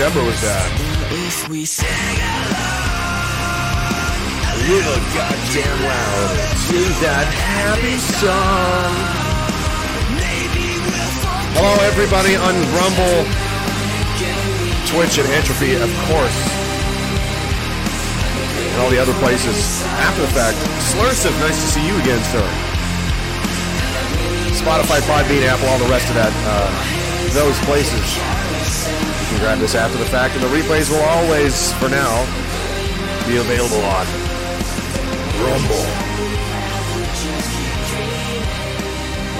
We September was bad. Little goddamn loud to that happy song. Hello, everybody on Rumble, Twitch, and Entropy, of course, and all the other places. After the fact, Slursive, nice to see you again, sir. Spotify, Five Podbean, Apple, all the rest of that, uh, those places. Grab this after the fact, and the replays will always, for now, be available on Rumble.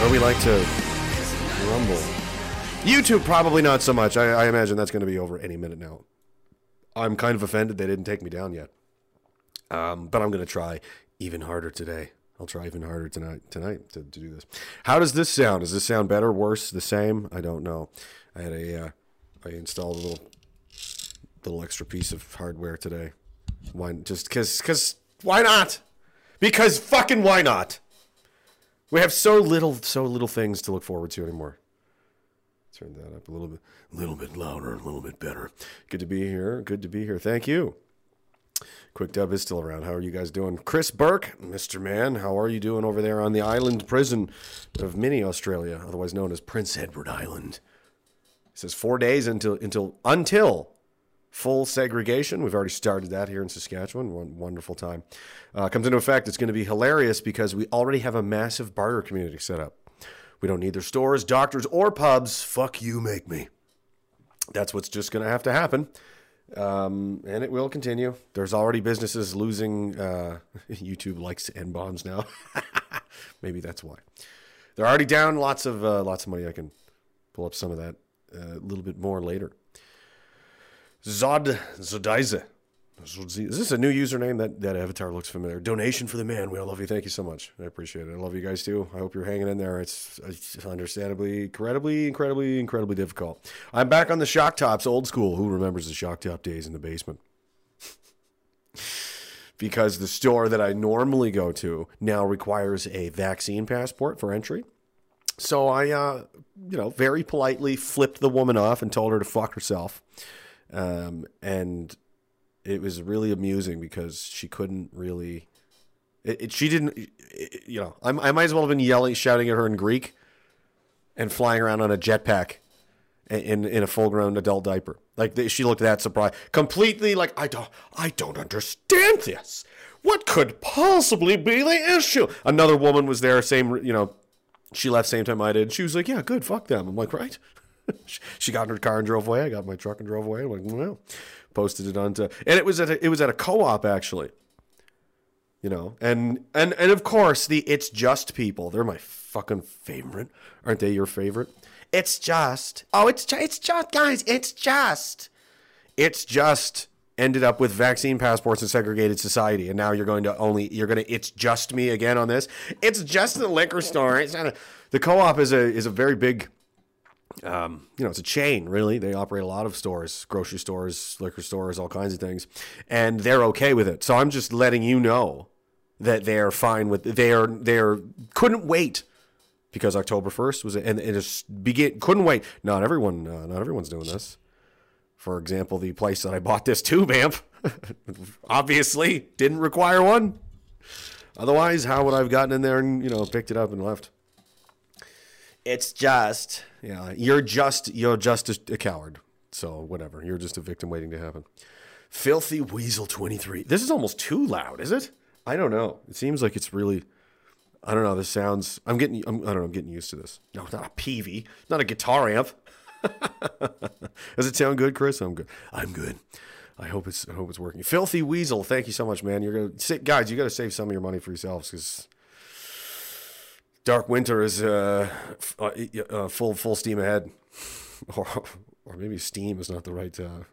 Where we like to rumble. YouTube, probably not so much. I, I imagine that's going to be over any minute now. I'm kind of offended they didn't take me down yet. Um, but I'm going to try even harder today. I'll try even harder tonight tonight to, to do this. How does this sound? Does this sound better, worse, the same? I don't know. I had a uh, I installed a little little extra piece of hardware today. Why just cuz cuz why not? Because fucking why not? We have so little so little things to look forward to anymore. Turn that up a little bit a little bit louder, a little bit better. Good to be here. Good to be here. Thank you. Quick Dub is still around. How are you guys doing? Chris Burke, Mr. Man, how are you doing over there on the island prison of Mini Australia, otherwise known as Prince Edward Island? Says four days until until until full segregation. We've already started that here in Saskatchewan. One wonderful time. Uh, comes into effect. It's going to be hilarious because we already have a massive barter community set up. We don't need their stores, doctors, or pubs. Fuck you, make me. That's what's just going to have to happen. Um, and it will continue. There's already businesses losing. Uh, YouTube likes N bombs now. Maybe that's why. They're already down lots of uh, lots of money. I can pull up some of that a little bit more later. Zod Zodize. Is this a new username? That that avatar looks familiar. Donation for the man. We all love you. Thank you so much. I appreciate it. I love you guys too. I hope you're hanging in there. It's, it's understandably, incredibly, incredibly, incredibly difficult. I'm back on the shock tops, old school. Who remembers the shock top days in the basement? because the store that I normally go to now requires a vaccine passport for entry. So I, uh, you know, very politely flipped the woman off and told her to fuck herself. Um, and it was really amusing because she couldn't really. It, it, she didn't, it, you know. I, I might as well have been yelling, shouting at her in Greek, and flying around on a jetpack, in in a full grown adult diaper. Like she looked that surprised, completely like I don't, I don't understand this. What could possibly be the issue? Another woman was there, same, you know, she left same time I did. She was like, "Yeah, good, fuck them." I'm like, "Right." she got in her car and drove away. I got my truck and drove away. I'm like, "Well." Posted it onto, and it was at a, it was at a co-op actually. You know, and and and of course the it's just people. They're my fucking favorite, aren't they? Your favorite? It's just. Oh, it's just, it's just guys. It's just. It's just ended up with vaccine passports and segregated society, and now you're going to only you're going to it's just me again on this. It's just the liquor store. It's not a, the co-op is a is a very big. Um, you know, it's a chain, really. They operate a lot of stores, grocery stores, liquor stores, all kinds of things, and they're okay with it. So I'm just letting you know that they are fine with they are they are couldn't wait because October 1st was and it just begin couldn't wait. Not everyone uh, not everyone's doing this. For example, the place that I bought this tube amp obviously didn't require one. Otherwise, how would I have gotten in there and, you know, picked it up and left? It's just, yeah, you're just you're just a, a coward. So, whatever. You're just a victim waiting to happen. Filthy Weasel 23. This is almost too loud, is it? I don't know. It seems like it's really I don't know. This sounds. I'm getting. I'm, I don't know. I'm getting used to this. No, not a Peavey. Not a guitar amp. Does it sound good, Chris? I'm good. I'm good. I hope it's. I hope it's working. Filthy Weasel. Thank you so much, man. You're gonna guys. You got to save some of your money for yourselves because Dark Winter is uh, uh, uh, full full steam ahead, or or maybe steam is not the right. Uh,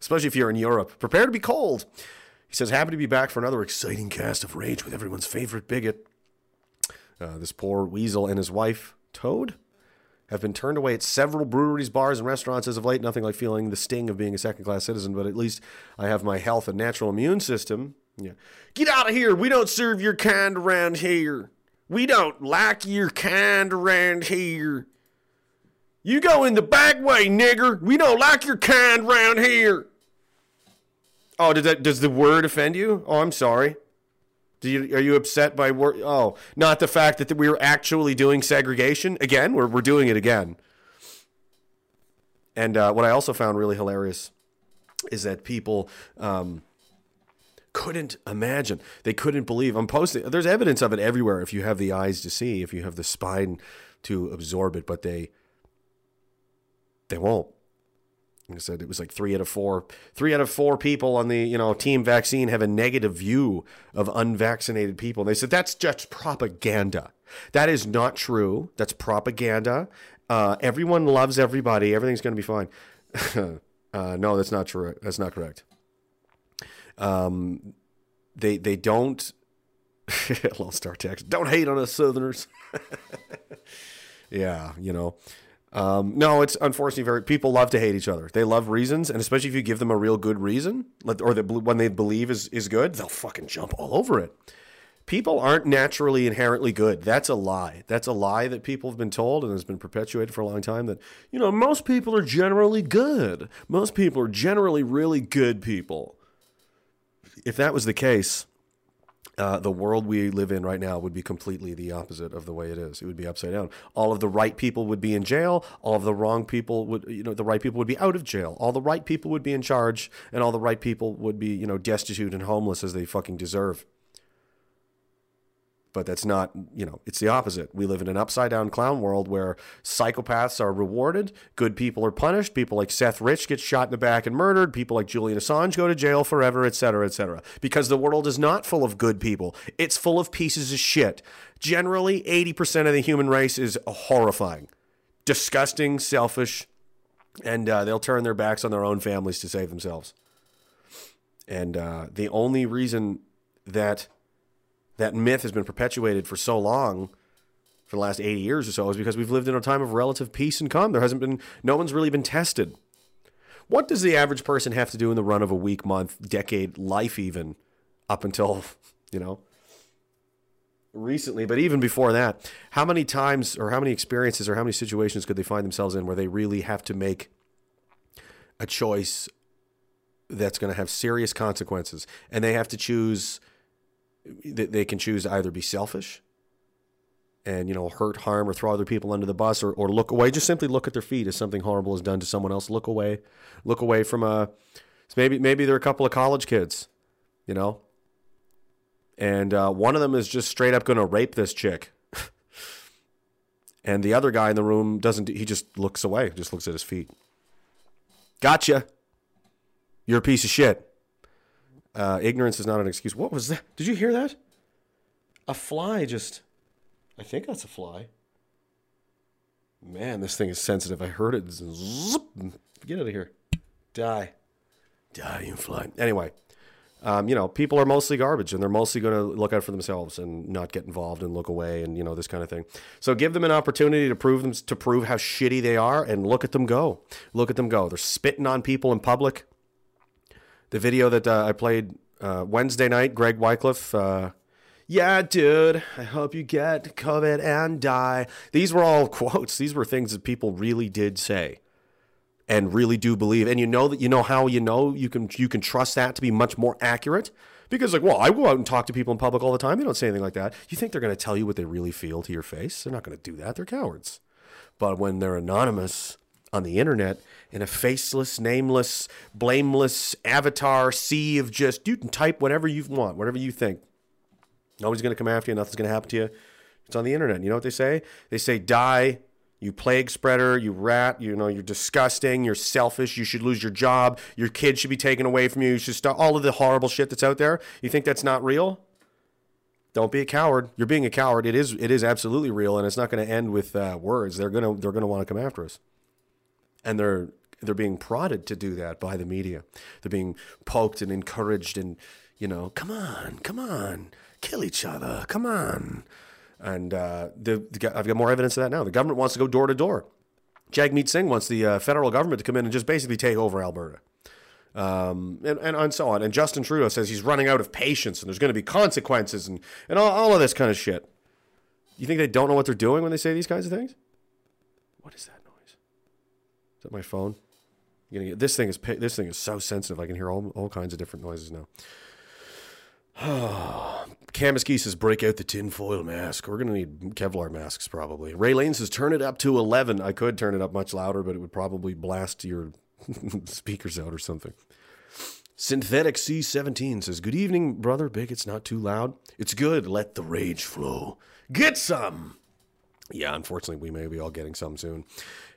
especially if you're in Europe. Prepare to be cold. He says, happy to be back for another exciting cast of Rage with everyone's favorite bigot. Uh, this poor weasel and his wife, Toad, have been turned away at several breweries, bars, and restaurants as of late. Nothing like feeling the sting of being a second class citizen, but at least I have my health and natural immune system. Yeah. Get out of here. We don't serve your kind around here. We don't like your kind around here. You go in the back way, nigger. We don't like your kind around here. Oh, did that, does the word offend you? Oh, I'm sorry. You, are you upset by word? Oh, not the fact that we were actually doing segregation again. We're we're doing it again. And uh, what I also found really hilarious is that people um, couldn't imagine. They couldn't believe. I'm posting. There's evidence of it everywhere. If you have the eyes to see, if you have the spine to absorb it, but they they won't. Like I said, it was like three out of four. Three out of four people on the you know team vaccine have a negative view of unvaccinated people. And they said that's just propaganda. That is not true. That's propaganda. Uh, everyone loves everybody. Everything's going to be fine. uh, no, that's not true. That's not correct. Um, they they don't. Lone Star text. Don't hate on us Southerners. yeah, you know. Um, no, it's unfortunately very. People love to hate each other. They love reasons, and especially if you give them a real good reason, or the one they believe is is good, they'll fucking jump all over it. People aren't naturally inherently good. That's a lie. That's a lie that people have been told and has been perpetuated for a long time. That you know, most people are generally good. Most people are generally really good people. If that was the case, uh, the world we live in right now would be completely the opposite of the way it is. It would be upside down. All of the right people would be in jail. All of the wrong people would, you know, the right people would be out of jail. All the right people would be in charge, and all the right people would be, you know, destitute and homeless as they fucking deserve but that's not, you know, it's the opposite. We live in an upside down clown world where psychopaths are rewarded, good people are punished, people like Seth Rich get shot in the back and murdered, people like Julian Assange go to jail forever, etc., etc. Because the world is not full of good people. It's full of pieces of shit. Generally, 80% of the human race is horrifying, disgusting, selfish, and uh, they'll turn their backs on their own families to save themselves. And uh, the only reason that that myth has been perpetuated for so long for the last 80 years or so is because we've lived in a time of relative peace and calm. There hasn't been, no one's really been tested. What does the average person have to do in the run of a week, month, decade, life, even up until, you know, recently, but even before that? How many times or how many experiences or how many situations could they find themselves in where they really have to make a choice that's going to have serious consequences and they have to choose they can choose to either be selfish and you know hurt harm or throw other people under the bus or, or look away. Just simply look at their feet as something horrible is done to someone else. Look away. Look away from a maybe maybe they're a couple of college kids you know? And uh, one of them is just straight up going to rape this chick. And the other guy in the room doesn't he just looks away just looks at his feet. Gotcha. You're a piece of shit uh, ignorance is not an excuse. What was that? Did you hear that? A fly just. I think that's a fly. Man, this thing is sensitive. I heard it. Zip, get out of here. Die. Die, you fly. Anyway, um, you know, people are mostly garbage and they're mostly going to look out for themselves and not get involved and look away and, you know, this kind of thing. So give them an opportunity to prove them, to prove how shitty they are and look at them go. Look at them go. They're spitting on people in public the video that uh, I played uh, Wednesday night, Greg Wycliffe, uh, Yeah, dude, I hope you get COVID and die. These were all quotes. These were things that people really did say and really do believe. And you know that you know how you know you can you can trust that to be much more accurate because like, well, I go out and talk to people in public all the time. They don't say anything like that. You think they're going to tell you what they really feel to your face? They're not going to do that. They're cowards. But when they're anonymous on the internet in a faceless, nameless, blameless avatar sea of just you can type whatever you want, whatever you think. Nobody's going to come after you. Nothing's going to happen to you. It's on the internet. You know what they say? They say die you plague spreader, you rat, you know, you're disgusting, you're selfish, you should lose your job, your kids should be taken away from you, you should stop all of the horrible shit that's out there. You think that's not real? Don't be a coward. You're being a coward. It is it is absolutely real and it's not going to end with uh, words. They're going to they're going to want to come after us. And they're they're being prodded to do that by the media. They're being poked and encouraged and you know, come on, come on, kill each other. Come on. And uh, the, I've got more evidence of that now. The government wants to go door to door. Jagmeet Singh wants the uh, federal government to come in and just basically take over Alberta. Um, and, and, and so on. And Justin Trudeau says he's running out of patience and there's going to be consequences and, and all, all of this kind of shit. You think they don't know what they're doing when they say these kinds of things? What is that noise? Is that my phone? Get, this thing is this thing is so sensitive. I can hear all, all kinds of different noises now. Camaski says, break out the tinfoil mask. We're going to need Kevlar masks probably. Ray Lane says, turn it up to 11. I could turn it up much louder, but it would probably blast your speakers out or something. Synthetic C17 says, Good evening, brother. Big, it's not too loud. It's good. Let the rage flow. Get some. Yeah, unfortunately, we may be all getting some soon.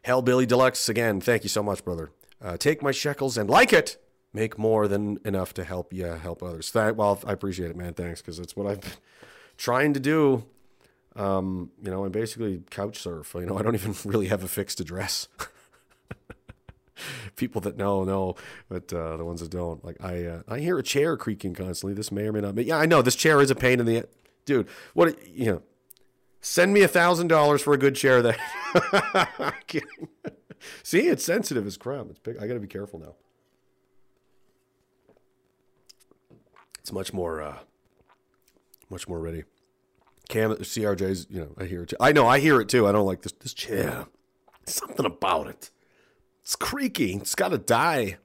Hellbilly Deluxe, again, thank you so much, brother. Uh, take my shekels and like it make more than enough to help you help others. That, well, I appreciate it, man. Thanks, because it's what I've been trying to do. Um, you know, and basically couch surf. You know, I don't even really have a fixed address. People that know know, but uh, the ones that don't, like I, uh, I hear a chair creaking constantly. This may or may not be. Yeah, I know this chair is a pain in the dude. What you know? Send me a thousand dollars for a good chair. That see, it's sensitive as crap. It's big. I got to be careful now. it's much more uh, much more ready. Cam CRJ's, you know, I hear it. Too. I know, I hear it too. I don't like this this chair. Something about it. It's creaky. It's got to die.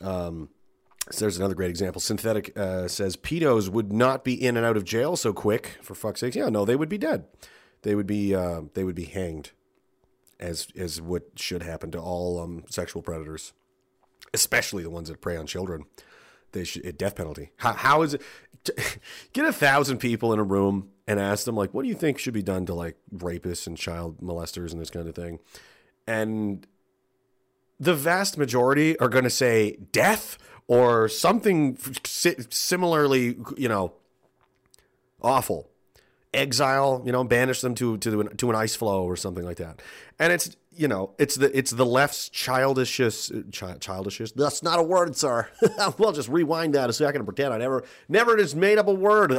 Um, so there's another great example. Synthetic uh, says pedos would not be in and out of jail so quick. For fuck's sake, yeah, no, they would be dead. They would be uh, they would be hanged, as as what should happen to all um, sexual predators, especially the ones that prey on children they should death penalty. How, how is it? Get a thousand people in a room and ask them like, what do you think should be done to like rapists and child molesters and this kind of thing, and the vast majority are going to say death or something similarly, you know, awful exile, you know, banish them to to to an ice floe or something like that. And it's you know, it's the it's the left's childishness. Ch- childishness. That's not a word, sir. we'll just rewind that a second and pretend I never never just made up a word.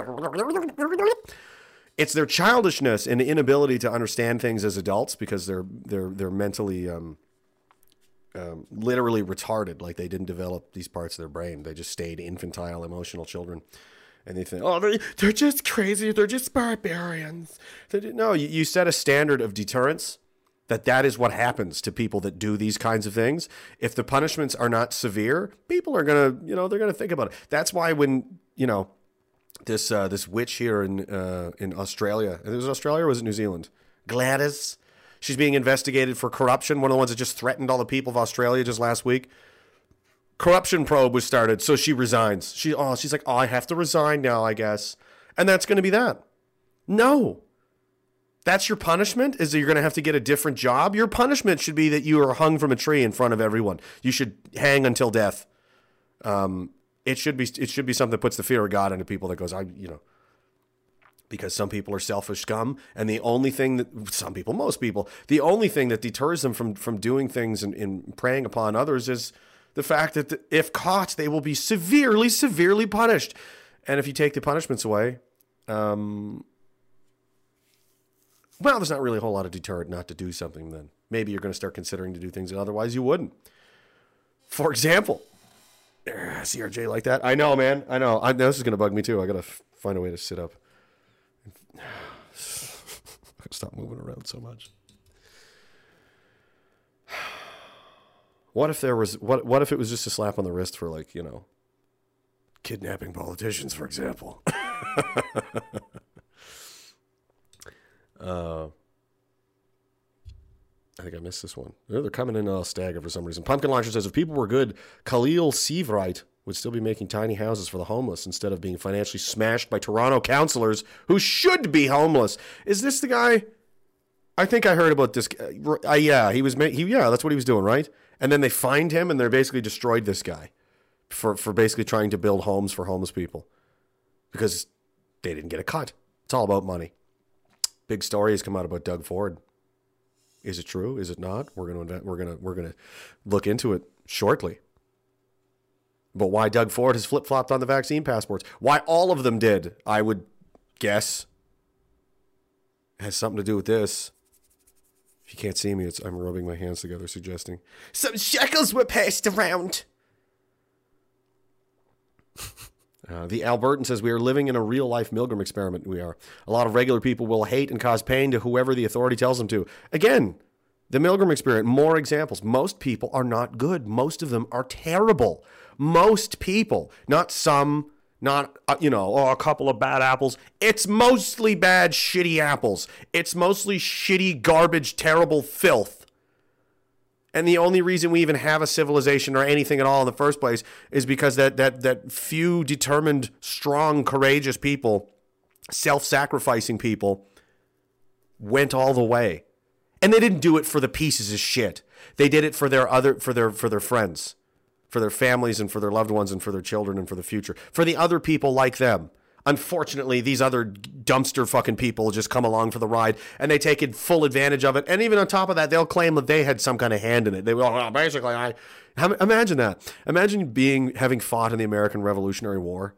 It's their childishness and inability to understand things as adults because they're they're they're mentally um, um, literally retarded. Like they didn't develop these parts of their brain. They just stayed infantile, emotional children and they think, oh, they're, they're just crazy. They're just barbarians. no, you, you set a standard of deterrence that that is what happens to people that do these kinds of things. If the punishments are not severe, people are gonna, you know, they're gonna think about it. That's why when you know this uh, this witch here in uh, in Australia, it was Australia or was it New Zealand? Gladys, she's being investigated for corruption. One of the ones that just threatened all the people of Australia just last week corruption probe was started, so she resigns. She oh, she's like, oh, I have to resign now, I guess, and that's going to be that. No, that's your punishment. Is that you're going to have to get a different job? Your punishment should be that you are hung from a tree in front of everyone. You should hang until death. Um, it should be it should be something that puts the fear of God into people that goes, I you know. Because some people are selfish scum, and the only thing that some people, most people, the only thing that deters them from from doing things and, and preying upon others is the fact that if caught, they will be severely, severely punished. And if you take the punishments away, um, well, there's not really a whole lot of deterrent not to do something then. Maybe you're going to start considering to do things that otherwise you wouldn't. For example, CRJ like that. I know, man. I know. I this is going to bug me too. I got to f- find a way to sit up. Stop moving around so much. What if there was what what if it was just a slap on the wrist for like, you know, kidnapping politicians, for example? uh I think I missed this one. They're coming in uh, stagger for some reason. Pumpkin Launcher says if people were good, Khaleel Seivwright would still be making tiny houses for the homeless instead of being financially smashed by Toronto councillors who should be homeless. Is this the guy? I think I heard about this. Uh, yeah, he was. He yeah, that's what he was doing, right? And then they find him, and they're basically destroyed this guy for for basically trying to build homes for homeless people because they didn't get a cut. It's all about money. Big story has come out about Doug Ford. Is it true? Is it not? We're gonna we're gonna we're gonna look into it shortly. But why Doug Ford has flip flopped on the vaccine passports? Why all of them did? I would guess has something to do with this. If you can't see me, it's I'm rubbing my hands together, suggesting some shekels were passed around. Uh, the Albertan says we are living in a real life Milgram experiment. We are. A lot of regular people will hate and cause pain to whoever the authority tells them to. Again, the Milgram experiment, more examples. Most people are not good. Most of them are terrible. Most people, not some, not, uh, you know, oh, a couple of bad apples. It's mostly bad, shitty apples. It's mostly shitty, garbage, terrible filth. And the only reason we even have a civilization or anything at all in the first place is because that that that few determined, strong, courageous people, self-sacrificing people went all the way. And they didn't do it for the pieces of shit. They did it for their other for their for their friends for their families and for their loved ones and for their children and for the future, for the other people like them. Unfortunately, these other dumpster fucking people just come along for the ride and they take full advantage of it. And even on top of that, they'll claim that they had some kind of hand in it. They will, well, basically, I imagine that. Imagine being having fought in the American Revolutionary War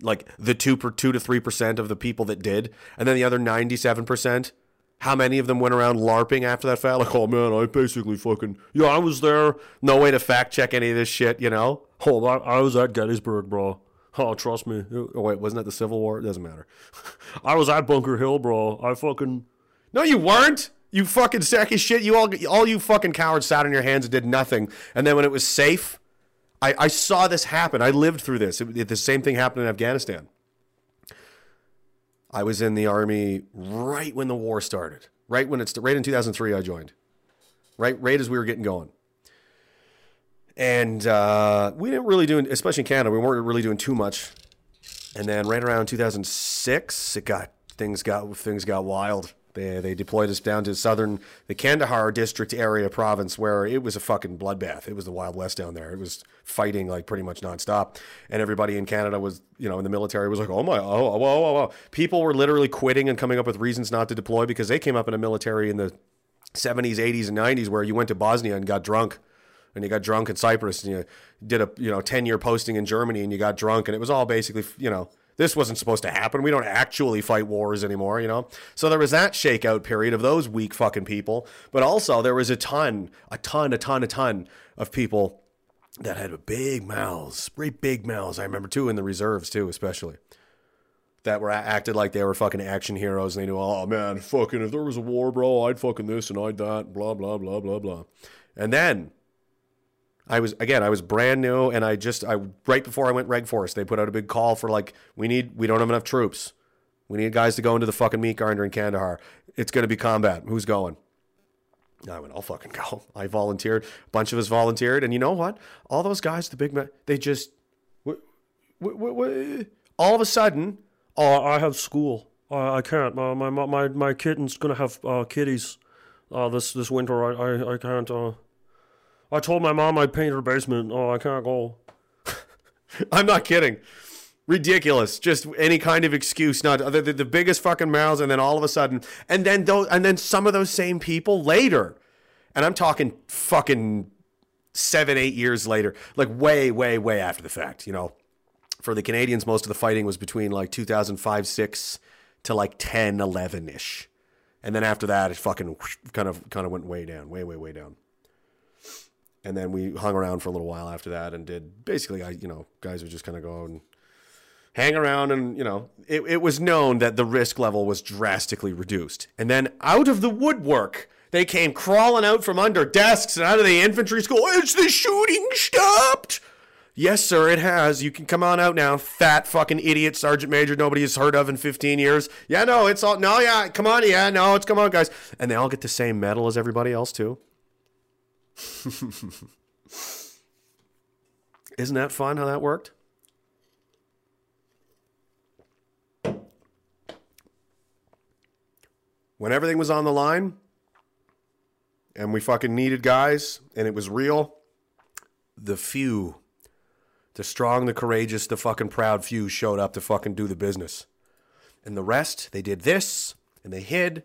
like the two per two to three percent of the people that did, and then the other ninety seven percent how many of them went around LARPing after that fact? Like, oh man, I basically fucking, yeah, I was there. No way to fact check any of this shit, you know? Oh, I, I was at Gettysburg, bro. Oh, trust me. Oh, wait, wasn't that the Civil War? It doesn't matter. I was at Bunker Hill, bro. I fucking. No, you weren't. You fucking sack of shit. You all, all you fucking cowards sat on your hands and did nothing. And then when it was safe, I, I saw this happen. I lived through this. It, the same thing happened in Afghanistan. I was in the army right when the war started. Right when it's right in 2003, I joined. Right, right as we were getting going. And uh, we didn't really do, especially in Canada, we weren't really doing too much. And then right around 2006, it got things got things got wild. They, they deployed us down to southern, the Kandahar district area province, where it was a fucking bloodbath. It was the Wild West down there. It was fighting like pretty much nonstop. And everybody in Canada was, you know, in the military was like, oh my, oh, oh, oh, oh. oh. People were literally quitting and coming up with reasons not to deploy because they came up in a military in the 70s, 80s, and 90s where you went to Bosnia and got drunk and you got drunk in Cyprus and you did a you know 10 year posting in Germany and you got drunk and it was all basically you know this wasn't supposed to happen. We don't actually fight wars anymore, you know? So there was that shakeout period of those weak fucking people. But also there was a ton, a ton, a ton, a ton of people that had big mouths, great big mouths. I remember too in the reserves too, especially. That were acted like they were fucking action heroes and they knew, oh man, fucking if there was a war, bro, I'd fucking this and I'd that, blah, blah, blah, blah, blah. And then I was again, I was brand new, and I just I right before I went Reg Force, they put out a big call for like we need we don't have enough troops, we need guys to go into the fucking meat grinder in Kandahar. It's going to be combat. Who's going? I went, I'll fucking go. I volunteered. A bunch of us volunteered, and you know what? All those guys, the big men, they just, what, what, what, all of a sudden, oh, I have school. Uh, I can't. My my my my kitten's gonna have uh, kitties uh, this this winter. I I, I can't. Uh, I told my mom I'd paint her basement. Oh, I can't go. I'm not kidding. Ridiculous. Just any kind of excuse. Not the, the, the biggest fucking mouths, and then all of a sudden, and then those, and then some of those same people later, and I'm talking fucking seven, eight years later, like way, way, way after the fact. You know, for the Canadians, most of the fighting was between like 2005, six to like 10, 11 ish, and then after that, it fucking kind of kind of went way down, way, way, way down and then we hung around for a little while after that and did basically I you know guys would just kind of go and hang around and, you know, it, it was known that the risk level was drastically reduced. And then out of the woodwork, they came crawling out from under desks and out of the infantry school. It's the shooting stopped. Yes, sir, it has. You can come on out now, fat fucking idiot sergeant major nobody has heard of in 15 years. Yeah, no, it's all, no, yeah, come on, yeah, no, it's come on, guys. And they all get the same medal as everybody else, too. Isn't that fun how that worked? When everything was on the line and we fucking needed guys and it was real, the few the strong, the courageous, the fucking proud few showed up to fucking do the business. And the rest, they did this and they hid.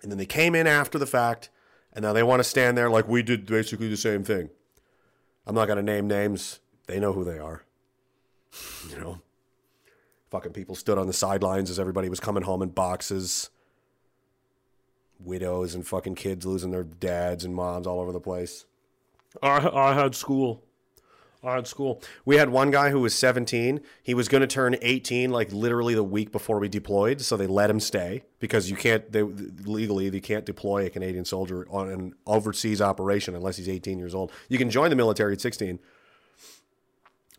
And then they came in after the fact. And now they want to stand there like we did basically the same thing. I'm not going to name names. They know who they are. you know? Fucking people stood on the sidelines as everybody was coming home in boxes. Widows and fucking kids losing their dads and moms all over the place. I, I had school on school. We had one guy who was 17. He was going to turn 18 like literally the week before we deployed, so they let him stay because you can't they, legally they can't deploy a Canadian soldier on an overseas operation unless he's 18 years old. You can join the military at 16.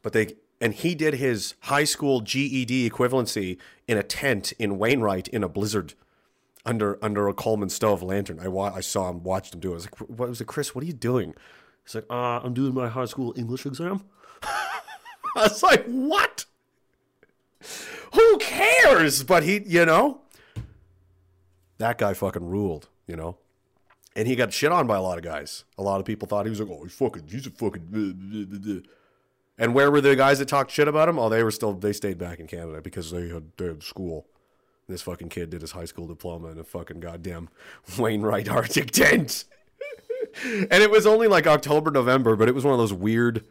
But they and he did his high school GED equivalency in a tent in Wainwright in a blizzard under under a Coleman stove lantern. I I saw him, watched him do it. I was like, "What was it, Chris? What are you doing?" He's like, uh, I'm doing my high school English exam. I was like, what? Who cares? But he, you know, that guy fucking ruled, you know. And he got shit on by a lot of guys. A lot of people thought he was like, oh, he's fucking, he's a fucking. And where were the guys that talked shit about him? Oh, they were still, they stayed back in Canada because they had, they had school. This fucking kid did his high school diploma in a fucking goddamn Wainwright Arctic tent and it was only like October, November, but it was one of those weird.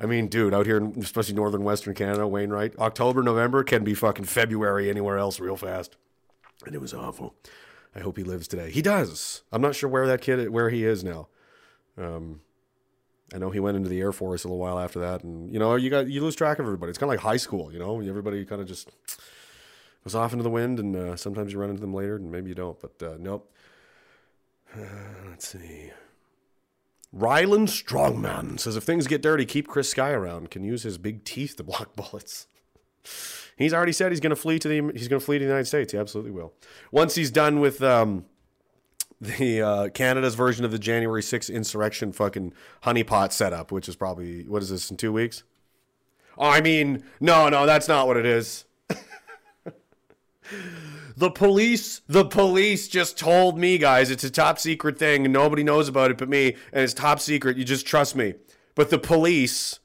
I mean, dude, out here, in, especially northern Western Canada, Wainwright, October, November can be fucking February anywhere else real fast, and it was awful. I hope he lives today. He does. I'm not sure where that kid, where he is now. Um, I know he went into the Air Force a little while after that, and you know, you got you lose track of everybody. It's kind of like high school, you know. Everybody kind of just goes off into the wind, and uh, sometimes you run into them later, and maybe you don't. But uh, nope. Uh, let's see. Ryland Strongman says if things get dirty, keep Chris Sky around. Can use his big teeth to block bullets. He's already said he's going to flee to the he's going to flee to the United States. He absolutely will. Once he's done with um, the uh, Canada's version of the January 6th insurrection fucking honeypot setup, which is probably what is this in two weeks? I mean, no, no, that's not what it is. The police, the police just told me, guys, it's a top secret thing and nobody knows about it but me, and it's top secret. You just trust me. But the police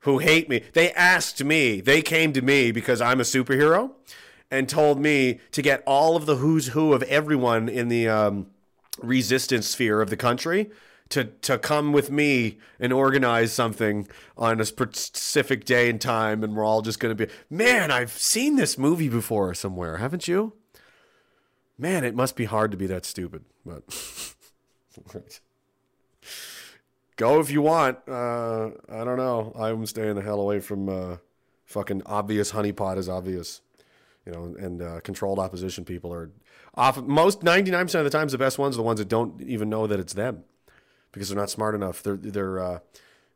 who hate me, they asked me, they came to me because I'm a superhero and told me to get all of the who's who of everyone in the um, resistance sphere of the country to to come with me and organize something on a specific day and time and we're all just going to be man i've seen this movie before somewhere haven't you? Man it must be hard to be that stupid but go if you want. Uh, i don't know. I'm staying the hell away from uh, fucking obvious honeypot is obvious you know and uh, controlled opposition people are off most 99% of the times the best ones are the ones that don't even know that it's them because they're not smart enough. Their their uh,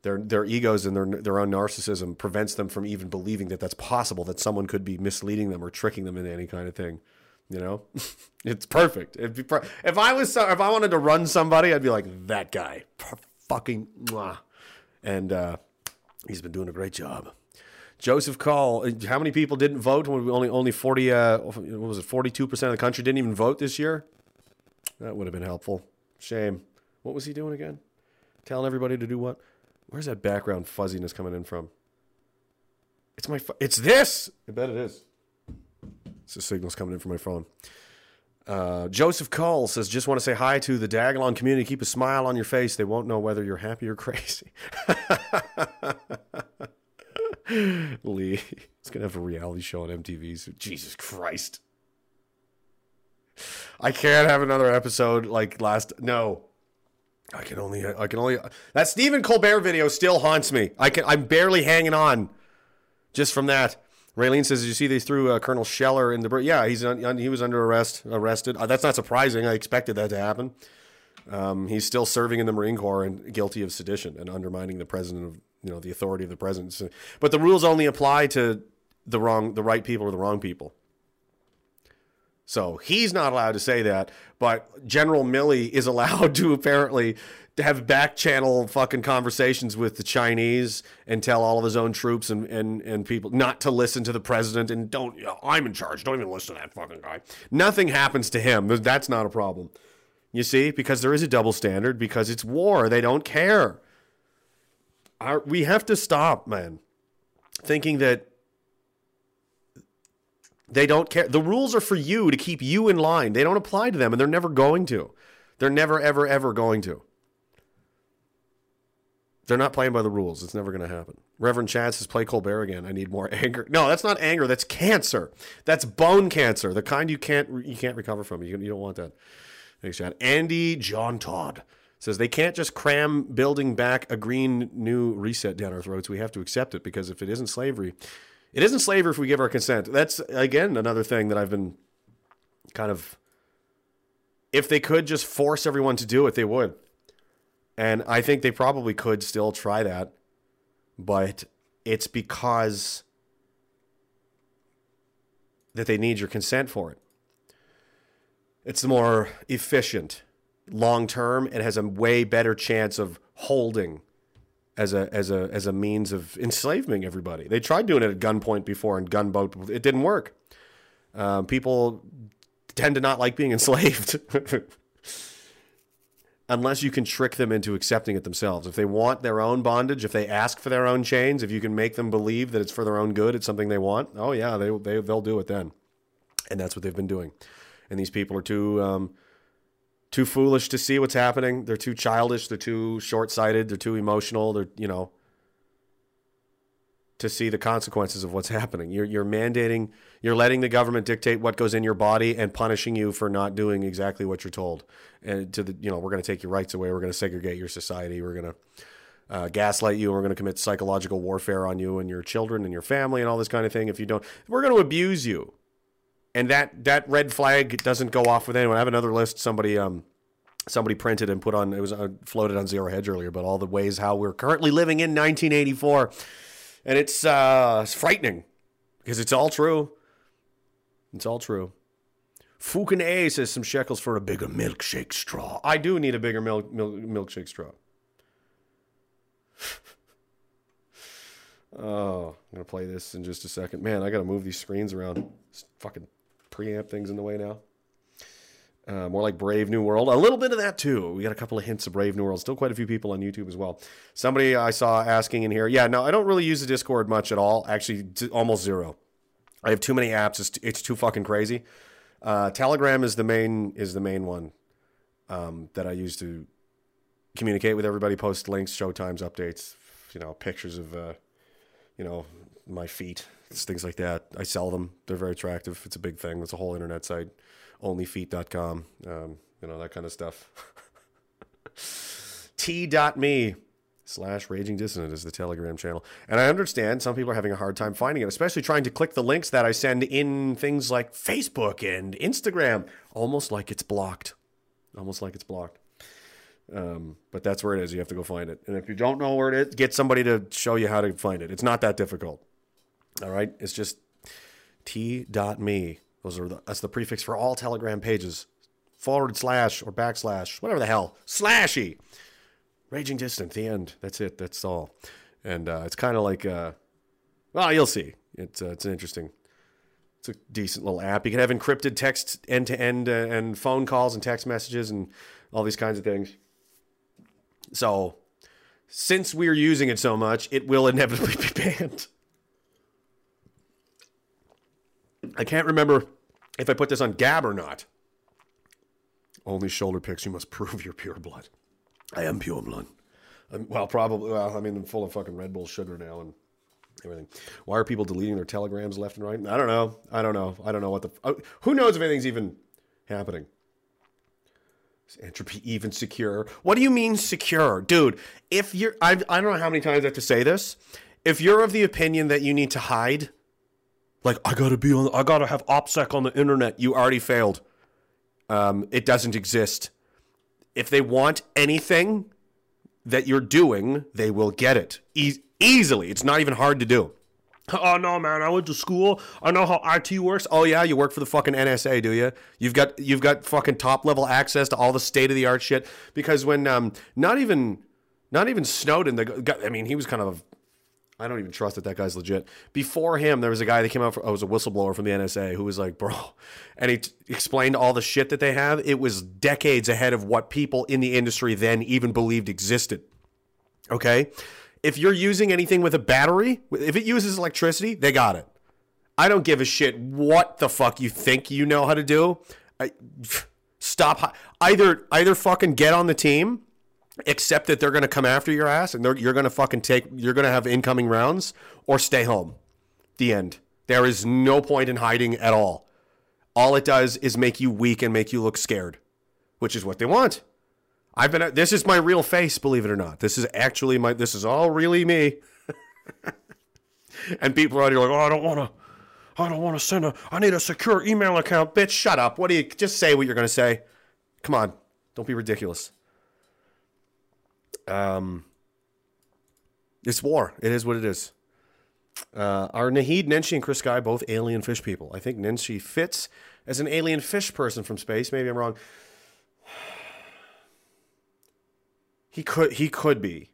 their their egos and their their own narcissism prevents them from even believing that that's possible. That someone could be misleading them or tricking them into any kind of thing. You know, it's perfect. If, if I was so- if I wanted to run somebody, I'd be like that guy, fucking, mwah. and uh, he's been doing a great job. Joseph Call. Uh, how many people didn't vote? Only only forty. Uh, what was it? Forty two percent of the country didn't even vote this year. That would have been helpful. Shame. What was he doing again? Telling everybody to do what? Where's that background fuzziness coming in from? It's my. Fu- it's this. I bet it is. It's the signals coming in from my phone. Uh, Joseph Cole says, "Just want to say hi to the Dagalon community. Keep a smile on your face. They won't know whether you're happy or crazy." Lee, it's gonna have a reality show on MTV. So Jesus Christ, I can't have another episode like last. No, I can only, I can only. That Stephen Colbert video still haunts me. I can, I'm barely hanging on, just from that. Raylene says, "Did you see they threw uh, Colonel Scheller in the br-" yeah he's un- he was under arrest arrested. Uh, that's not surprising. I expected that to happen. Um, he's still serving in the Marine Corps and guilty of sedition and undermining the president of you know the authority of the president. So- but the rules only apply to the wrong the right people or the wrong people. So he's not allowed to say that, but General Milley is allowed to apparently have back channel fucking conversations with the Chinese and tell all of his own troops and, and, and people not to listen to the president and don't, you know, I'm in charge. Don't even listen to that fucking guy. Nothing happens to him. That's not a problem. You see, because there is a double standard because it's war. They don't care. Our, we have to stop, man, thinking that they don't care. The rules are for you to keep you in line. They don't apply to them, and they're never going to. They're never, ever, ever going to. They're not playing by the rules. It's never going to happen. Reverend Chad says, play Colbert again. I need more anger. No, that's not anger. That's cancer. That's bone cancer, the kind you can't you can't recover from. You, you don't want that. Thanks, Chad. Andy John Todd says they can't just cram building back a green new reset down our throats. We have to accept it because if it isn't slavery, it isn't slavery if we give our consent. That's again another thing that I've been kind of. If they could just force everyone to do it, they would. And I think they probably could still try that. But it's because that they need your consent for it. It's more efficient. Long term, it has a way better chance of holding as a as a as a means of enslaving everybody. They tried doing it at gunpoint before and gunboat. It didn't work. Um, people tend to not like being enslaved unless you can trick them into accepting it themselves. If they want their own bondage, if they ask for their own chains, if you can make them believe that it's for their own good, it's something they want. Oh yeah, they they they'll do it then, and that's what they've been doing. And these people are too. Um, too foolish to see what's happening. They're too childish. They're too short sighted. They're too emotional. They're, you know, to see the consequences of what's happening. You're, you're mandating, you're letting the government dictate what goes in your body and punishing you for not doing exactly what you're told. And to the, you know, we're going to take your rights away. We're going to segregate your society. We're going to uh, gaslight you. We're going to commit psychological warfare on you and your children and your family and all this kind of thing. If you don't, we're going to abuse you and that that red flag doesn't go off with anyone. I have another list. Somebody um somebody printed and put on. It was uh, floated on Zero Hedge earlier, but all the ways how we're currently living in 1984, and it's uh it's frightening because it's all true. It's all true. Fukin A says some shekels for a bigger milkshake straw. I do need a bigger milk, milk milkshake straw. oh, I'm gonna play this in just a second. Man, I gotta move these screens around. It's fucking preamp things in the way now. Uh, more like Brave New World. A little bit of that too. We got a couple of hints of Brave New World. Still quite a few people on YouTube as well. Somebody I saw asking in here. Yeah, no, I don't really use the Discord much at all. Actually, t- almost zero. I have too many apps. It's, it's too fucking crazy. Uh, Telegram is the main is the main one um, that I use to communicate with everybody. Post links, show times, updates. You know, pictures of uh, you know my feet, things like that. I sell them. They're very attractive. It's a big thing. It's a whole internet site. Onlyfeet.com. Um, you know, that kind of stuff. T.me slash Raging Dissonant is the Telegram channel. And I understand some people are having a hard time finding it, especially trying to click the links that I send in things like Facebook and Instagram, almost like it's blocked. Almost like it's blocked. Um, but that's where it is. You have to go find it. And if you don't know where it is, get somebody to show you how to find it. It's not that difficult. All right. It's just t.me. Those are the, that's the prefix for all Telegram pages. Forward slash or backslash, whatever the hell. Slashy. Raging Dissonant, the end. That's it. That's all. And uh, it's kind of like, uh, well, you'll see. It's, uh, it's an interesting, it's a decent little app. You can have encrypted text end to end and phone calls and text messages and all these kinds of things. So, since we're using it so much, it will inevitably be banned. I can't remember if I put this on Gab or not. Only shoulder picks. You must prove you're pure blood. I am pure blood. I'm, well, probably. Well, I mean, I'm full of fucking Red Bull sugar now and everything. Why are people deleting their telegrams left and right? I don't know. I don't know. I don't know what the. Uh, who knows if anything's even happening? Is entropy even secure? What do you mean secure, dude? If you're, I, I don't know how many times I have to say this. If you're of the opinion that you need to hide Like, I gotta be on, I gotta have OPSEC on the internet. You already failed. Um, it doesn't exist. If they want anything that you're doing, they will get it e- easily. It's not even hard to do. Oh no, man! I went to school. I know how IT works. Oh yeah, you work for the fucking NSA, do you? You've got you've got fucking top level access to all the state of the art shit. Because when um, not even not even Snowden, the guy, I mean, he was kind of I don't even trust that that guy's legit. Before him, there was a guy that came out. For, oh, was a whistleblower from the NSA who was like, "Bro," and he t- explained all the shit that they have. It was decades ahead of what people in the industry then even believed existed. Okay, if you're using anything with a battery, if it uses electricity, they got it. I don't give a shit what the fuck you think you know how to do. I, stop. Either either fucking get on the team, accept that they're going to come after your ass, and you're going to fucking take. You're going to have incoming rounds, or stay home. The end. There is no point in hiding at all. All it does is make you weak and make you look scared, which is what they want. I've been. This is my real face, believe it or not. This is actually my. This is all really me. and people are out here like, oh, I don't want to. I don't want to send a. I need a secure email account, bitch. Shut up. What do you? Just say what you're gonna say. Come on. Don't be ridiculous. Um. It's war. It is what it is. Uh, are Naheed, Nenshi, and Chris Guy both alien fish people? I think Nenshi fits as an alien fish person from space. Maybe I'm wrong. He could he could be.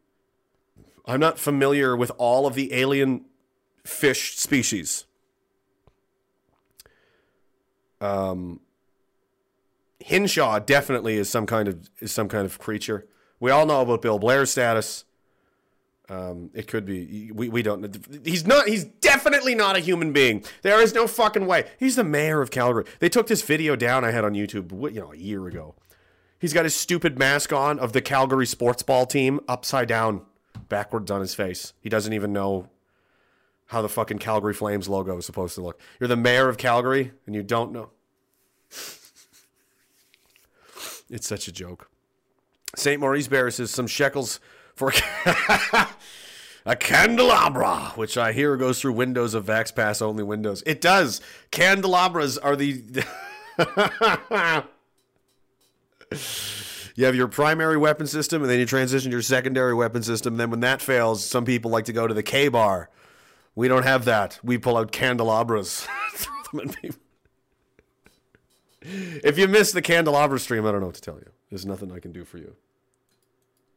I'm not familiar with all of the alien fish species. Um Hinshaw definitely is some kind of is some kind of creature. We all know about Bill Blair's status. Um, it could be. We, we don't. He's not. He's definitely not a human being. There is no fucking way. He's the mayor of Calgary. They took this video down I had on YouTube, you know, a year ago. He's got his stupid mask on of the Calgary sports ball team upside down, backwards on his face. He doesn't even know how the fucking Calgary Flames logo is supposed to look. You're the mayor of Calgary and you don't know. it's such a joke. St. Maurice Bear says some shekels for a candelabra, which I hear goes through windows of Vax Pass only windows. It does. Candelabras are the. you have your primary weapon system and then you transition to your secondary weapon system. Then when that fails, some people like to go to the Ka-Bar. We don't have that. We pull out candelabras, throw them people. If you miss the candelabra stream, I don't know what to tell you. There's nothing I can do for you.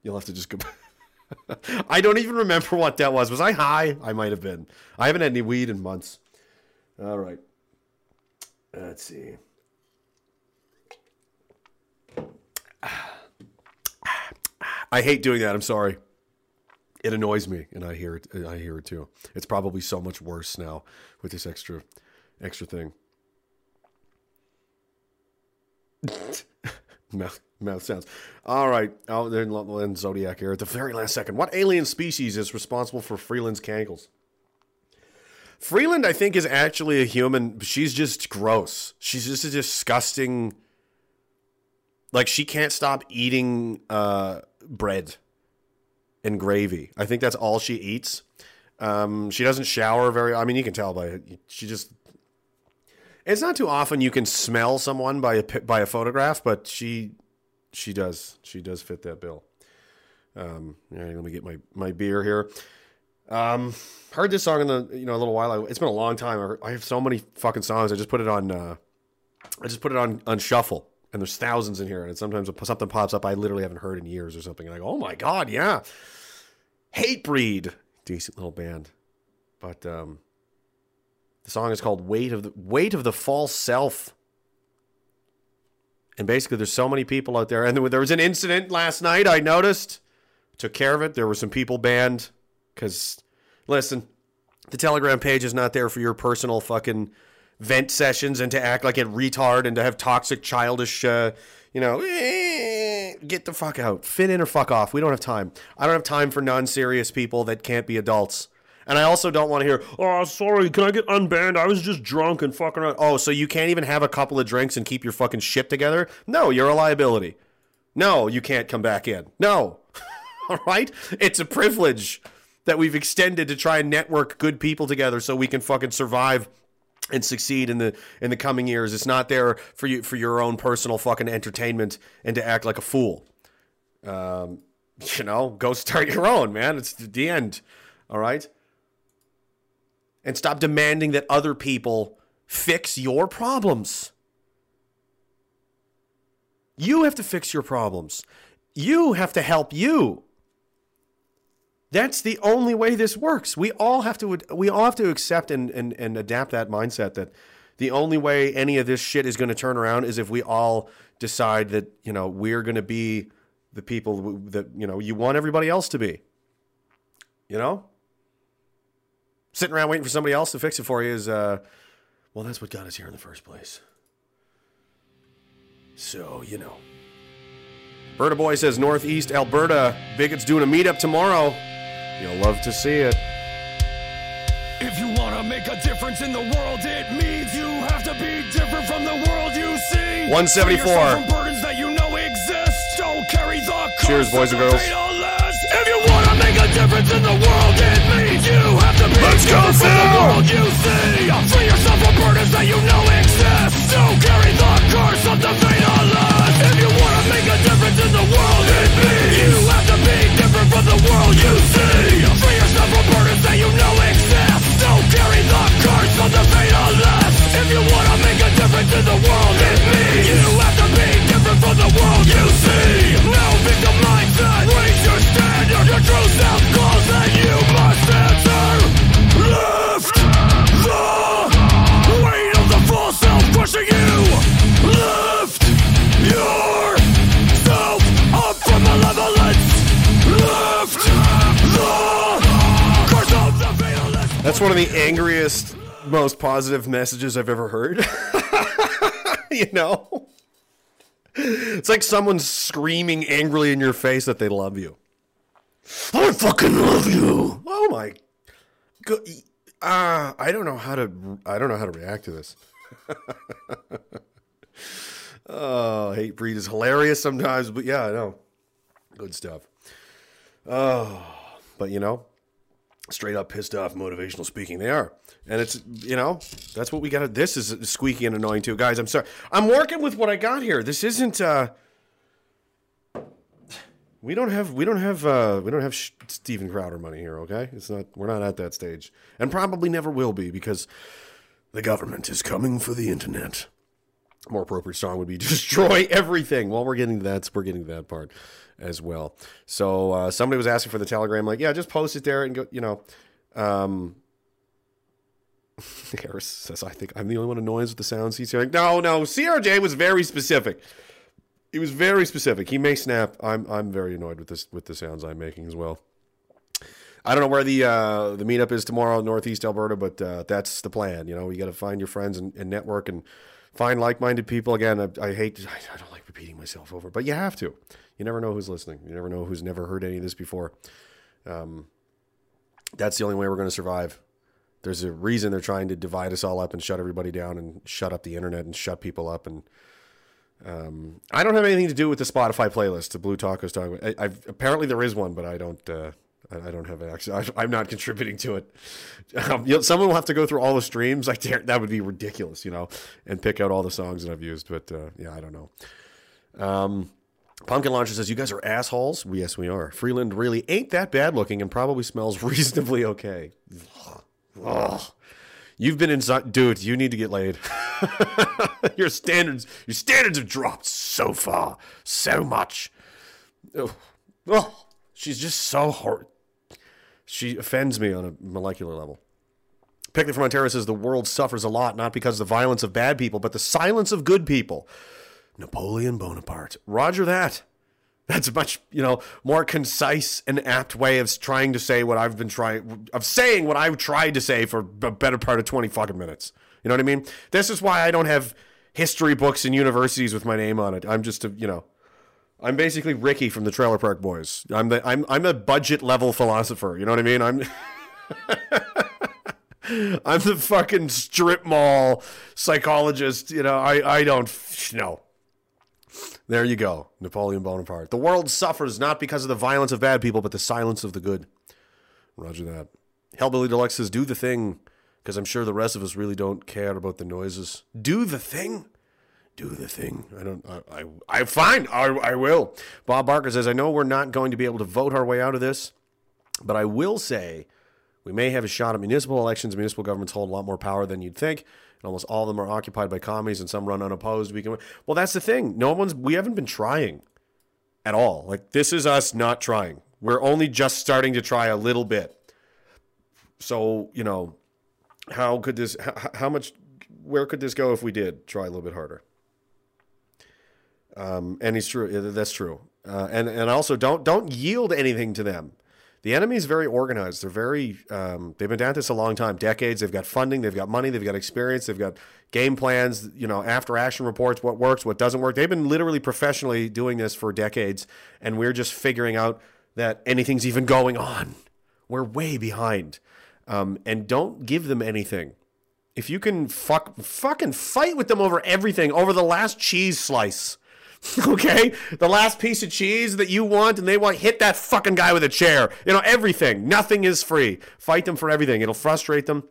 You'll have to just go. I don't even remember what that was. Was I high? I might have been. I haven't had any weed in months. All right. Let's see. I hate doing that. I'm sorry. It annoys me, and I hear it. I hear it too. It's probably so much worse now with this extra, extra thing. mouth, mouth sounds. All right. Oh, then, then Zodiac here at the very last second. What alien species is responsible for Freeland's cankles? Freeland, I think, is actually a human. She's just gross. She's just a disgusting. Like she can't stop eating uh, bread and gravy. I think that's all she eats. Um, she doesn't shower very. I mean, you can tell by it. She just. It's not too often you can smell someone by a by a photograph, but she she does she does fit that bill. Um, let me get my my beer here. Um, heard this song in the you know a little while. ago. It's been a long time. I, I have so many fucking songs. I just put it on. Uh, I just put it on on shuffle and there's thousands in here, and sometimes something pops up I literally haven't heard in years or something, and I go, oh my god, yeah, Hatebreed, decent little band, but um, the song is called "Weight of the Weight of the False Self." And basically, there's so many people out there. And there was an incident last night. I noticed. Took care of it. There were some people banned because, listen, the Telegram page is not there for your personal fucking vent sessions and to act like a retard and to have toxic, childish, uh, you know, eh, get the fuck out. Fit in or fuck off. We don't have time. I don't have time for non serious people that can't be adults. And I also don't want to hear, oh, sorry, can I get unbanned? I was just drunk and fucking around. Oh, so you can't even have a couple of drinks and keep your fucking shit together? No, you're a liability. No, you can't come back in. No. All right? It's a privilege that we've extended to try and network good people together so we can fucking survive and succeed in the in the coming years. It's not there for you for your own personal fucking entertainment and to act like a fool. Um, you know, go start your own, man. It's the end. All right? And stop demanding that other people fix your problems. You have to fix your problems. You have to help you. That's the only way this works. We all have to we all have to accept and, and, and adapt that mindset that the only way any of this shit is going to turn around is if we all decide that, you know, we're going to be the people that, you know, you want everybody else to be. You know? Sitting around waiting for somebody else to fix it for you is uh well, that's what got us here in the first place. So, you know. Berta Boy says Northeast Alberta. Bigot's doing a meetup tomorrow. You'll love to see it. If you wanna make a difference in the world, it means you have to be different from the world you see. 174. From burdens that you know exist. Don't carry the Cheers, boys and girls. If you wanna make a difference in the world, it means you have to be Let's go, different from the world you see. Free yourself from burdens that you know exist. Don't carry the curse of the fatalist. If you wanna make a difference in the world, it means you have to be different from the world you see. Free yourself from burdens that you know exist. Don't carry the curse of the fatalist. If you wanna make a difference in the world, it means you have to be different from the world you see. That's one of the angriest, most positive messages I've ever heard. you know? It's like someone screaming angrily in your face that they love you. I fucking love you. Oh my go- uh, I don't know how to I don't know how to react to this. oh, Hatebreed is hilarious sometimes, but yeah, I know. Good stuff. Oh, but you know, straight up pissed off motivational speaking. They are. And it's you know that's what we got this is squeaky and annoying too. Guys i'm sorry. I'm working with what i got here. This isn't uh we don't have we don't have uh we don't have Steven Crowder money here okay? It's not we're not at that stage. And probably never will be because the government is coming for the internet. More appropriate song would be destroy everything. Well, we're getting to that. We're getting to that part as well. So uh, somebody was asking for the telegram, like, yeah, just post it there and go. You know, um, Harris says, I think I'm the only one annoyed with the sounds he's hearing. No, no, CRJ was very specific. He was very specific. He may snap. I'm I'm very annoyed with this with the sounds I'm making as well. I don't know where the uh, the meetup is tomorrow, Northeast Alberta, but uh, that's the plan. You know, you got to find your friends and, and network and find like-minded people. Again, I, I hate, I, I don't like repeating myself over, but you have to. You never know who's listening. You never know who's never heard any of this before. Um, that's the only way we're going to survive. There's a reason they're trying to divide us all up and shut everybody down and shut up the internet and shut people up. And um, I don't have anything to do with the Spotify playlist. The Blue Taco's talking about. I, I've, apparently there is one, but I don't. Uh, I don't have access. I, I'm not contributing to it. Um, you know, someone will have to go through all the streams. I dare, that would be ridiculous, you know, and pick out all the songs that I've used. But uh, yeah, I don't know. Um, Pumpkin Launcher says, "You guys are assholes." Well, yes, we are. Freeland really ain't that bad looking, and probably smells reasonably okay. Ugh. You've been inside, dude. You need to get laid. your standards, your standards have dropped so far, so much. Oh, oh, she's just so hard. She offends me on a molecular level. Picnic from Ontario says the world suffers a lot, not because of the violence of bad people, but the silence of good people. Napoleon Bonaparte. Roger that. That's a much, you know, more concise and apt way of trying to say what I've been trying, of saying what I've tried to say for a better part of 20 fucking minutes. You know what I mean? This is why I don't have history books in universities with my name on it. I'm just a, you know, I'm basically Ricky from the Trailer Park Boys. I'm the, I'm, I'm a budget level philosopher. You know what I mean? I'm, I'm the fucking strip mall psychologist. You know, I, I don't know. There you go, Napoleon Bonaparte. The world suffers not because of the violence of bad people, but the silence of the good. Roger that. Hellbilly Deluxe says, "Do the thing because I'm sure the rest of us really don't care about the noises. Do the thing. Do the thing. I don't. I. I, I fine. I. I will. Bob Barker says, "I know we're not going to be able to vote our way out of this, but I will say." We may have a shot at municipal elections. Municipal governments hold a lot more power than you'd think, and almost all of them are occupied by commies, and some run unopposed. We can. Well, that's the thing. No one's. We haven't been trying at all. Like this is us not trying. We're only just starting to try a little bit. So you know, how could this? How, how much? Where could this go if we did try a little bit harder? Um, and he's true. That's true. Uh, and and also don't don't yield anything to them. The enemy is very organized. They're very. Um, they've been doing this a long time, decades. They've got funding. They've got money. They've got experience. They've got game plans. You know, after action reports, what works, what doesn't work. They've been literally professionally doing this for decades, and we're just figuring out that anything's even going on. We're way behind. Um, and don't give them anything. If you can fuck, fucking fight with them over everything, over the last cheese slice okay? The last piece of cheese that you want and they want, hit that fucking guy with a chair. You know, everything. Nothing is free. Fight them for everything. It'll frustrate them.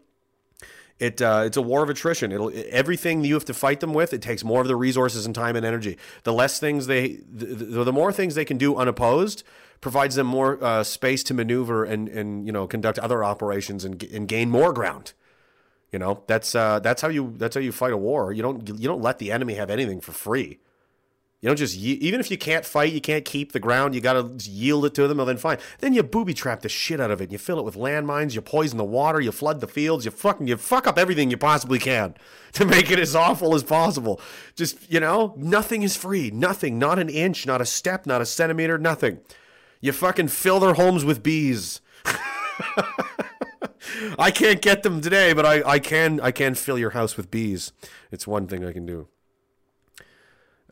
It uh, it's a war of attrition. It'll everything you have to fight them with. It takes more of the resources and time and energy. The less things they, the, the more things they can do unopposed, provides them more uh, space to maneuver and and you know conduct other operations and and gain more ground. You know that's uh, that's how you that's how you fight a war. You don't you don't let the enemy have anything for free. You don't just even if you can't fight, you can't keep the ground. You got to yield it to them, and then fine. Then you booby trap the shit out of it. You fill it with landmines. You poison the water. You flood the fields. You fucking you fuck up everything you possibly can to make it as awful as possible. Just you know, nothing is free. Nothing. Not an inch. Not a step. Not a centimeter. Nothing. You fucking fill their homes with bees. I can't get them today, but I, I can I can fill your house with bees. It's one thing I can do.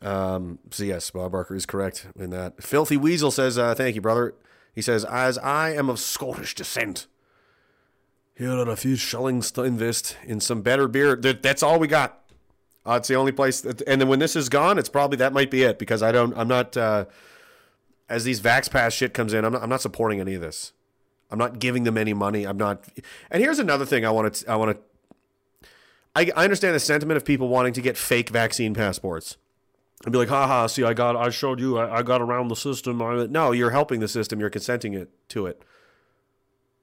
Um, so yes, Bob Barker is correct in that. Filthy Weasel says, uh, "Thank you, brother." He says, "As I am of Scottish descent, here are a few shillings to invest in some better beer. That's all we got. Uh, it's the only place. That, and then when this is gone, it's probably that might be it because I don't. I'm not. Uh, as these Vax Pass shit comes in, I'm not, I'm not supporting any of this. I'm not giving them any money. I'm not. And here's another thing I want to. I want to. I, I understand the sentiment of people wanting to get fake vaccine passports and be like, haha, see, I got, I showed you, I, I got around the system. No, you're helping the system. You're consenting it to it.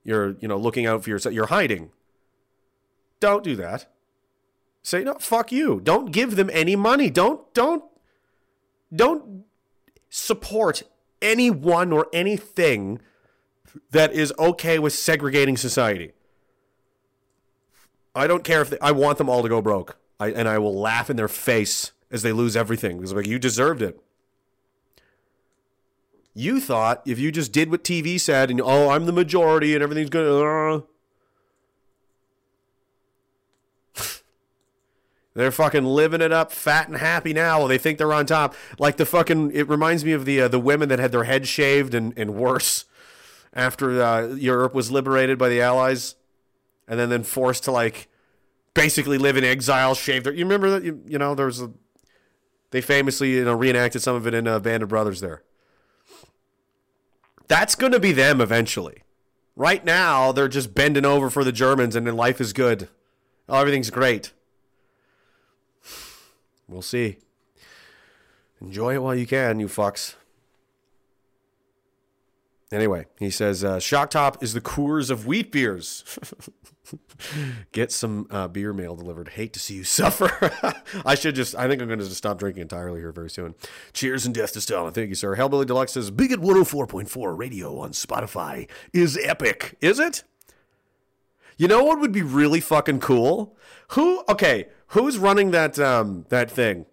You're, you know, looking out for yourself. You're hiding. Don't do that. Say no. Fuck you. Don't give them any money. Don't, don't, don't support anyone or anything that is okay with segregating society. I don't care if they, I want them all to go broke. I, and I will laugh in their face as they lose everything because like you deserved it. You thought if you just did what TV said and oh I'm the majority and everything's good. Uh, they're fucking living it up, fat and happy now. They think they're on top. Like the fucking. It reminds me of the uh, the women that had their heads shaved and, and worse after uh, Europe was liberated by the Allies, and then then forced to like basically live in exile, shave their. You remember that? You, you know, there was a they famously, you know, reenacted some of it in uh, Band of Brothers there. That's going to be them eventually. Right now, they're just bending over for the Germans and then life is good. Oh, everything's great. We'll see. Enjoy it while you can, you fucks. Anyway, he says, uh, Shock Top is the Coors of wheat beers. Get some uh, beer mail delivered. Hate to see you suffer. I should just, I think I'm going to just stop drinking entirely here very soon. Cheers and death to Stalin. Thank you, sir. Hellbilly Deluxe says, Bigot 104.4 radio on Spotify is epic. Is it? You know what would be really fucking cool? Who, okay, who's running that, um, that thing?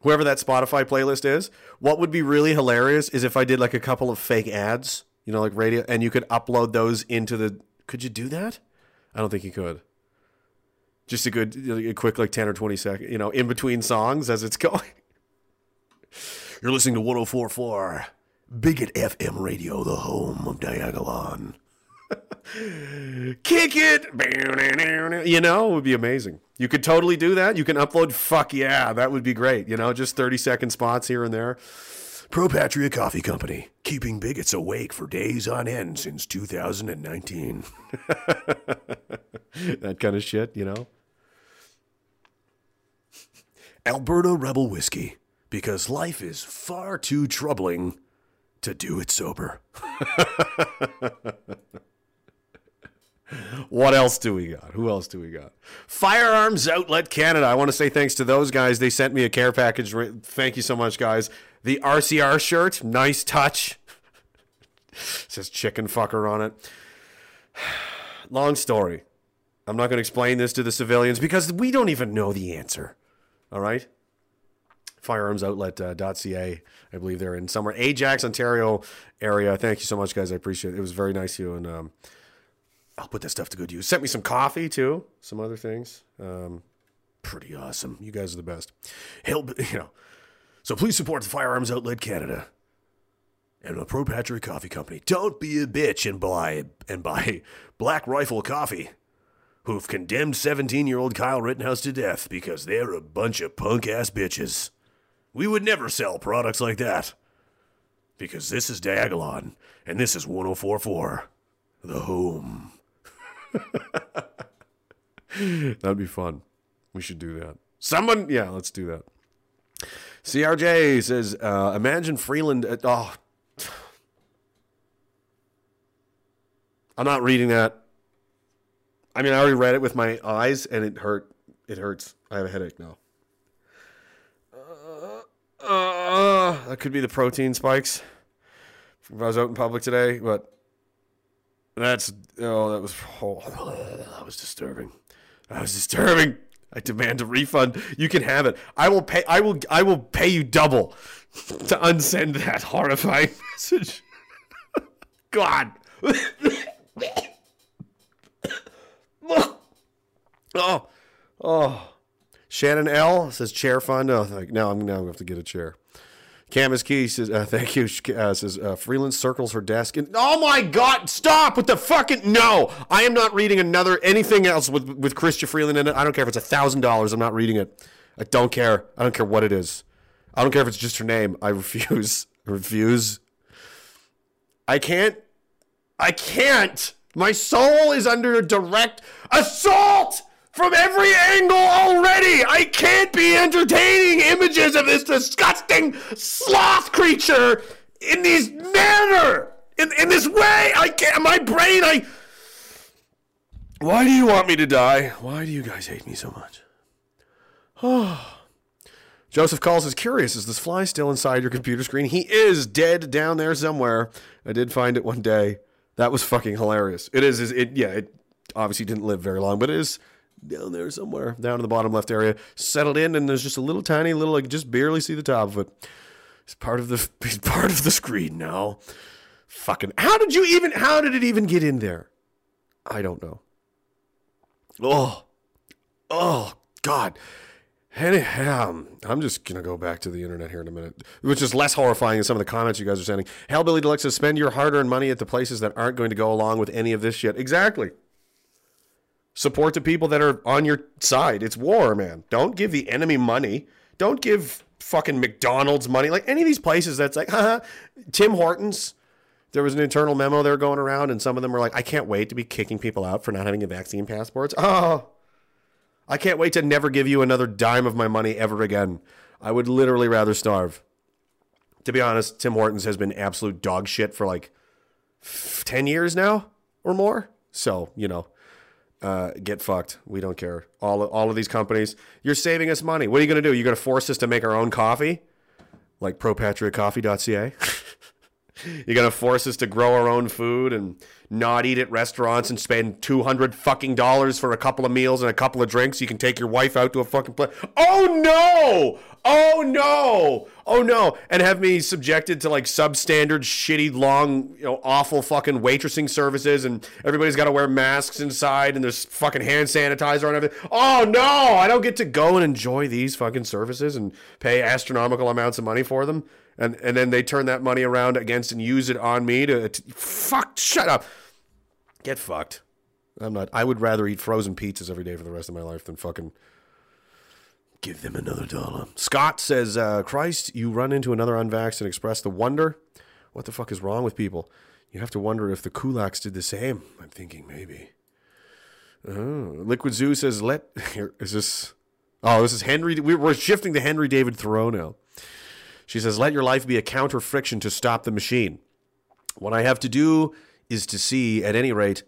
Whoever that Spotify playlist is, what would be really hilarious is if I did like a couple of fake ads, you know, like radio, and you could upload those into the could you do that? I don't think you could. Just a good, a quick, like 10 or 20 second, you know, in between songs as it's going. You're listening to 1044 Bigot FM Radio, the home of Diagolon. Kick it! You know, it would be amazing. You could totally do that. You can upload, fuck yeah, that would be great. You know, just 30 second spots here and there. Pro Patria Coffee Company. keeping bigots awake for days on end since 2019. that kind of shit, you know? Alberta Rebel Whiskey, because life is far too troubling to do it sober. What else do we got? Who else do we got? Firearms Outlet Canada. I want to say thanks to those guys. They sent me a care package. Thank you so much, guys. The RCR shirt, nice touch. says chicken fucker on it. Long story. I'm not going to explain this to the civilians because we don't even know the answer. All right? Firearmsoutlet.ca. I believe they're in somewhere. Ajax, Ontario area. Thank you so much, guys. I appreciate it. It was very nice of you. And, um, I'll put that stuff to good use. Sent me some coffee too, some other things. Um, pretty awesome. You guys are the best. Hell, you know. So please support the Firearms Outlet Canada and the Pro Patria Coffee Company. Don't be a bitch and buy and buy Black Rifle Coffee, who've condemned 17-year-old Kyle Rittenhouse to death because they're a bunch of punk ass bitches. We would never sell products like that because this is Diagolon and this is 1044, the home. That'd be fun. We should do that. Someone, yeah, let's do that. CRJ says, uh, imagine Freeland. At, oh, I'm not reading that. I mean, I already read it with my eyes, and it hurt. It hurts. I have a headache now. Uh, uh, that could be the protein spikes. If I was out in public today, but that's oh, that was oh, that was disturbing. That was disturbing. I demand a refund. You can have it. I will pay. I will. I will pay you double to unsend that horrifying message. God. oh, oh. Shannon L says chair fund. Oh, like now I'm now I'm going to have to get a chair. Camus Key says, uh, thank you. Uh, says, uh, Freeland circles her desk. And, oh my God, stop with the fucking. No, I am not reading another anything else with, with Chrystia Freeland in it. I don't care if it's a $1,000. I'm not reading it. I don't care. I don't care what it is. I don't care if it's just her name. I refuse. I refuse. I can't. I can't. My soul is under direct assault from every angle already. I can't be entertaining images of this disgusting sloth creature in this manner, in, in this way. I can't, my brain, I. Why do you want me to die? Why do you guys hate me so much? Oh. Joseph calls is curious. Is this fly still inside your computer screen? He is dead down there somewhere. I did find it one day. That was fucking hilarious. It is. It yeah. It obviously didn't live very long, but it is down there somewhere, down in the bottom left area, settled in, and there's just a little tiny little, like just barely see the top of it. It's part of the part of the screen now. Fucking how did you even how did it even get in there? I don't know. Oh, oh God. Anyhow, I'm just gonna go back to the internet here in a minute, which is less horrifying than some of the comments you guys are sending. Hellbilly Deluxe says, spend your hard-earned money at the places that aren't going to go along with any of this shit. Exactly. Support the people that are on your side. It's war, man. Don't give the enemy money. Don't give fucking McDonald's money. Like any of these places that's like, haha, Tim Hortons. There was an internal memo there going around, and some of them were like, I can't wait to be kicking people out for not having a vaccine passports. Oh, I can't wait to never give you another dime of my money ever again. I would literally rather starve. To be honest, Tim Hortons has been absolute dog shit for like 10 years now or more. So, you know, uh, get fucked. We don't care. All all of these companies, you're saving us money. What are you going to do? You're going to force us to make our own coffee, like propatriacoffee.ca. you're going to force us to grow our own food and not eat at restaurants and spend two hundred fucking dollars for a couple of meals and a couple of drinks. You can take your wife out to a fucking place. Oh no! Oh no! Oh no! And have me subjected to like substandard, shitty, long, you know, awful fucking waitressing services, and everybody's got to wear masks inside, and there's fucking hand sanitizer and everything. Oh no! I don't get to go and enjoy these fucking services and pay astronomical amounts of money for them, and and then they turn that money around against and use it on me to, to fuck. Shut up. Get fucked. I'm not. I would rather eat frozen pizzas every day for the rest of my life than fucking give them another dollar. Scott says, uh, Christ, you run into another unvaxxed and express the wonder What the fuck is wrong with people? You have to wonder if the kulaks did the same. I'm thinking maybe. Oh, Liquid Zoo says, "Let here is this." Oh, this is Henry. we- We're shifting to Henry David Thoreau now. She says, "Let your life be a counter friction to stop the machine. What I have to do is to see, at any rate,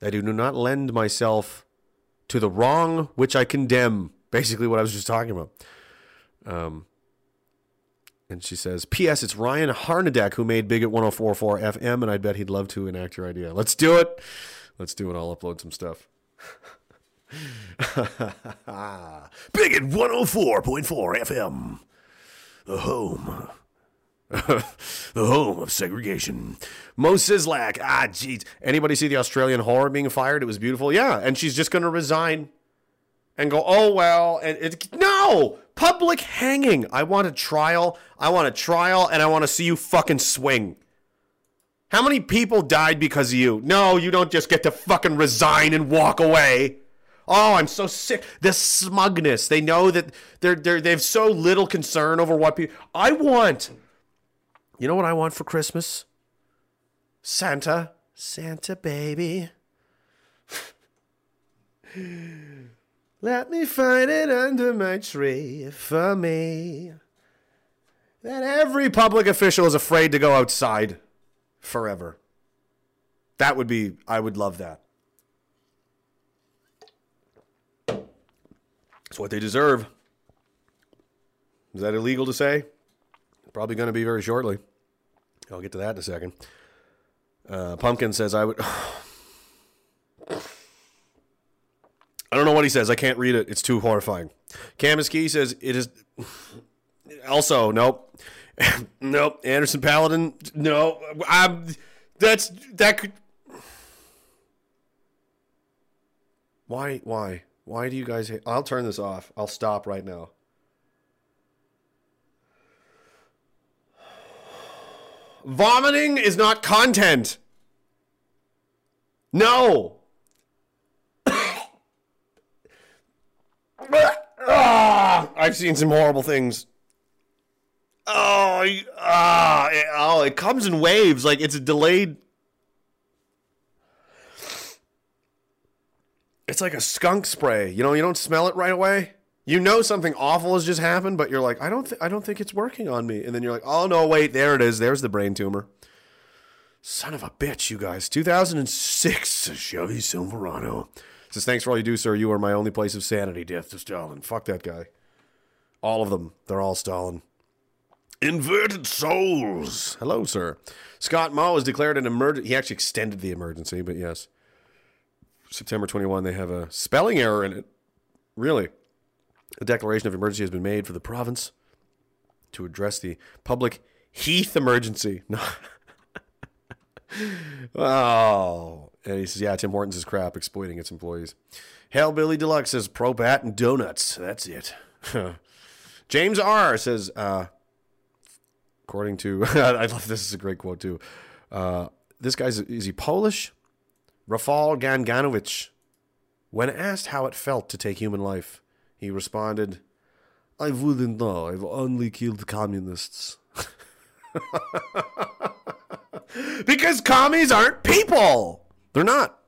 that I do not lend myself to the wrong which I condemn." Basically, what I was just talking about. Um, and she says, P.S. It's Ryan Harnadak who made Bigot 1044 FM, and I bet he'd love to enact your idea. Let's do it. Let's do it. I'll upload some stuff. Bigot 104.4 FM. The home. the home of segregation. Mo Sislak. Ah, jeez. Anybody see the Australian horror being fired? It was beautiful. Yeah. And she's just going to resign and go, oh, well. And no! Public hanging. I want a trial. I want a trial, and I want to see you fucking swing. How many people died because of you? No, you don't just get to fucking resign and walk away. Oh, I'm so sick. The smugness. They know that they're they're they have so little concern over what people. I want. You know what I want for Christmas? Santa, Santa baby. Let me find it under my tree for me. That every public official is afraid to go outside forever. That would be, I would love that. It's what they deserve. Is that illegal to say? Probably going to be very shortly. I'll get to that in a second. Uh, Pumpkin says, I would. I don't know what he says. I can't read it. It's too horrifying. Kamiski says, it is. Also, nope. nope. Anderson Paladin, no. I'm. That's. That could. Why? Why? Why do you guys hate? I'll turn this off. I'll stop right now. Vomiting is not content. No. Ah, I've seen some horrible things. Oh, ah, it, oh, it comes in waves. Like it's a delayed. It's like a skunk spray. You know, you don't smell it right away. You know something awful has just happened, but you're like, I don't, th- I don't think it's working on me. And then you're like, oh no, wait, there it is. There's the brain tumor. Son of a bitch, you guys. 2006, Chevy Silverado. Says, thanks for all you do, sir. You are my only place of sanity. Death to Stalin. Fuck that guy. All of them. They're all Stalin. Inverted souls. Hello, sir. Scott Moe has declared an emergency. He actually extended the emergency, but yes. September 21, they have a spelling error in it. Really. A declaration of emergency has been made for the province to address the public Heath emergency. Oh. And he says, yeah, Tim Hortons is crap, exploiting its employees. Hellbilly Deluxe says, pro bat and donuts. That's it. James R. says, uh, according to, I love this is a great quote too. Uh, this guy's, is he Polish? Rafal Gan-Ganowicz. When asked how it felt to take human life, he responded, I wouldn't know. I've only killed communists. because commies aren't people. They're not.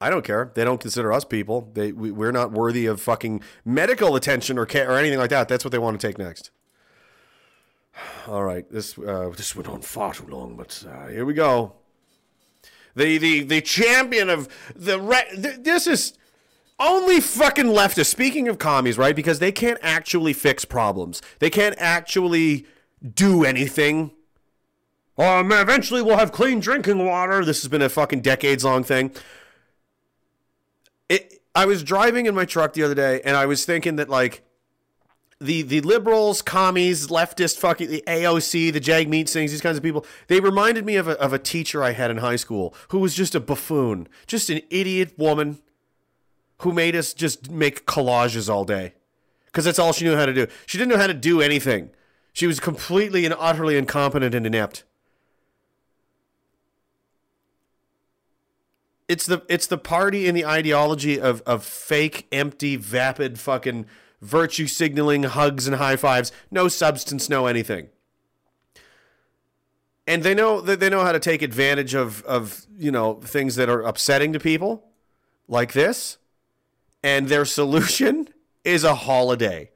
I don't care. They don't consider us people. They we, we're not worthy of fucking medical attention or care or anything like that. That's what they want to take next. All right, this uh, this went on far too long, but uh, here we go. The the the champion of the re- th- this is only fucking leftists. Speaking of commies, right? Because they can't actually fix problems. They can't actually do anything. Um, eventually we'll have clean drinking water. This has been a fucking decades long thing. It. I was driving in my truck the other day, and I was thinking that like the the liberals, commies, leftist, fucking the AOC, the Jagmeet Singhs, these kinds of people, they reminded me of a, of a teacher I had in high school who was just a buffoon, just an idiot woman who made us just make collages all day because that's all she knew how to do. She didn't know how to do anything. She was completely and utterly incompetent and inept. It's the it's the party and the ideology of of fake, empty, vapid, fucking virtue signaling, hugs and high fives, no substance, no anything. and they know that they know how to take advantage of of you know things that are upsetting to people, like this, and their solution is a holiday,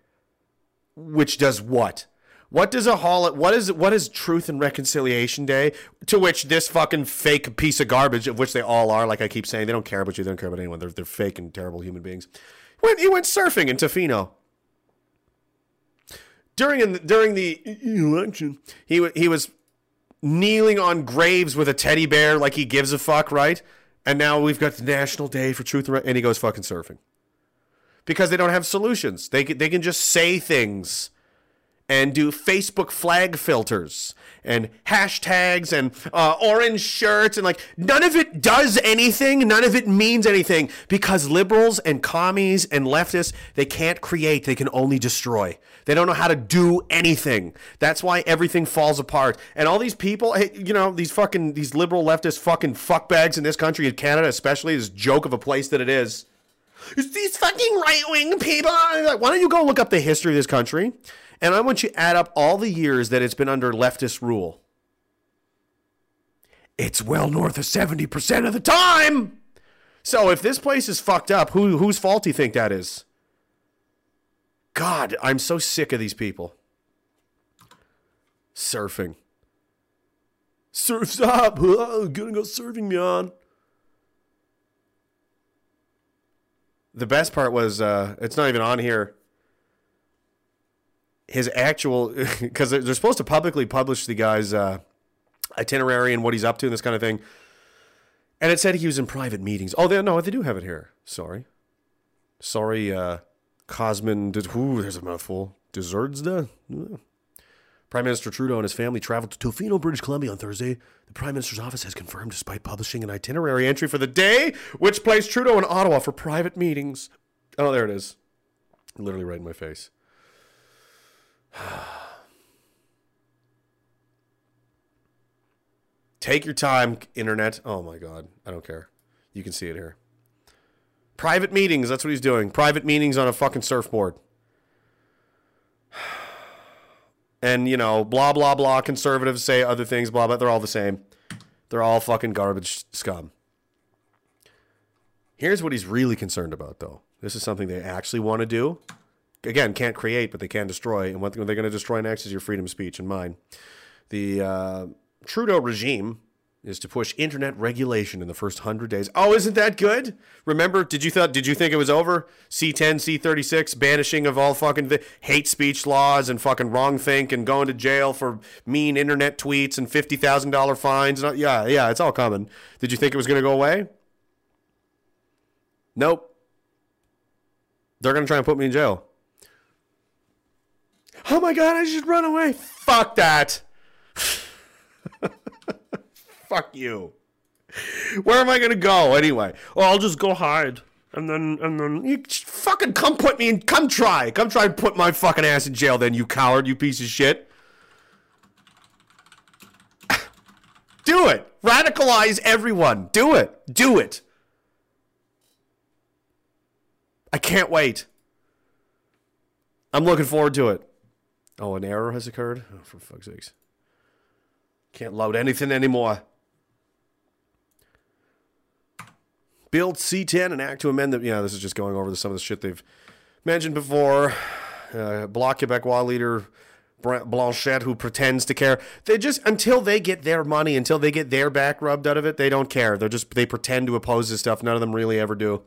which does what? What does a hol? What is what is Truth and Reconciliation Day? To which this fucking fake piece of garbage, of which they all are, like I keep saying, they don't care about you. They don't care about anyone. They're they're fake and terrible human beings. Went he went surfing in Tofino during during the election. He he was kneeling on graves with a teddy bear, like he gives a fuck, right? And now we've got the National Day for Truth and Re- and he goes fucking surfing because they don't have solutions. They can, they can just say things and do Facebook flag filters and hashtags and uh, orange shirts and like none of it does anything. None of it means anything because liberals and commies and leftists they can't create. They can only destroy. They don't know how to do anything. That's why everything falls apart. And all these people, you know, these fucking these liberal leftist fucking fuckbags in this country, in Canada especially, this joke of a place that it is. It's these fucking right wing people. Like, Why don't you go look up the history of this country? And I want you to add up all the years that it's been under leftist rule. It's well north of 70% of the time. So if this place is fucked up, who, whose fault do you think that is? God, I'm so sick of these people. Surfing. Surf's up. Oh, gonna go surfing, man. The best part was uh, it's not even on here. His actual because they're, supposed to publicly publish the guy's uh, itinerary and what he's up to and this kind of thing. And it said he was in private meetings. Oh, they, no, they do have it here. Sorry, sorry, uh, Cosmin. Did, ooh, there's a mouthful. Deserts the. Prime Minister Trudeau and his family traveled to Tofino, British Columbia on Thursday. The Prime Minister's office has confirmed, despite publishing an itinerary entry for the day, which placed Trudeau in Ottawa for private meetings. Oh, there it is. Literally right in my face. Take your time, internet. Oh my God. I don't care. You can see it here. Private meetings. That's what he's doing. Private meetings on a fucking surfboard. And, you know, blah, blah, blah. Conservatives say other things, blah, blah. They're all the same. They're all fucking garbage scum. Here's what he's really concerned about, though. This is something they actually want to do. Again, can't create, but they can destroy. And what they're going to destroy next is your freedom of speech and mine. The uh, Trudeau regime is to push internet regulation in the first hundred days. Oh, isn't that good? Remember, did you thought did you think it was over? C ten, C thirty six, banishing of all fucking th- hate speech laws and fucking wrong think and going to jail for mean internet tweets and fifty thousand dollar fines. And yeah, yeah, it's all coming. Did you think it was going to go away? Nope. They're going to try and put me in jail. Oh my god, I should run away. Fuck that. Fuck you. Where am I gonna go anyway? Oh, I'll just go hide. And then, and then, you fucking come put me in, come try. Come try and put my fucking ass in jail then, you coward, you piece of shit. Do it. Radicalize everyone. Do it. Do it. I can't wait. I'm looking forward to it. Oh, an error has occurred? Oh, for fuck's sakes. Can't load anything anymore. Build C10 and act to amend the. Yeah, this is just going over some of the shit they've mentioned before. Uh, Bloc Quebecois leader Blanchet, who pretends to care. They just until they get their money, until they get their back rubbed out of it, they don't care. They're just they pretend to oppose this stuff. None of them really ever do.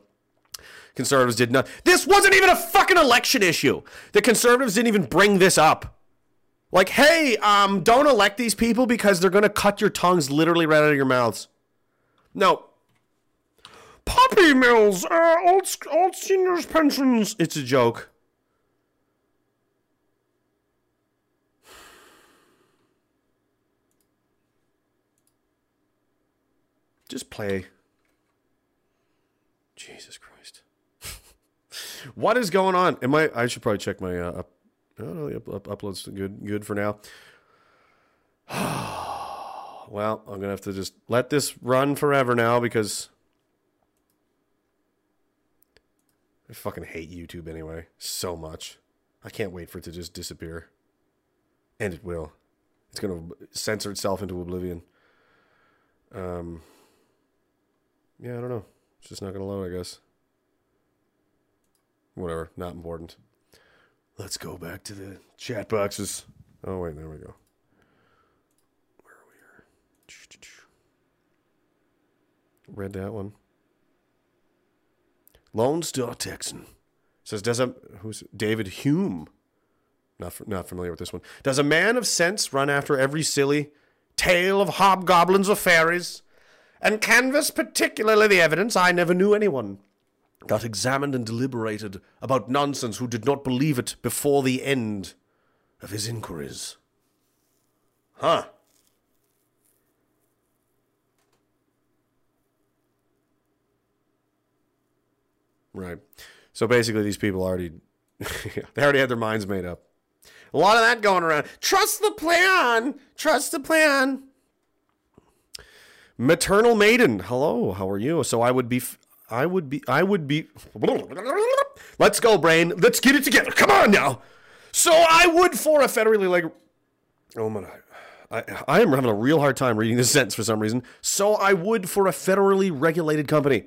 Conservatives did not. This wasn't even a fucking election issue. The conservatives didn't even bring this up. Like, hey, um, don't elect these people because they're gonna cut your tongues literally right out of your mouths. No. Puppy mills, uh, old old seniors pensions. It's a joke. Just play. Jesus Christ. what is going on? Am I? I should probably check my uh, up. Oh, no, up, up, upload's good. Good for now. well, I'm gonna have to just let this run forever now because I fucking hate YouTube anyway so much. I can't wait for it to just disappear, and it will. It's gonna censor itself into oblivion. Um. Yeah, I don't know. It's just not gonna load, I guess. Whatever, not important. Let's go back to the chat boxes. Oh wait, there we go. Where are we? Read that one. Lone Star Texan says, "Does a who's David Hume? Not f- not familiar with this one. Does a man of sense run after every silly tale of hobgoblins or fairies, and canvass particularly the evidence? I never knew anyone." Got examined and deliberated about nonsense who did not believe it before the end of his inquiries. Huh. Right. So basically, these people already they already had their minds made up. A lot of that going around. Trust the plan. Trust the plan. Maternal maiden. Hello. How are you? So I would be. I would be. I would be. Let's go, brain. Let's get it together. Come on now. So I would for a federally like. Oh my. I, I am having a real hard time reading this sentence for some reason. So I would for a federally regulated company.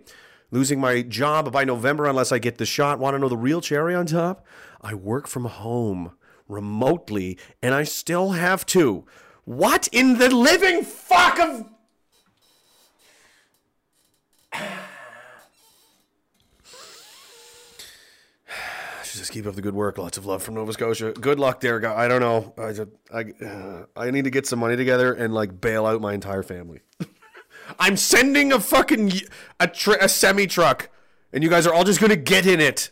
Losing my job by November unless I get the shot. Want to know the real cherry on top? I work from home remotely and I still have to. What in the living fuck of. Just keep up the good work. Lots of love from Nova Scotia. Good luck there, guy. I don't know. I just, I, uh, I need to get some money together and like bail out my entire family. I'm sending a fucking a, tr- a semi truck, and you guys are all just gonna get in it.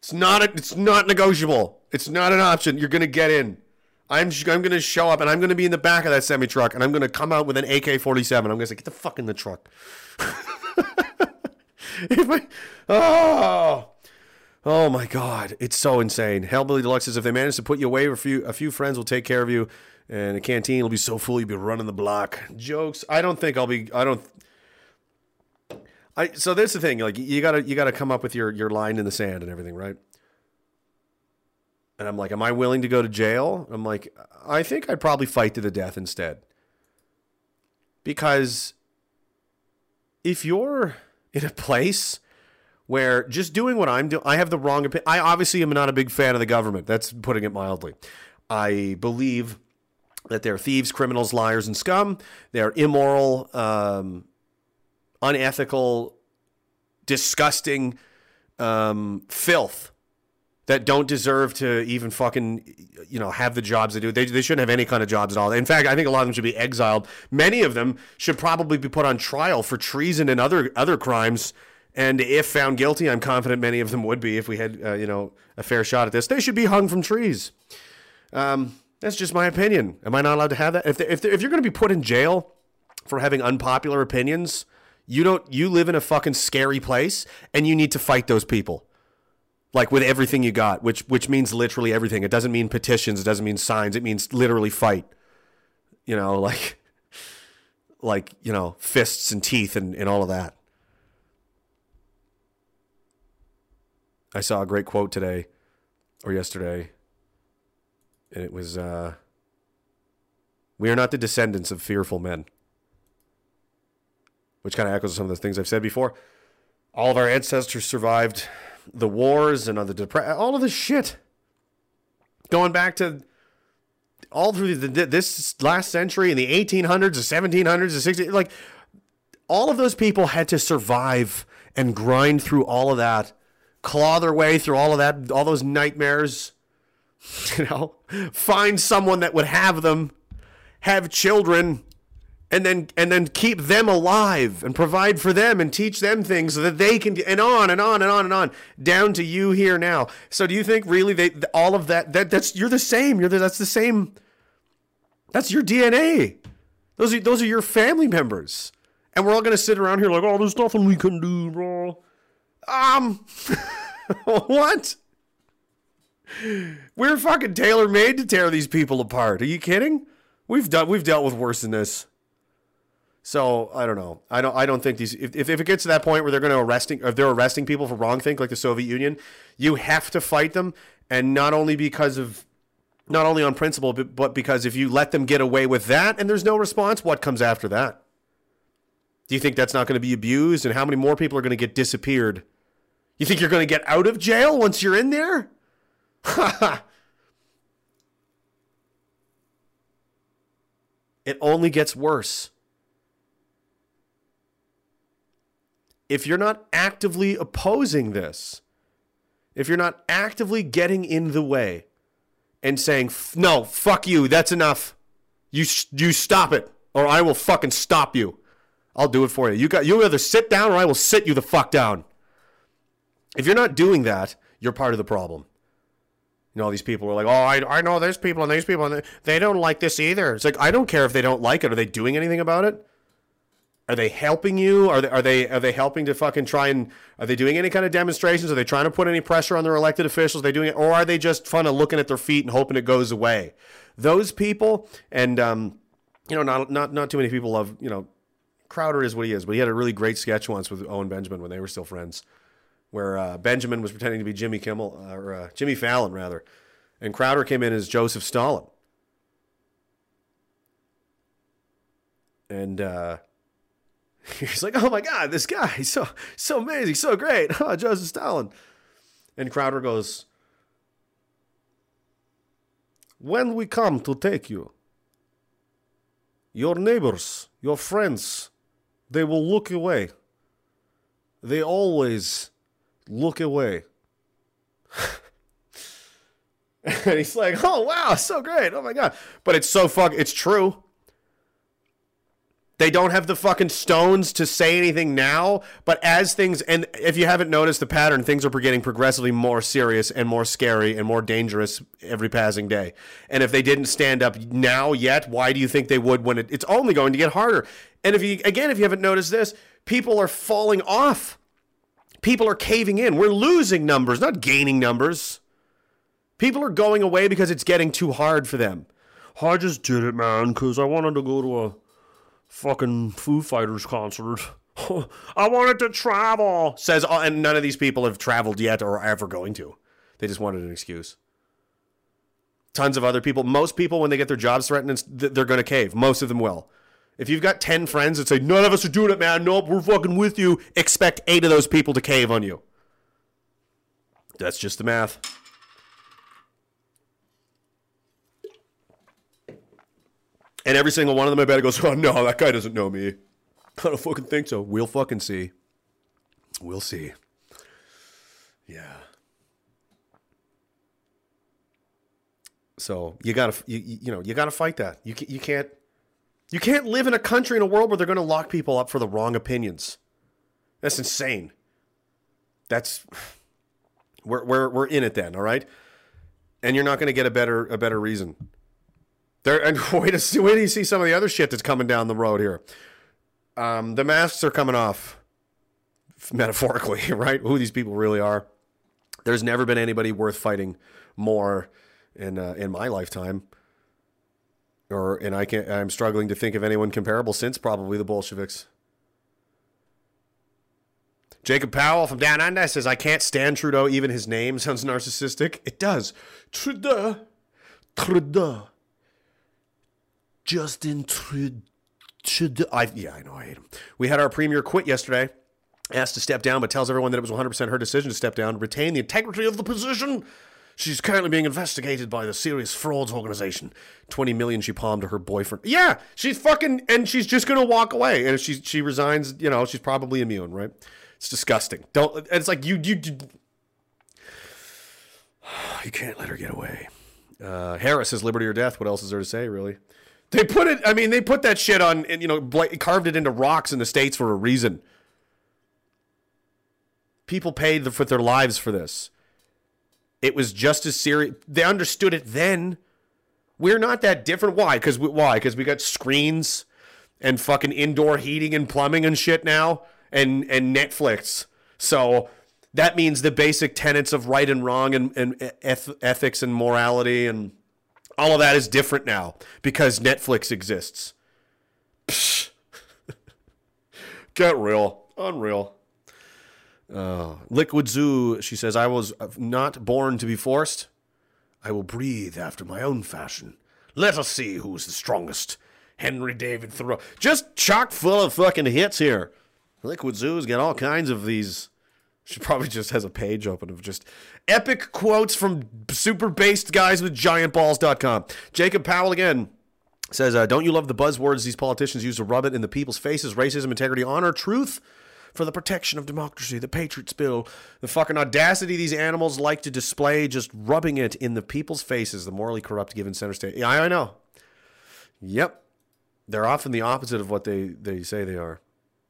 It's not a, it's not negotiable. It's not an option. You're gonna get in. I'm sh- I'm gonna show up, and I'm gonna be in the back of that semi truck, and I'm gonna come out with an AK-47. I'm gonna say, get the fuck in the truck. if I, oh. Oh my God, it's so insane. Hellbilly Deluxe says if they manage to put you away, a few a few friends will take care of you, and the canteen will be so full you'll be running the block. Jokes. I don't think I'll be. I don't. I so there's the thing. Like you gotta you gotta come up with your your line in the sand and everything, right? And I'm like, am I willing to go to jail? I'm like, I think I'd probably fight to the death instead. Because if you're in a place where just doing what I'm doing, I have the wrong opinion. I obviously am not a big fan of the government. That's putting it mildly. I believe that they're thieves, criminals, liars, and scum. They're immoral, um, unethical, disgusting um, filth that don't deserve to even fucking you know have the jobs they do. They, they shouldn't have any kind of jobs at all. In fact, I think a lot of them should be exiled. Many of them should probably be put on trial for treason and other other crimes. And if found guilty, I'm confident many of them would be if we had uh, you know a fair shot at this. They should be hung from trees. Um, that's just my opinion. Am I not allowed to have that? If they, if, they, if you're going to be put in jail for having unpopular opinions, you don't. You live in a fucking scary place, and you need to fight those people like with everything you got, which which means literally everything. It doesn't mean petitions, it doesn't mean signs, it means literally fight. You know, like like, you know, fists and teeth and, and all of that. I saw a great quote today or yesterday, and it was uh we are not the descendants of fearful men. Which kind of echoes some of the things I've said before. All of our ancestors survived the wars and the depression, all of this shit. Going back to all through the, this last century in the 1800s, the 1700s, the 60s, like all of those people had to survive and grind through all of that, claw their way through all of that, all those nightmares. You know, find someone that would have them, have children, and then and then keep them alive and provide for them and teach them things so that they can and on and on and on and on down to you here now. So do you think really they all of that that that's you're the same. You're the, that's the same. That's your DNA. Those are those are your family members. And we're all gonna sit around here like, oh, there's nothing we can do, bro. Um, what? We're fucking tailor made to tear these people apart. Are you kidding? We've done we've dealt with worse than this. So I don't know. I don't. I don't think these. If, if it gets to that point where they're going to arresting, if they're arresting people for wrong think like the Soviet Union, you have to fight them, and not only because of Not only on principle, but, but because if you let them get away with that and there's no response, what comes after that? Do you think that's not going to be abused? And how many more people are going to get disappeared? You think you're going to get out of jail once you're in there? it only gets worse. If you're not actively opposing this, if you're not actively getting in the way and saying, no, fuck you, that's enough, you, you stop it, or I will fucking stop you. I'll do it for you. You got you either sit down or I will sit you the fuck down. If you're not doing that, you're part of the problem. Know, all these people are like, oh, I, I know there's people and these people, and they don't like this either. It's like, I don't care if they don't like it. Are they doing anything about it? Are they helping you? Are they are they are they helping to fucking try and are they doing any kind of demonstrations? Are they trying to put any pressure on their elected officials? Are they doing it, or are they just fun of looking at their feet and hoping it goes away? Those people, and um, you know, not not not too many people love you know, Crowder is what he is, but he had a really great sketch once with Owen Benjamin when they were still friends, where uh, Benjamin was pretending to be Jimmy Kimmel uh, or uh, Jimmy Fallon rather, and Crowder came in as Joseph Stalin, and. uh He's like, oh my God, this guy, he's so so amazing, so great. Oh, Joseph Stalin. And Crowder goes, When we come to take you, your neighbors, your friends, they will look away. They always look away. and he's like, oh wow, so great. Oh my God. But it's so fuck it's true. They don't have the fucking stones to say anything now, but as things, and if you haven't noticed the pattern, things are getting progressively more serious and more scary and more dangerous every passing day. And if they didn't stand up now yet, why do you think they would when it, it's only going to get harder? And if you, again, if you haven't noticed this, people are falling off. People are caving in. We're losing numbers, not gaining numbers. People are going away because it's getting too hard for them. I just did it, man, because I wanted to go to a fucking Foo Fighters concert. I wanted to travel. Says, uh, and none of these people have traveled yet or are ever going to. They just wanted an excuse. Tons of other people. Most people, when they get their jobs threatened, they're going to cave. Most of them will. If you've got 10 friends that say, none of us are doing it, man. Nope, we're fucking with you. Expect eight of those people to cave on you. That's just the math. And every single one of them, I bet, goes, oh, no, that guy doesn't know me. I don't fucking think so. We'll fucking see. We'll see. Yeah. So you gotta, you, you know, you gotta fight that. You you can't, you can't live in a country in a world where they're gonna lock people up for the wrong opinions. That's insane. That's, we're we're we're in it then, all right. And you're not gonna get a better a better reason. There and wait to see, wait you see some of the other shit that's coming down the road here. Um, the masks are coming off, metaphorically, right? Who these people really are. There's never been anybody worth fighting more in uh, in my lifetime. Or and I can I'm struggling to think of anyone comparable since probably the Bolsheviks. Jacob Powell from Down Under says, I can't stand Trudeau. Even his name sounds narcissistic. It does. Trudeau. Trudeau. Justin Trudeau. I, yeah, I know. I hate him. We had our premier quit yesterday, asked to step down, but tells everyone that it was 100% her decision to step down, retain the integrity of the position. She's currently being investigated by the Serious Frauds Organization. 20 million she palmed to her boyfriend. Yeah, she's fucking, and she's just going to walk away. And if she, she resigns, you know, she's probably immune, right? It's disgusting. Don't, it's like you, you, you, you can't let her get away. Uh, Harris says liberty or death. What else is there to say, really? They put it. I mean, they put that shit on, and you know, carved it into rocks in the states for a reason. People paid for their lives for this. It was just as serious. They understood it then. We're not that different. Why? Because why? Because we got screens and fucking indoor heating and plumbing and shit now, and and Netflix. So that means the basic tenets of right and wrong and, and eth- ethics and morality and all of that is different now because Netflix exists. Get real. Unreal. Uh, Liquid Zoo, she says, I was not born to be forced. I will breathe after my own fashion. Let us see who's the strongest. Henry David Thoreau. Just chock full of fucking hits here. Liquid Zoo's got all kinds of these. She probably just has a page open of just epic quotes from super based guys with giantballs.com. Jacob Powell again says, uh, Don't you love the buzzwords these politicians use to rub it in the people's faces? Racism, integrity, honor, truth for the protection of democracy, the Patriots Bill, the fucking audacity these animals like to display, just rubbing it in the people's faces, the morally corrupt given center state. Yeah, I know. Yep. They're often the opposite of what they, they say they are.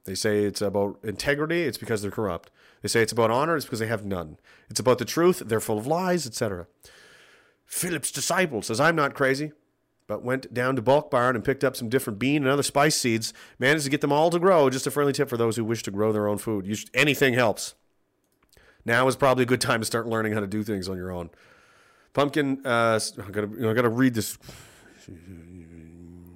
They say it's about integrity, it's because they're corrupt. They say it's about honor, it's because they have none. It's about the truth, they're full of lies, etc. Philip's disciple says, I'm not crazy, but went down to Bulk Barn and picked up some different bean and other spice seeds. Managed to get them all to grow. Just a friendly tip for those who wish to grow their own food. Should, anything helps. Now is probably a good time to start learning how to do things on your own. Pumpkin, uh, I gotta, I gotta read this.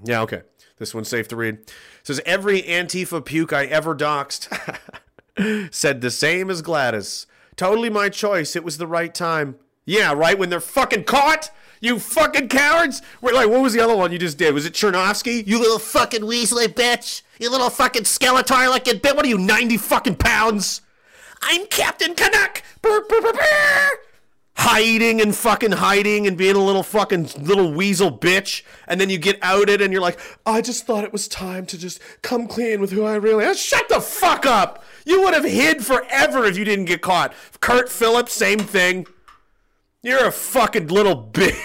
Yeah, okay. This one's safe to read. It says every Antifa puke I ever doxed said the same as Gladys. Totally my choice. It was the right time. Yeah, right when they're fucking caught. You fucking cowards! Wait, like, what was the other one you just did? Was it Chernovsky? You little fucking weaselly bitch! You little fucking Skeletor looking bitch! What are you, 90 fucking pounds? I'm Captain Canuck! Burr, burr, burr. Hiding and fucking hiding and being a little fucking little weasel bitch. And then you get outed and you're like, I just thought it was time to just come clean with who I really am. Shut the fuck up! You would have hid forever if you didn't get caught. Kurt Phillips, same thing. You're a fucking little bitch.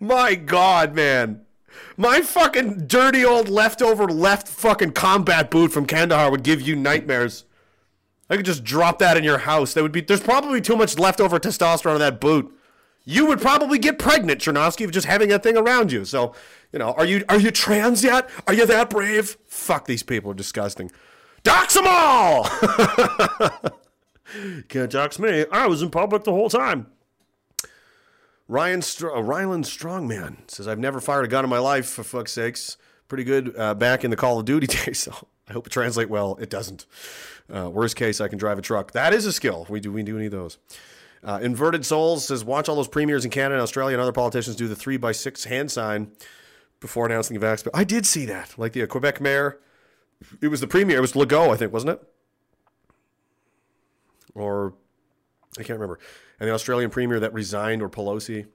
My God, man. My fucking dirty old leftover left fucking combat boot from Kandahar would give you nightmares. I could just drop that in your house. That would be there's probably too much leftover testosterone in that boot. You would probably get pregnant, Chernovsky, of just having that thing around you. So, you know, are you are you trans yet? Are you that brave? Fuck these people are disgusting. Dox them all! Can't dox me. I was in public the whole time. Ryan Str- uh, Ryland Strongman says, I've never fired a gun in my life, for fuck's sakes. Pretty good uh, back in the Call of Duty days, so I hope it translates well. It doesn't. Uh, worst case, I can drive a truck. That is a skill. We do, we do need those. Uh, Inverted Souls says, watch all those premiers in Canada and Australia and other politicians do the three by six hand sign before announcing the vax. But I did see that. Like the uh, Quebec mayor, it was the premier. It was Legault, I think, wasn't it? Or I can't remember. And the Australian premier that resigned, or Pelosi,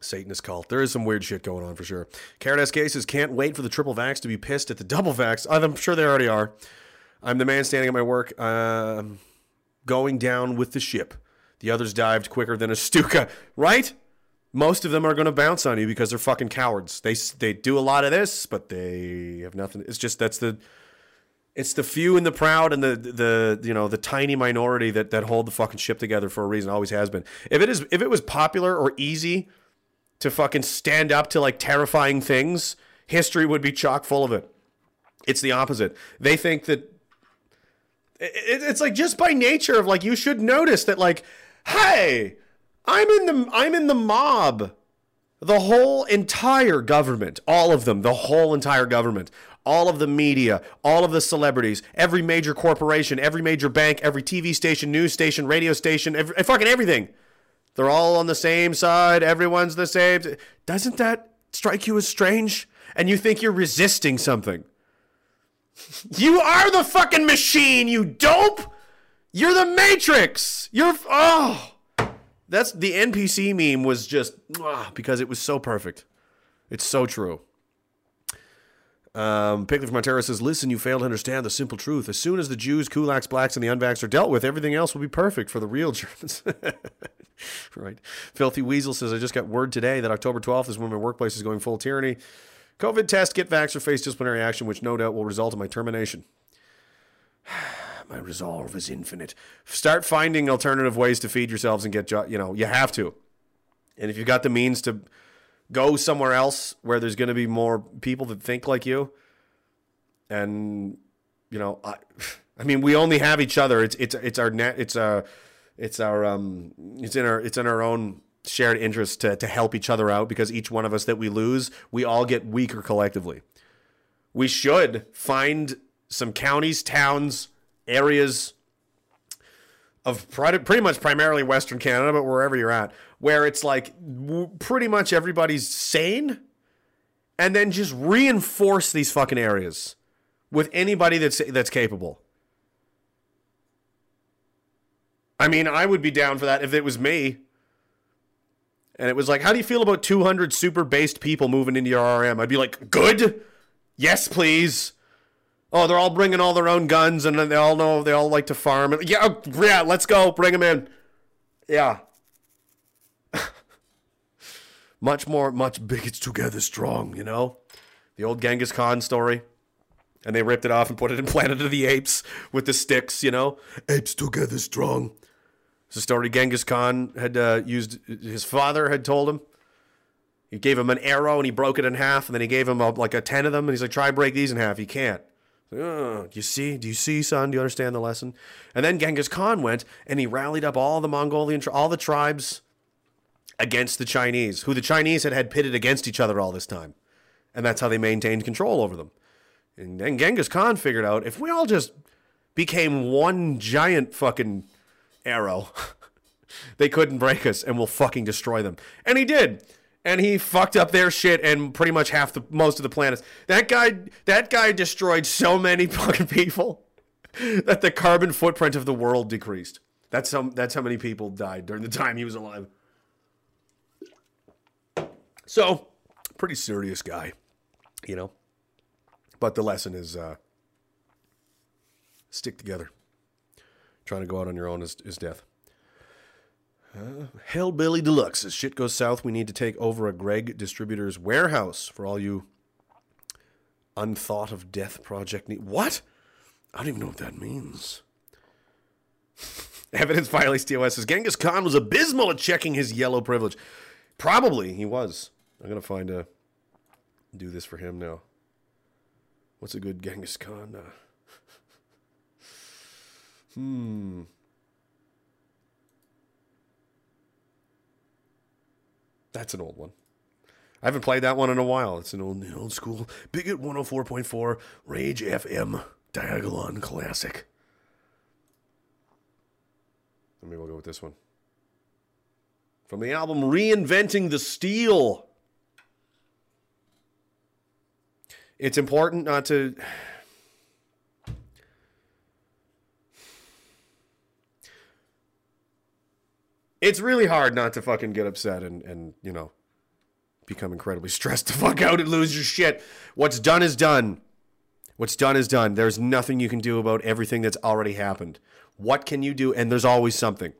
Satanist cult. There is some weird shit going on for sure. S. cases can't wait for the triple vax to be pissed at the double vax. I'm sure they already are. I'm the man standing at my work, um, going down with the ship. The others dived quicker than a Stuka, right? Most of them are going to bounce on you because they're fucking cowards. They they do a lot of this, but they have nothing. It's just that's the it's the few and the proud and the the you know the tiny minority that that hold the fucking ship together for a reason. Always has been. If it is if it was popular or easy to fucking stand up to like terrifying things, history would be chock full of it. It's the opposite. They think that it, it's like just by nature of like you should notice that like hey i'm in the i'm in the mob the whole entire government all of them the whole entire government all of the media all of the celebrities every major corporation every major bank every tv station news station radio station every, fucking everything they're all on the same side everyone's the same doesn't that strike you as strange and you think you're resisting something you are the fucking machine, you dope! You're the Matrix! You're. Oh! That's the NPC meme was just. because it was so perfect. It's so true. Um, Pickley from Ontario says, Listen, you fail to understand the simple truth. As soon as the Jews, kulaks, blacks, and the unvaxxed are dealt with, everything else will be perfect for the real Germans. right. Filthy Weasel says, I just got word today that October 12th is when my workplace is going full tyranny. COVID test, get vax, or face disciplinary action, which no doubt will result in my termination. my resolve is infinite. Start finding alternative ways to feed yourselves and get, you know, you have to. And if you've got the means to go somewhere else where there's going to be more people that think like you, and you know, I, I mean, we only have each other. It's it's it's our net. It's our it's our um it's in our it's in our own shared interest to, to help each other out because each one of us that we lose, we all get weaker collectively. We should find some counties, towns, areas, of pretty much primarily Western Canada, but wherever you're at, where it's like w- pretty much everybody's sane, and then just reinforce these fucking areas with anybody that's that's capable. I mean, I would be down for that if it was me. And it was like, how do you feel about 200 super based people moving into your RM? I'd be like, good. Yes, please. Oh, they're all bringing all their own guns, and they all know they all like to farm. Yeah, oh, yeah, let's go. Bring them in. Yeah. Much more, much bigots together strong, you know? The old Genghis Khan story. And they ripped it off and put it in Planet of the Apes with the sticks, you know? Apes together strong. It's a story Genghis Khan had uh, used, his father had told him. He gave him an arrow and he broke it in half, and then he gave him a, like a 10 of them, and he's like, try break these in half. You can't. Oh, do you see? Do you see, son? Do you understand the lesson? And then Genghis Khan went and he rallied up all the Mongolian, all the tribes against the Chinese, who the Chinese had had pitted against each other all this time. And that's how they maintained control over them. And then Genghis Khan figured out if we all just became one giant fucking arrow, they couldn't break us and we'll fucking destroy them. And he did and he fucked up their shit and pretty much half the most of the planets. That guy that guy destroyed so many fucking people that the carbon footprint of the world decreased. That's how that's how many people died during the time he was alive. So, pretty serious guy, you know. But the lesson is uh stick together. Trying to go out on your own is, is death. Uh, Hellbilly Deluxe. As shit goes south, we need to take over a Gregg Distributors warehouse for all you unthought of death project. What? I don't even know what that means. Evidence violates TOS says Genghis Khan was abysmal at checking his yellow privilege. Probably he was. I'm gonna find a do this for him now. What's a good Genghis Khan? Uh, hmm. That's an old one. I haven't played that one in a while. It's an old, old school Bigot 104.4 Rage FM Diagolon classic. Maybe we'll go with this one. From the album Reinventing the Steel. It's important not to. It's really hard not to fucking get upset and, and you know, become incredibly stressed the fuck out and lose your shit. What's done is done. What's done is done. There's nothing you can do about everything that's already happened. What can you do? And there's always something.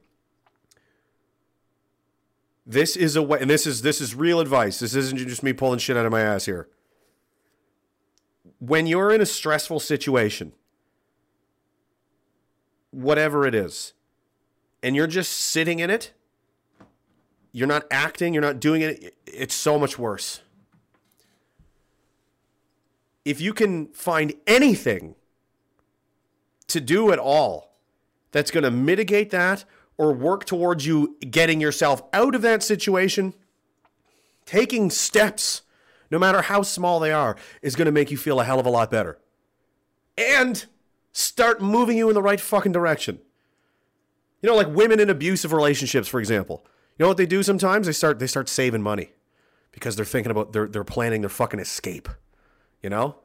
This is a way, and this is this is real advice. This isn't just me pulling shit out of my ass here. When you're in a stressful situation, whatever it is, and you're just sitting in it, you're not acting, you're not doing it, it's so much worse. If you can find anything to do at all that's going to mitigate that or work towards you getting yourself out of that situation, taking steps, no matter how small they are, is going to make you feel a hell of a lot better. And start moving you in the right fucking direction. You know, like women in abusive relationships, for example. You know what they do sometimes? They start they start saving money because they're thinking about they're they're planning their fucking escape. You know?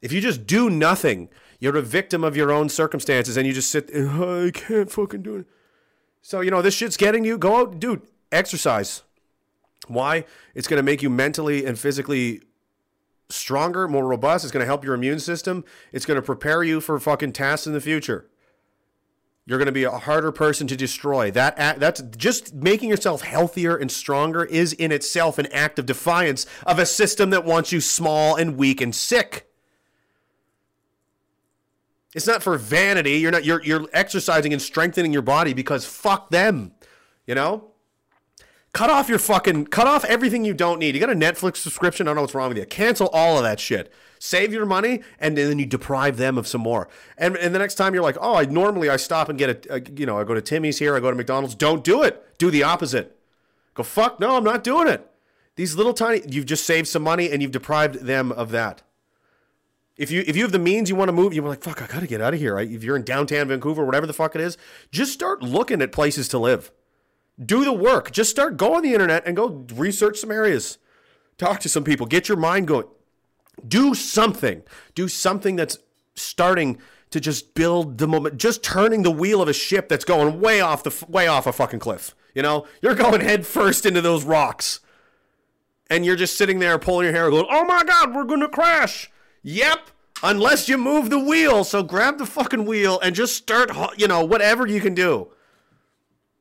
If you just do nothing, you're a victim of your own circumstances and you just sit oh, I can't fucking do it. So, you know, this shit's getting you. Go out, dude, exercise. Why? It's going to make you mentally and physically stronger, more robust. It's going to help your immune system. It's going to prepare you for fucking tasks in the future. You're going to be a harder person to destroy. That that's just making yourself healthier and stronger is in itself an act of defiance of a system that wants you small and weak and sick. It's not for vanity. You're not you're you're exercising and strengthening your body because fuck them. You know? Cut off your fucking cut off everything you don't need. You got a Netflix subscription, I don't know what's wrong with you. Cancel all of that shit. Save your money and then you deprive them of some more. And and the next time you're like, "Oh, I normally I stop and get a, a you know, I go to Timmy's here, I go to McDonald's." Don't do it. Do the opposite. Go fuck, no, I'm not doing it. These little tiny you've just saved some money and you've deprived them of that. If you if you have the means, you want to move. You're like, fuck, I gotta get out of here. If you're in downtown Vancouver, whatever the fuck it is, just start looking at places to live. Do the work. Just start go on the internet and go research some areas. Talk to some people. Get your mind going. Do something. Do something that's starting to just build the moment. Just turning the wheel of a ship that's going way off the way off a fucking cliff. You know, you're going head first into those rocks, and you're just sitting there pulling your hair, going, "Oh my god, we're gonna crash." Yep. Unless you move the wheel. So grab the fucking wheel and just start, you know, whatever you can do.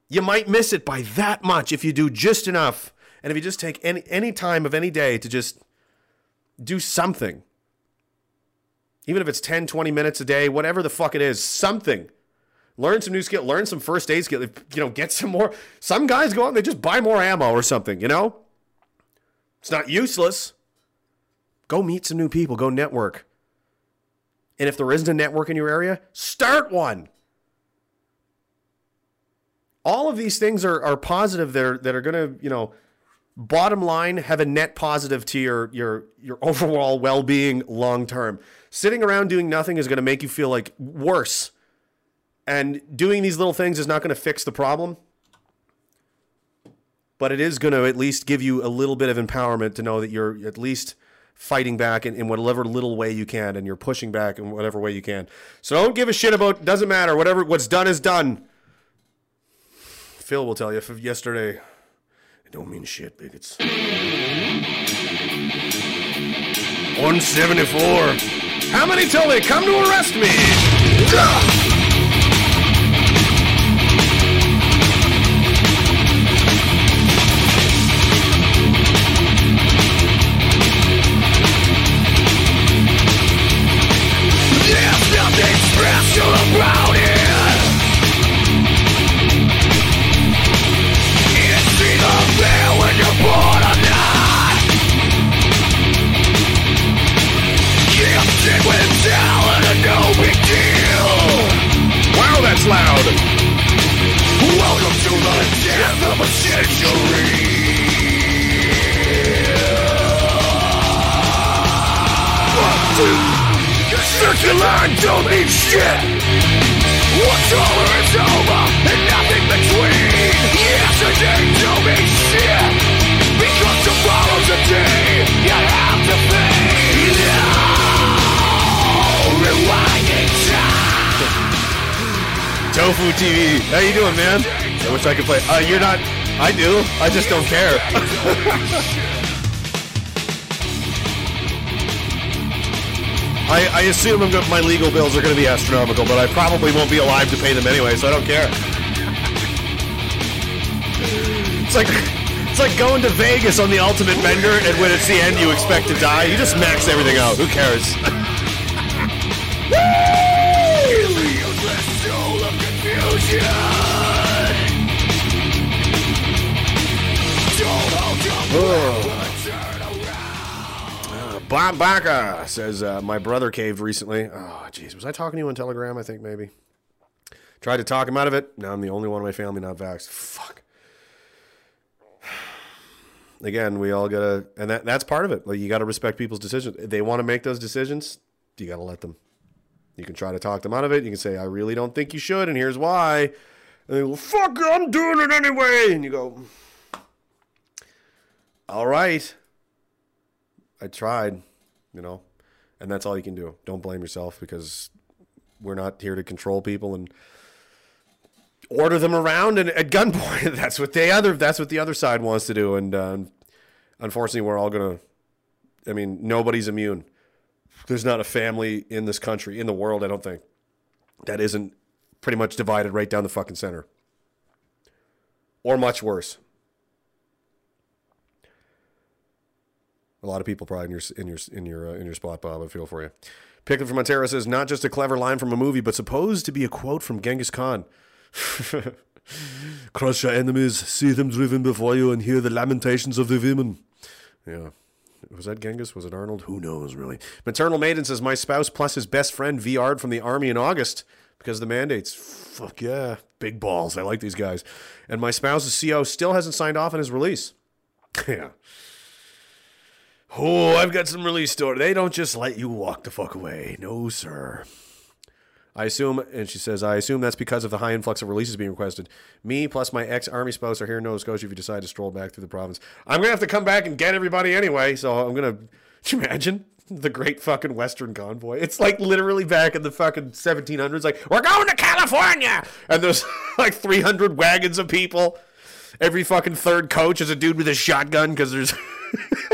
You might miss it by that much if you do just enough. And if you just take any, any time of any day to just do something, even if it's 10, 20 minutes a day, whatever the fuck it is, something. Learn some new skill, learn some first aid skill, you know, get some more. Some guys go out and they just buy more ammo or something, you know? It's not useless. Go meet some new people, go network. And if there isn't a network in your area, start one. All of these things are, are positive there that are going to, you know, bottom line have a net positive to your your your overall well-being long term. Sitting around doing nothing is going to make you feel like worse. And doing these little things is not going to fix the problem. But it is going to at least give you a little bit of empowerment to know that you're at least fighting back in, in whatever little way you can and you're pushing back in whatever way you can. So don't give a shit about doesn't matter. Whatever what's done is done. Phil will tell you if yesterday it don't mean shit, bigots. 174. How many till they come to arrest me? Your don't mean shit. What's over is over And nothing between. Yesterday don't mean shit. Because tomorrow's a day You have to face. No Rewinding time. Tofu TV, how you doing man? I wish I could play. Uh, you're not I do, I just don't care I, I assume I'm go- my legal bills are going to be astronomical, but I probably won't be alive to pay them anyway, so I don't care. It's like it's like going to Vegas on the ultimate bender, and when it's the end, you expect to die. You just max everything out. Who cares? oh. Bob Baca says, uh, My brother caved recently. Oh, jeez. Was I talking to you on Telegram? I think maybe. Tried to talk him out of it. Now I'm the only one in my family not vaxxed. Fuck. Again, we all gotta, and that, that's part of it. Like, you gotta respect people's decisions. If they wanna make those decisions, you gotta let them. You can try to talk them out of it. You can say, I really don't think you should, and here's why. And they go, fuck, I'm doing it anyway. And you go, all right. I tried, you know, and that's all you can do. Don't blame yourself because we're not here to control people and order them around and at gunpoint. that's what they other that's what the other side wants to do. And uh, unfortunately, we're all gonna. I mean, nobody's immune. There's not a family in this country, in the world, I don't think, that isn't pretty much divided right down the fucking center, or much worse. A lot of people probably in your in your in your uh, in your spot, Bob. I feel for you. Pickle from Ontario says not just a clever line from a movie, but supposed to be a quote from Genghis Khan. Crush your enemies, see them driven before you, and hear the lamentations of the women. Yeah. Was that Genghis? Was it Arnold? Who knows, really? Maternal Maiden says, My spouse plus his best friend VR'd from the army in August because of the mandates. Fuck yeah. Big balls. I like these guys. And my spouse's CO still hasn't signed off on his release. yeah. Oh, I've got some release story. They don't just let you walk the fuck away. No, sir. I assume, and she says, I assume that's because of the high influx of releases being requested. Me plus my ex army spouse are here in Nova Scotia if you decide to stroll back through the province. I'm going to have to come back and get everybody anyway, so I'm going to. Imagine? The great fucking Western convoy. It's like literally back in the fucking 1700s. Like, we're going to California! And there's like 300 wagons of people. Every fucking third coach is a dude with a shotgun because there's.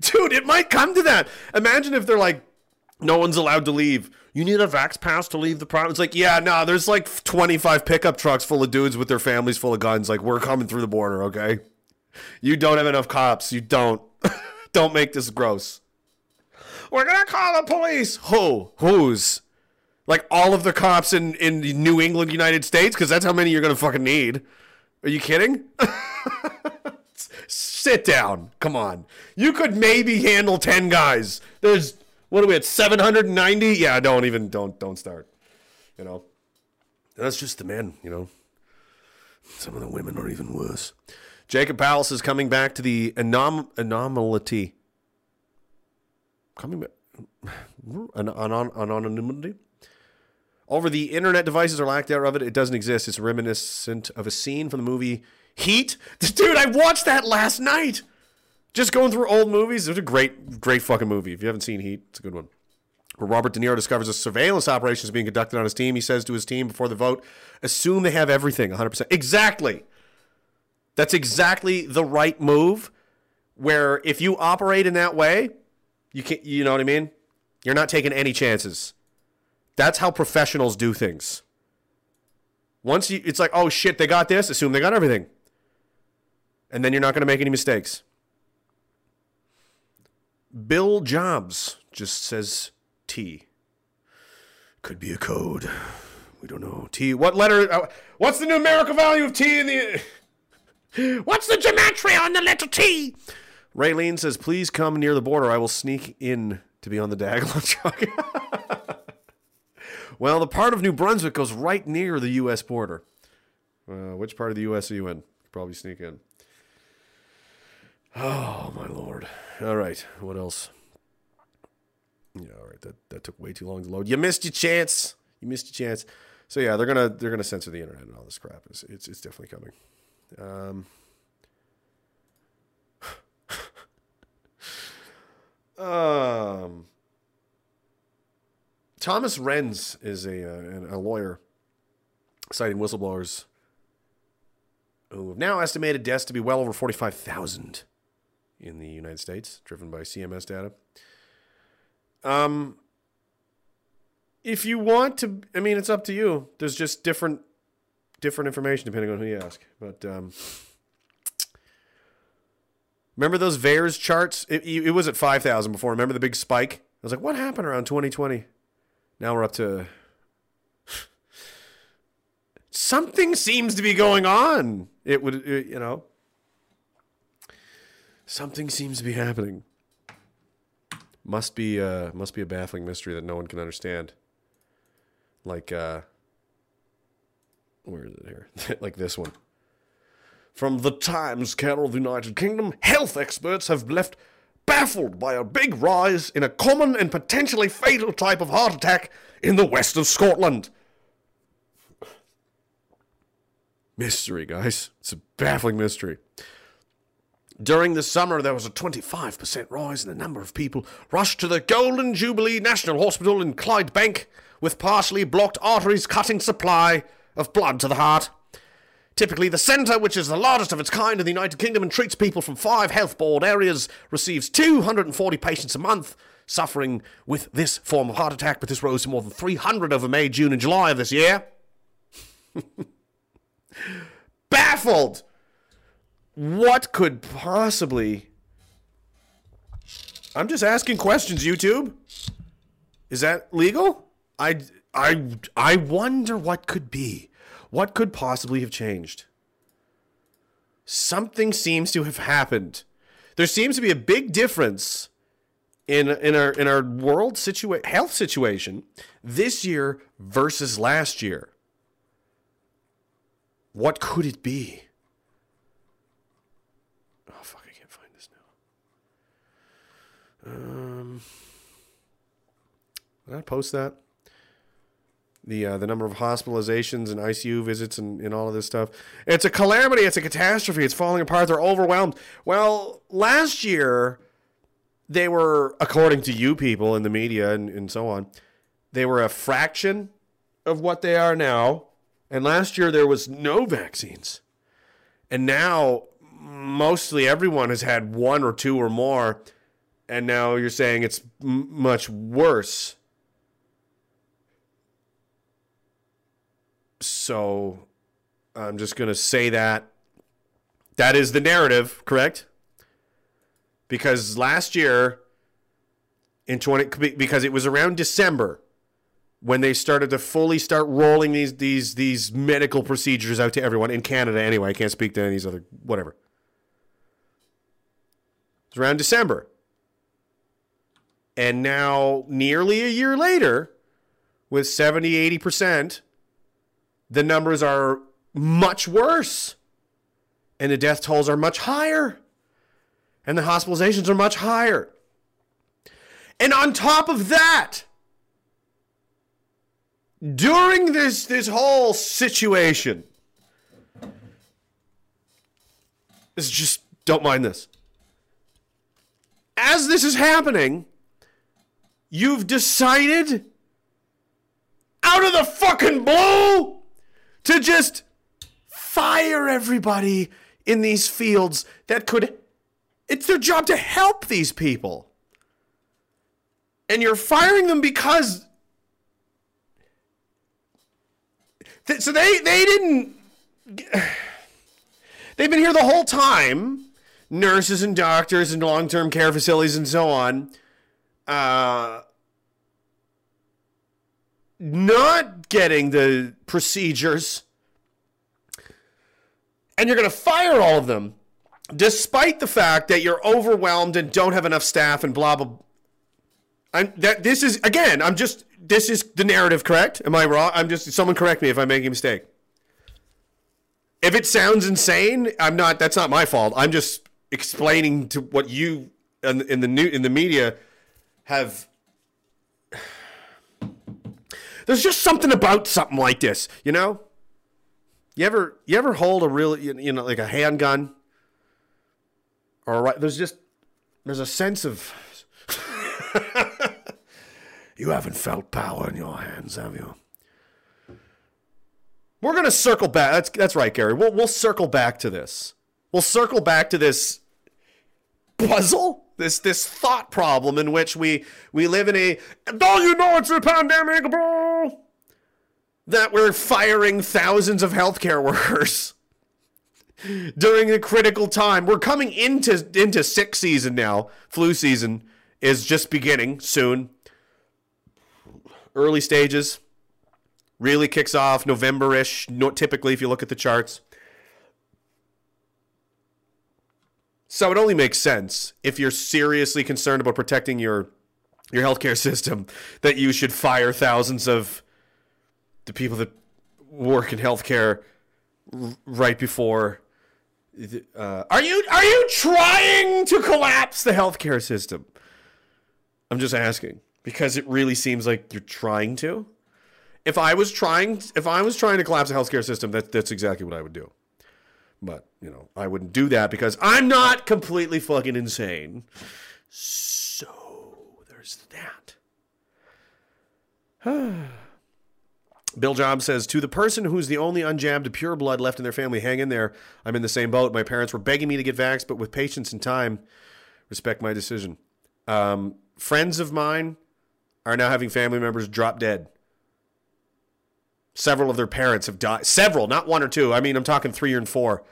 Dude, it might come to that. Imagine if they're like, no one's allowed to leave. You need a vax pass to leave the province. It's like, yeah, no, there's like 25 pickup trucks full of dudes with their families full of guns. Like, we're coming through the border, okay? You don't have enough cops. You don't. don't make this gross. We're gonna call the police. Who? Who's? Like all of the cops in, in New England, United States? Because that's how many you're gonna fucking need. Are you kidding? Sit down. Come on. You could maybe handle 10 guys. There's what are we at 790? Yeah, don't even don't don't start. You know. That's just the men, you know. Some of the women are even worse. Jacob Palace is coming back to the anom- anomaly. Coming back. An- an- anonymity? Over the internet devices or lack thereof it, it doesn't exist. It's reminiscent of a scene from the movie Heat. Dude, I watched that last night. Just going through old movies. It was a great, great fucking movie. If you haven't seen Heat, it's a good one. Where Robert De Niro discovers a surveillance operation is being conducted on his team. He says to his team before the vote, assume they have everything 100%. Exactly. That's exactly the right move. Where if you operate in that way, you can't. you know what I mean? You're not taking any chances. That's how professionals do things. Once you it's like, "Oh shit, they got this." Assume they got everything. And then you're not going to make any mistakes. Bill Jobs just says T. Could be a code. We don't know. T. What letter? Uh, what's the numerical value of T in the. What's the gematria on the letter T? Raylene says, please come near the border. I will sneak in to be on the Diagolon truck. well, the part of New Brunswick goes right near the U.S. border. Uh, which part of the U.S. are you in? You probably sneak in. Oh, my lord. All right. What else? Yeah, all right. That, that took way too long to load. You missed your chance. You missed your chance. So yeah, they're gonna they're gonna censor the internet and all this crap. It's it's, it's definitely coming. Um, um, Thomas Renz is a, uh, a lawyer citing whistleblowers who have now estimated deaths to be well over 45,000 in the United States, driven by CMS data. Um, if you want to, I mean, it's up to you. There's just different different information depending on who you ask. But um, remember those VAERS charts? It, it was at 5,000 before. Remember the big spike? I was like, what happened around 2020? Now we're up to. Something seems to be going on. It would, it, you know. Something seems to be happening. Must be, uh, must be a baffling mystery that no one can understand. Like, uh, where is it here? like this one. From the Times, Kettle of the United Kingdom, health experts have left baffled by a big rise in a common and potentially fatal type of heart attack in the west of Scotland. Mystery, guys. It's a baffling mystery. During the summer, there was a 25% rise in the number of people rushed to the Golden Jubilee National Hospital in Clydebank with partially blocked arteries cutting supply of blood to the heart. Typically, the centre, which is the largest of its kind in the United Kingdom and treats people from five health board areas, receives 240 patients a month suffering with this form of heart attack, but this rose to more than 300 over May, June, and July of this year. Baffled! What could possibly. I'm just asking questions, YouTube. Is that legal? I, I, I wonder what could be. What could possibly have changed? Something seems to have happened. There seems to be a big difference in in our in our world situa- health situation this year versus last year. What could it be? Oh fuck! I can't find this now. Um, did I post that? The uh, the number of hospitalizations and ICU visits and, and all of this stuff. It's a calamity. It's a catastrophe. It's falling apart. They're overwhelmed. Well, last year they were, according to you people in the media and, and so on, they were a fraction of what they are now. And last year there was no vaccines. And now mostly everyone has had one or two or more. And now you're saying it's m- much worse. So I'm just going to say that. That is the narrative, correct? Because last year, in 20, because it was around December when they started to fully start rolling these these these medical procedures out to everyone in Canada anyway. I can't speak to any of these other whatever. It's around December. And now nearly a year later with 70 80% the numbers are much worse. And the death tolls are much higher. And the hospitalizations are much higher. And on top of that, during this this whole situation, this just don't mind this. As this is happening, you've decided out of the fucking blue to just fire everybody in these fields that could it's their job to help these people. And you're firing them because so they they didn't they've been here the whole time nurses and doctors and long-term care facilities and so on uh not getting the procedures. And you're going to fire all of them despite the fact that you're overwhelmed and don't have enough staff and blah blah I'm that this is again I'm just this is the narrative correct? Am I wrong? I'm just someone correct me if I'm making a mistake. If it sounds insane I'm not that's not my fault. I'm just explaining to what you in, in the new in the media have there's just something about something like this, you know? You ever you ever hold a real you know like a handgun or a, there's just there's a sense of you haven't felt power in your hands, have you? We're gonna circle back. That's that's right, Gary. We'll we'll circle back to this. We'll circle back to this puzzle, this this thought problem in which we we live in a. Don't you know it's a pandemic, bro? That we're firing thousands of healthcare workers during a critical time. We're coming into into sick season now. Flu season is just beginning soon. Early stages really kicks off November-ish. Typically, if you look at the charts. So it only makes sense if you're seriously concerned about protecting your your healthcare system that you should fire thousands of the people that work in healthcare right before. Uh, are you are you trying to collapse the healthcare system? I'm just asking because it really seems like you're trying to. If I was trying, if I was trying to collapse the healthcare system, that, that's exactly what I would do. But you know, I wouldn't do that because I'm not completely fucking insane. So there's that. Bill Jobs says to the person who's the only unjabbed pure blood left in their family, hang in there. I'm in the same boat. My parents were begging me to get vaxxed, but with patience and time, respect my decision. Um, friends of mine are now having family members drop dead. Several of their parents have died. Several, not one or two. I mean, I'm talking three and four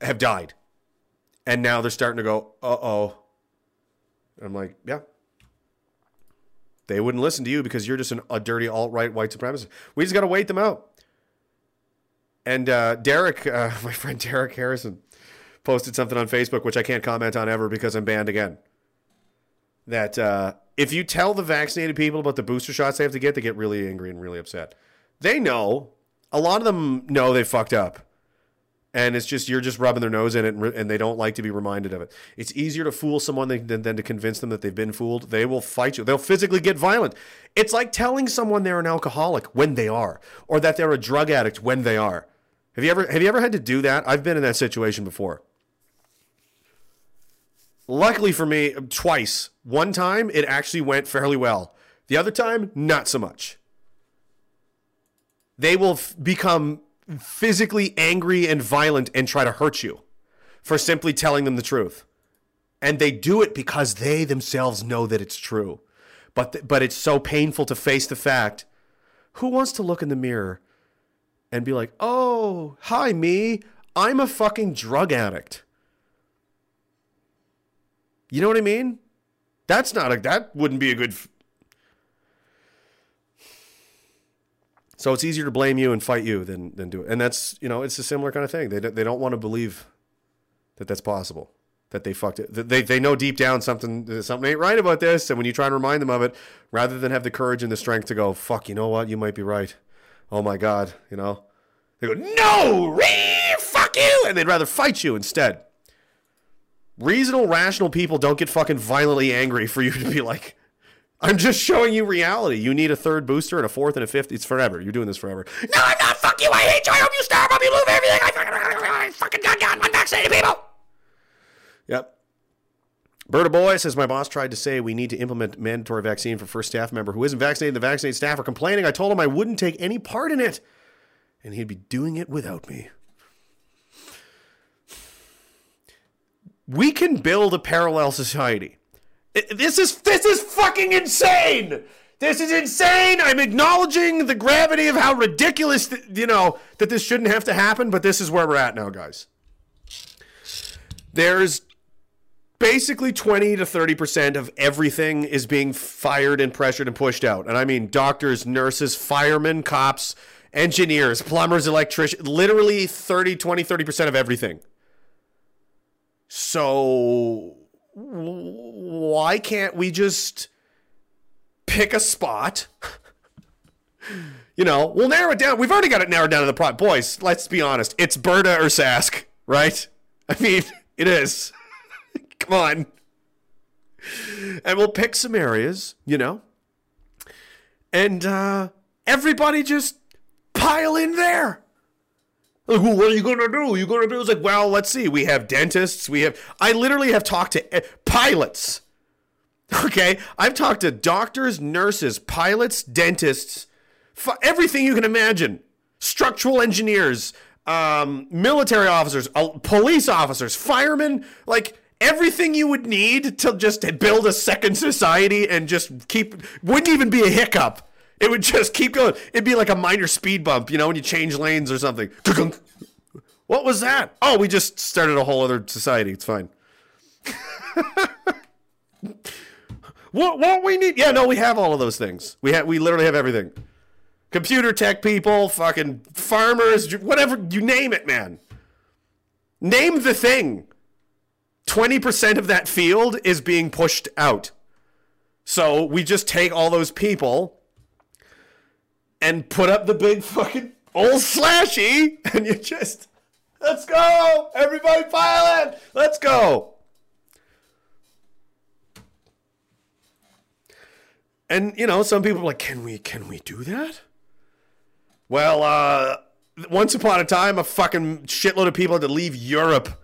have died. And now they're starting to go, uh oh. I'm like, yeah. They wouldn't listen to you because you're just an, a dirty alt right white supremacist. We just got to wait them out. And uh, Derek, uh, my friend Derek Harrison, posted something on Facebook, which I can't comment on ever because I'm banned again. That uh, if you tell the vaccinated people about the booster shots they have to get, they get really angry and really upset. They know. A lot of them know they fucked up. And it's just you're just rubbing their nose in it, and, re- and they don't like to be reminded of it. It's easier to fool someone than, than, to convince them that they've been fooled. They will fight you. They'll physically get violent. It's like telling someone they're an alcoholic when they are, or that they're a drug addict when they are. Have you ever have you ever had to do that? I've been in that situation before. Luckily for me, twice. One time it actually went fairly well. The other time, not so much. They will f- become physically angry and violent and try to hurt you for simply telling them the truth. And they do it because they themselves know that it's true. But th- but it's so painful to face the fact. Who wants to look in the mirror and be like, "Oh, hi me. I'm a fucking drug addict." You know what I mean? That's not a that wouldn't be a good So it's easier to blame you and fight you than than do it. And that's, you know, it's a similar kind of thing. They don't- they don't want to believe that that's possible. That they fucked it. They they know deep down something something ain't right about this and when you try and remind them of it, rather than have the courage and the strength to go, "Fuck, you know what? You might be right." Oh my god, you know. They go, "No, fuck you." And they'd rather fight you instead reasonable, rational people don't get fucking violently angry for you to be like, I'm just showing you reality. You need a third booster and a fourth and a fifth. It's forever. You're doing this forever. No, I'm not. Fuck you. I hate you. I hope you starve. I hope you lose everything. I fucking, I fucking got unvaccinated people. Yep. Berta Boy says my boss tried to say we need to implement mandatory vaccine for first staff member who isn't vaccinated. The vaccinated staff are complaining. I told him I wouldn't take any part in it, and he'd be doing it without me. we can build a parallel society. This is this is fucking insane. This is insane. I'm acknowledging the gravity of how ridiculous, th- you know, that this shouldn't have to happen, but this is where we're at now, guys. There's basically 20 to 30% of everything is being fired and pressured and pushed out. And I mean doctors, nurses, firemen, cops, engineers, plumbers, electricians, literally 30, 20, 30% of everything. So why can't we just pick a spot? you know, we'll narrow it down. We've already got it narrowed down to the plot. Boys, let's be honest. It's Berta or Sask, right? I mean, it is. Come on. And we'll pick some areas, you know, and uh, everybody just pile in there. Like, well, what are you gonna do? You gonna do? It's like, well, let's see. We have dentists. We have. I literally have talked to eh, pilots. Okay, I've talked to doctors, nurses, pilots, dentists, everything you can imagine. Structural engineers, um, military officers, uh, police officers, firemen, like everything you would need to just build a second society and just keep. Wouldn't even be a hiccup. It would just keep going. It'd be like a minor speed bump, you know, when you change lanes or something. What was that? Oh, we just started a whole other society. It's fine. what what we need? Yeah, no, we have all of those things. We have we literally have everything. Computer tech people, fucking farmers, whatever you name it, man. Name the thing. 20% of that field is being pushed out. So we just take all those people and put up the big fucking old slashy and you just let's go everybody pile in let's go. And you know some people are like can we can we do that? Well uh once upon a time a fucking shitload of people had to leave europe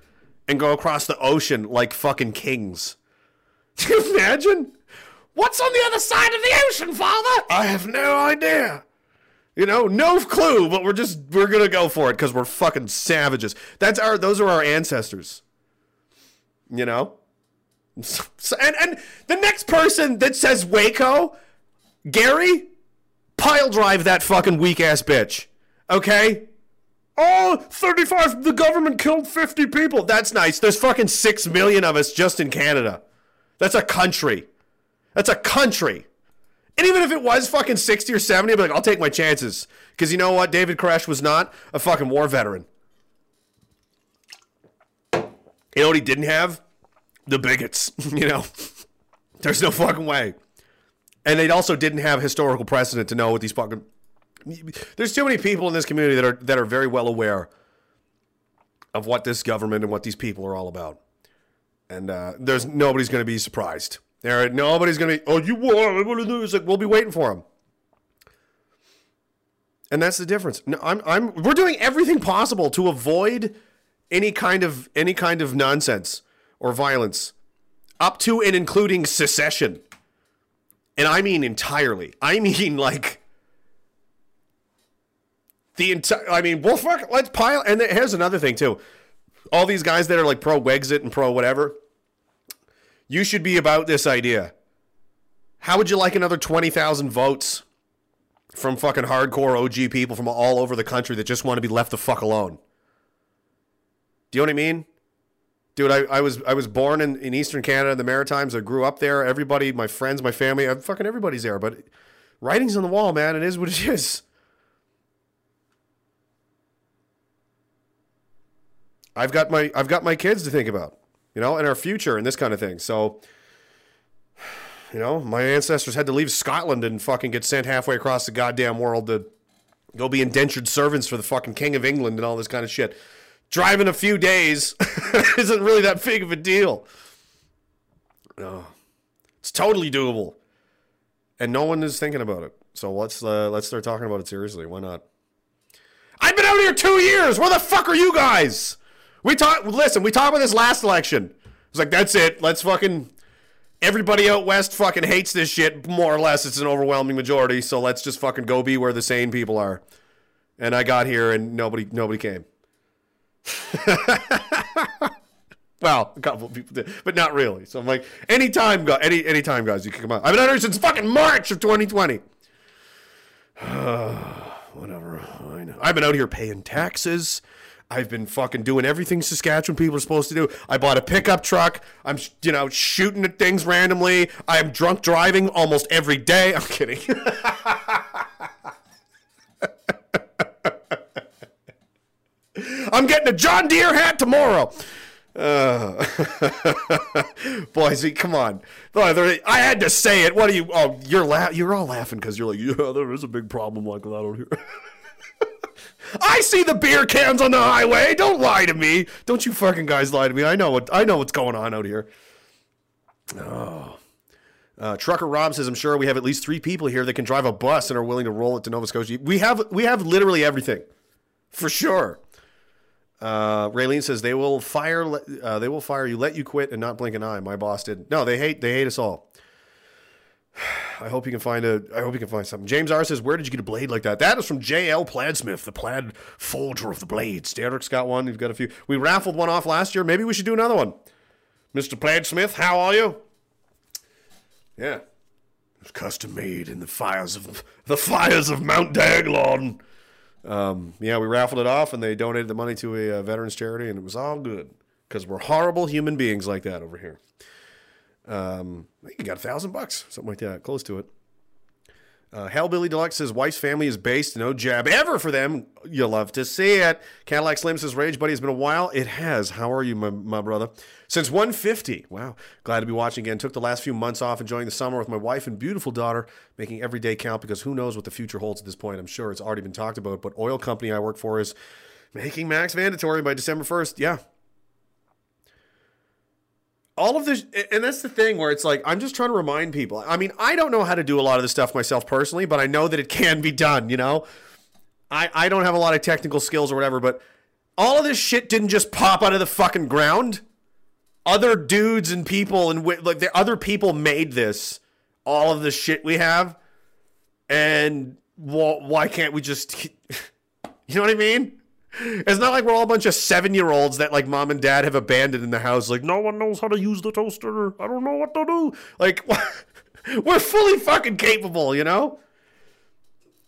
and go across the ocean like fucking kings. Can you imagine what's on the other side of the ocean father? I have no idea you know, no clue, but we're just we're gonna go for it because we're fucking savages. That's our those are our ancestors. You know? So, and and the next person that says Waco, Gary, pile drive that fucking weak ass bitch. Okay? Oh, 35 the government killed 50 people. That's nice. There's fucking 6 million of us just in Canada. That's a country. That's a country. And even if it was fucking 60 or 70, I'd be like, I'll take my chances. Because you know what? David Koresh was not a fucking war veteran. You know what he didn't have? The bigots. you know? There's no fucking way. And they also didn't have historical precedent to know what these fucking. There's too many people in this community that are that are very well aware of what this government and what these people are all about. And uh, there's nobody's going to be surprised. There, nobody's to be. Oh, you want? It's like we'll be waiting for him. And that's the difference. No, I'm, I'm, we're doing everything possible to avoid any kind of any kind of nonsense or violence, up to and including secession. And I mean entirely. I mean like the entire. I mean, well, fuck. Let's pile. And here's another thing too. All these guys that are like pro Wexit and pro whatever. You should be about this idea. How would you like another twenty thousand votes from fucking hardcore OG people from all over the country that just want to be left the fuck alone? Do you know what I mean? Dude, I, I was I was born in, in Eastern Canada, the Maritimes. I grew up there. Everybody, my friends, my family, I'm, fucking everybody's there. But writing's on the wall, man. It is what it is. I've got my I've got my kids to think about, you know, and our future and this kind of thing. So, you know, my ancestors had to leave Scotland and fucking get sent halfway across the goddamn world to go be indentured servants for the fucking King of England and all this kind of shit. Driving a few days isn't really that big of a deal. No, it's totally doable, and no one is thinking about it. So let's uh, let's start talking about it seriously. Why not? I've been out here two years. Where the fuck are you guys? We talk. Listen, we talked about this last election. It's like that's it. Let's fucking. Everybody out west fucking hates this shit more or less. It's an overwhelming majority. So let's just fucking go be where the sane people are. And I got here and nobody nobody came. well, a couple of people did, but not really. So I'm like, anytime, guys, any anytime, guys, you can come out. I've been out here since fucking March of 2020. Whatever. I know. I've been out here paying taxes. I've been fucking doing everything Saskatchewan people are supposed to do. I bought a pickup truck. I'm, you know, shooting at things randomly. I am drunk driving almost every day. I'm kidding. I'm getting a John Deere hat tomorrow. Uh, boys, come on! I had to say it. What are you? Oh, you're la- You're all laughing because you're like, yeah, there is a big problem like that out here. I see the beer cans on the highway. Don't lie to me. Don't you fucking guys lie to me. I know what I know what's going on out here. Oh. Uh, Trucker Rob says, "I'm sure we have at least three people here that can drive a bus and are willing to roll it to Nova Scotia. We have we have literally everything, for sure." Uh, Raylene says they will fire. Uh, they will fire you. Let you quit and not blink an eye. My boss did. No, they hate. They hate us all. I hope you can find a. I hope you can find something. James R says, "Where did you get a blade like that?" That is from J.L. Plaidsmith, the plaid folder of the blades. Derek's got one. You've got a few. We raffled one off last year. Maybe we should do another one. Mister Plaidsmith, how are you? Yeah, it's custom made in the fires of the fires of Mount Daglon. Um, yeah, we raffled it off, and they donated the money to a, uh, veterans charity, and it was all good because we're horrible human beings like that over here. Um, I think you got a thousand bucks, something like that, close to it. Uh, Hellbilly Deluxe says wife's family is based. No jab ever for them. You'll love to see it. Cadillac Slim says Rage Buddy has been a while. It has. How are you, my, my brother? Since 150. Wow. Glad to be watching again. Took the last few months off enjoying the summer with my wife and beautiful daughter, making every day count because who knows what the future holds at this point. I'm sure it's already been talked about. But oil company I work for is making max mandatory by December 1st. Yeah, all of this and that's the thing where it's like i'm just trying to remind people. I mean i don't know how to do a lot of this stuff myself personally but i know that it can be done you know? I i don't have a lot of technical skills or whatever but all of this shit didn't just pop out of the fucking ground. Other dudes and people and like the other people made this all of the shit we have. And why can't we just you know what i mean it's not like we're all a bunch of seven year olds that like mom and dad have abandoned in the house. Like, no one knows how to use the toaster. I don't know what to do. Like, we're fully fucking capable, you know?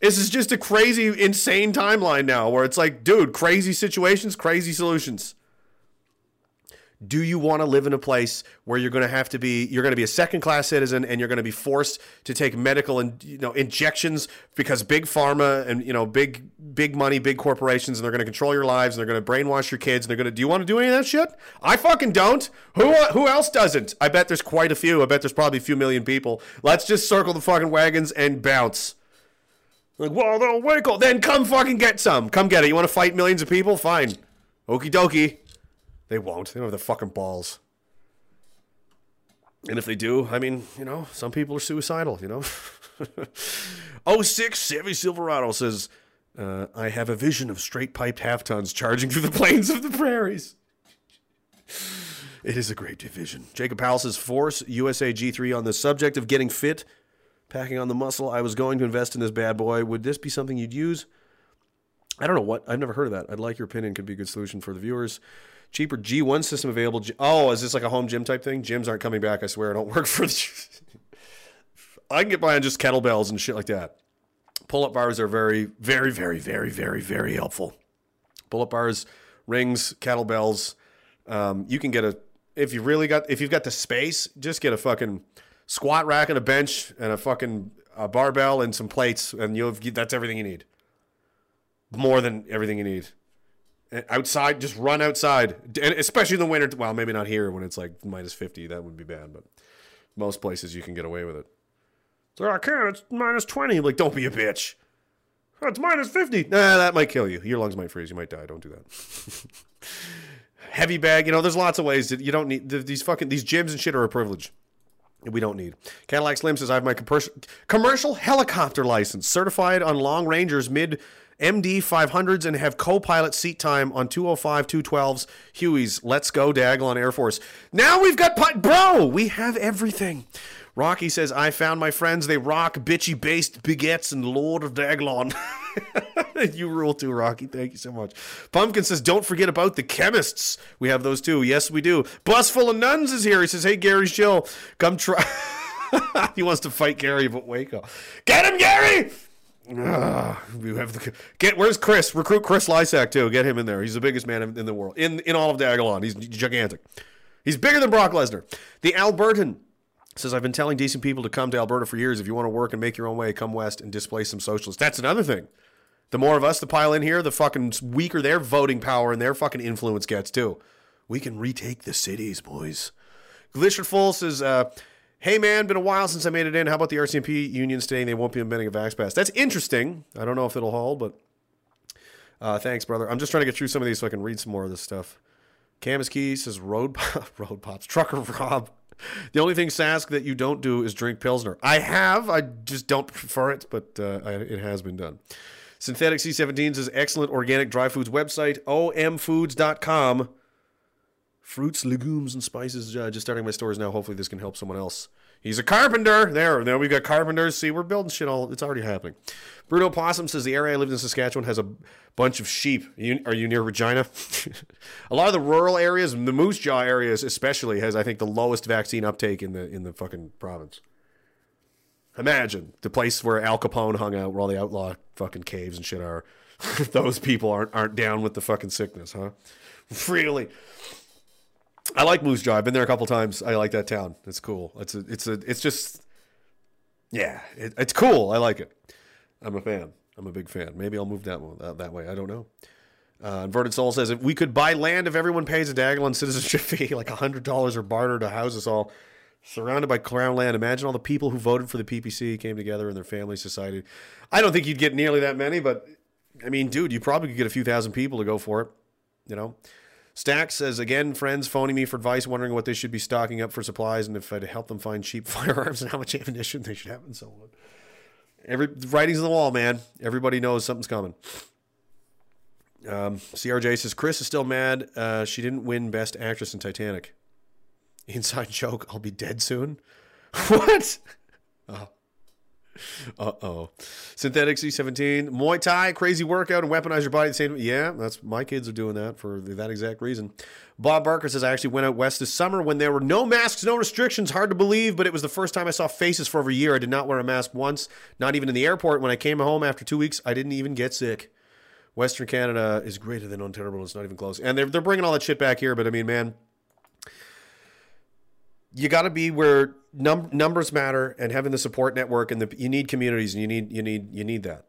This is just a crazy, insane timeline now where it's like, dude, crazy situations, crazy solutions do you want to live in a place where you're going to have to be you're going to be a second class citizen and you're going to be forced to take medical and you know injections because big pharma and you know big big money big corporations and they're going to control your lives and they're going to brainwash your kids and they're going to do you want to do any of that shit? I fucking don't. Who who else doesn't? I bet there's quite a few. I bet there's probably a few million people. Let's just circle the fucking wagons and bounce. Like well wake up then come fucking get some. Come get it. You want to fight millions of people? Fine. Okie dokie. They won't. They don't have the fucking balls. And if they do, I mean, you know, some people are suicidal, you know? 06 Chevy Silverado says, uh, I have a vision of straight piped half tons charging through the plains of the prairies. It is a great division. Jacob Powell says, Force USA G3 on the subject of getting fit, packing on the muscle. I was going to invest in this bad boy. Would this be something you'd use? I don't know what. I've never heard of that. I'd like your opinion. Could be a good solution for the viewers. Cheaper G1 system available. Oh, is this like a home gym type thing? Gyms aren't coming back. I swear. I don't work for the. I can get by on just kettlebells and shit like that. Pull up bars are very, very, very, very, very, very helpful. Pull up bars, rings, kettlebells. Um, you can get a if you really got if you've got the space, just get a fucking squat rack and a bench and a fucking a barbell and some plates, and you'll that's everything you need. More than everything you need. Outside, just run outside, and especially in the winter. Well, maybe not here when it's like minus fifty. That would be bad, but most places you can get away with it. So I can't. It's minus twenty. Like, don't be a bitch. Oh, it's minus fifty. Nah, that might kill you. Your lungs might freeze. You might die. Don't do that. Heavy bag. You know, there's lots of ways that you don't need these fucking these gyms and shit are a privilege. We don't need. Cadillac Slim says I have my commercial helicopter license, certified on long rangers, mid MD 500s, and have co-pilot seat time on 205 212s Hueys. Let's go, Daglon Air Force. Now we've got pi- bro. We have everything. Rocky says, I found my friends. They rock bitchy based baguettes and Lord of Daglon. you rule too, Rocky. Thank you so much. Pumpkin says, don't forget about the chemists. We have those too. Yes, we do. Bus full of nuns is here. He says, hey, Gary Chill, come try. he wants to fight Gary, but wake up. Get him, Gary! We have the get. Where's Chris? Recruit Chris Lysak too. Get him in there. He's the biggest man in, the world in in all of Dagalon. He's gigantic. He's bigger than Brock Lesnar. The Albertan says I've been telling decent people to come to Alberta for years. If you want to work and make your own way, come west and displace some socialists. That's another thing. The more of us that pile in here, the fucking weaker their voting power and their fucking influence gets too. We can retake the cities, boys. Glacier Full says, uh, "Hey man, been a while since I made it in. How about the RCMP union stating they won't be amending a vax pass? That's interesting. I don't know if it'll hold, but uh, thanks, brother. I'm just trying to get through some of these so I can read some more of this stuff." Camus Key says, "Road road pops, trucker Rob." The only thing Sask that you don't do is drink Pilsner. I have, I just don't prefer it, but uh, I, it has been done. Synthetic C17s is excellent organic dry foods website, omfoods.com. Fruits, legumes, and spices. Uh, just starting my stores now. Hopefully, this can help someone else. He's a carpenter. There, there we've got carpenters. See, we're building shit all. It's already happening. Bruno Possum says the area I lived in Saskatchewan has a bunch of sheep. Are you, are you near Regina? a lot of the rural areas, the Moose Jaw areas especially, has I think the lowest vaccine uptake in the in the fucking province. Imagine the place where Al Capone hung out, where all the outlaw fucking caves and shit are. Those people aren't aren't down with the fucking sickness, huh? Really. I like Moose Jaw. I've been there a couple times. I like that town. It's cool. It's a, it's a, it's just, yeah, it, it's cool. I like it. I'm a fan. I'm a big fan. Maybe I'll move that one, that way. I don't know. Uh, Inverted Soul says if we could buy land if everyone pays a Dagalon citizenship fee, like hundred dollars or barter to house us all, surrounded by crown land. Imagine all the people who voted for the PPC came together in their family society. I don't think you'd get nearly that many, but I mean, dude, you probably could get a few thousand people to go for it. You know. Stack says again, friends phoning me for advice, wondering what they should be stocking up for supplies and if I'd help them find cheap firearms and how much ammunition they should have and so on. Every writings on the wall, man. Everybody knows something's coming. Um, CRJ says Chris is still mad. Uh, she didn't win Best Actress in Titanic. Inside joke. I'll be dead soon. what? Oh. Uh oh. Synthetic C17. Muay Thai, crazy workout, and weaponize your body at the same. Yeah, that's my kids are doing that for that exact reason. Bob Barker says, I actually went out west this summer when there were no masks, no restrictions. Hard to believe, but it was the first time I saw faces for over a year. I did not wear a mask once, not even in the airport. When I came home after two weeks, I didn't even get sick. Western Canada is greater than Ontario. It's not even close. And they're, they're bringing all that shit back here, but I mean, man, you got to be where num- numbers matter and having the support network and the you need communities and you need you need you need that.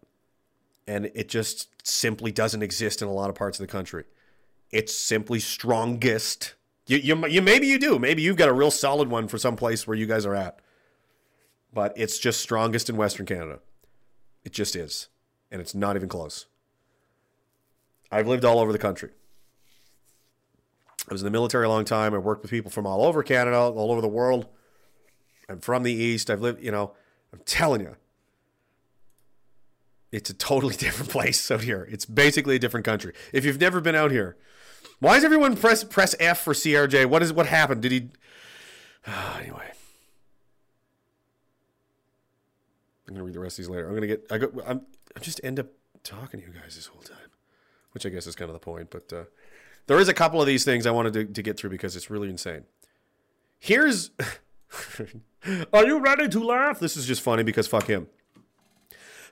And it just simply doesn't exist in a lot of parts of the country. It's simply strongest. You, you, you maybe you do. Maybe you've got a real solid one for some place where you guys are at. But it's just strongest in western canada. It just is. And it's not even close. I've lived all over the country I was in the military a long time. I worked with people from all over Canada, all over the world. I'm from the East. I've lived, you know, I'm telling you, it's a totally different place out here. It's basically a different country. If you've never been out here, why is everyone press press F for CRJ? What is what happened? Did he? anyway, I'm gonna read the rest of these later. I'm gonna get. I go. I'm. I just end up talking to you guys this whole time, which I guess is kind of the point. But uh, there is a couple of these things I wanted to, to get through because it's really insane. Here's. Are you ready to laugh? This is just funny because fuck him.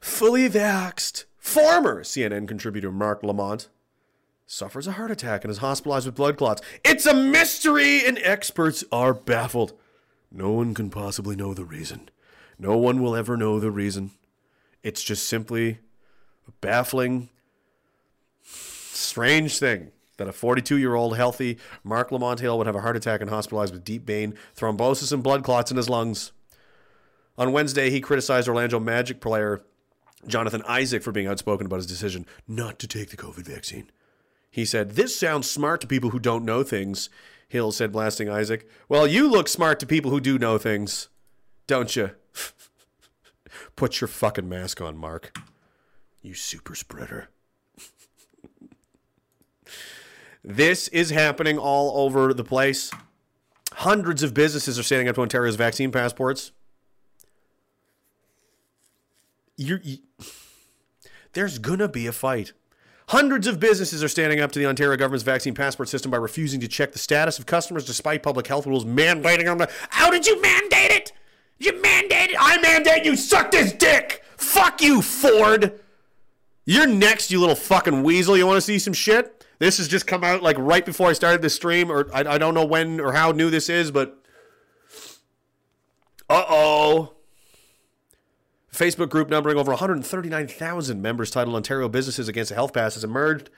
Fully vaxxed former CNN contributor Mark Lamont suffers a heart attack and is hospitalized with blood clots. It's a mystery, and experts are baffled. No one can possibly know the reason. No one will ever know the reason. It's just simply a baffling, strange thing that a 42 year old healthy Mark Lamont Hill would have a heart attack and hospitalized with deep vein thrombosis and blood clots in his lungs. On Wednesday, he criticized Orlando Magic player Jonathan Isaac for being outspoken about his decision not to take the COVID vaccine. He said, This sounds smart to people who don't know things. Hill said, blasting Isaac. Well, you look smart to people who do know things, don't you? Put your fucking mask on, Mark. You super spreader. This is happening all over the place. Hundreds of businesses are standing up to Ontario's vaccine passports. You're, you, there's gonna be a fight. Hundreds of businesses are standing up to the Ontario government's vaccine passport system by refusing to check the status of customers despite public health rules mandating them. To, How did you mandate it? You mandate it. I mandate you suck this dick. Fuck you, Ford. You're next, you little fucking weasel. You want to see some shit? This has just come out like right before I started the stream, or I, I don't know when or how new this is, but uh oh. Facebook group numbering over 139,000 members titled Ontario Businesses Against a Health Pass has emerged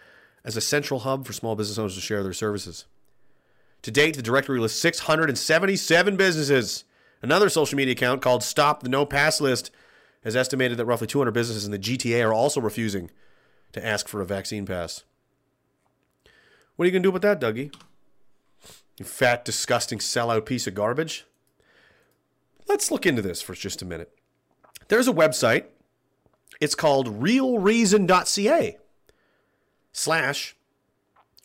as a central hub for small business owners to share their services. To date, the directory lists 677 businesses. Another social media account called Stop the No Pass List has estimated that roughly 200 businesses in the GTA are also refusing to ask for a vaccine pass. What are you going to do about that, Dougie? You fat, disgusting, sellout piece of garbage? Let's look into this for just a minute. There's a website. It's called realreason.ca slash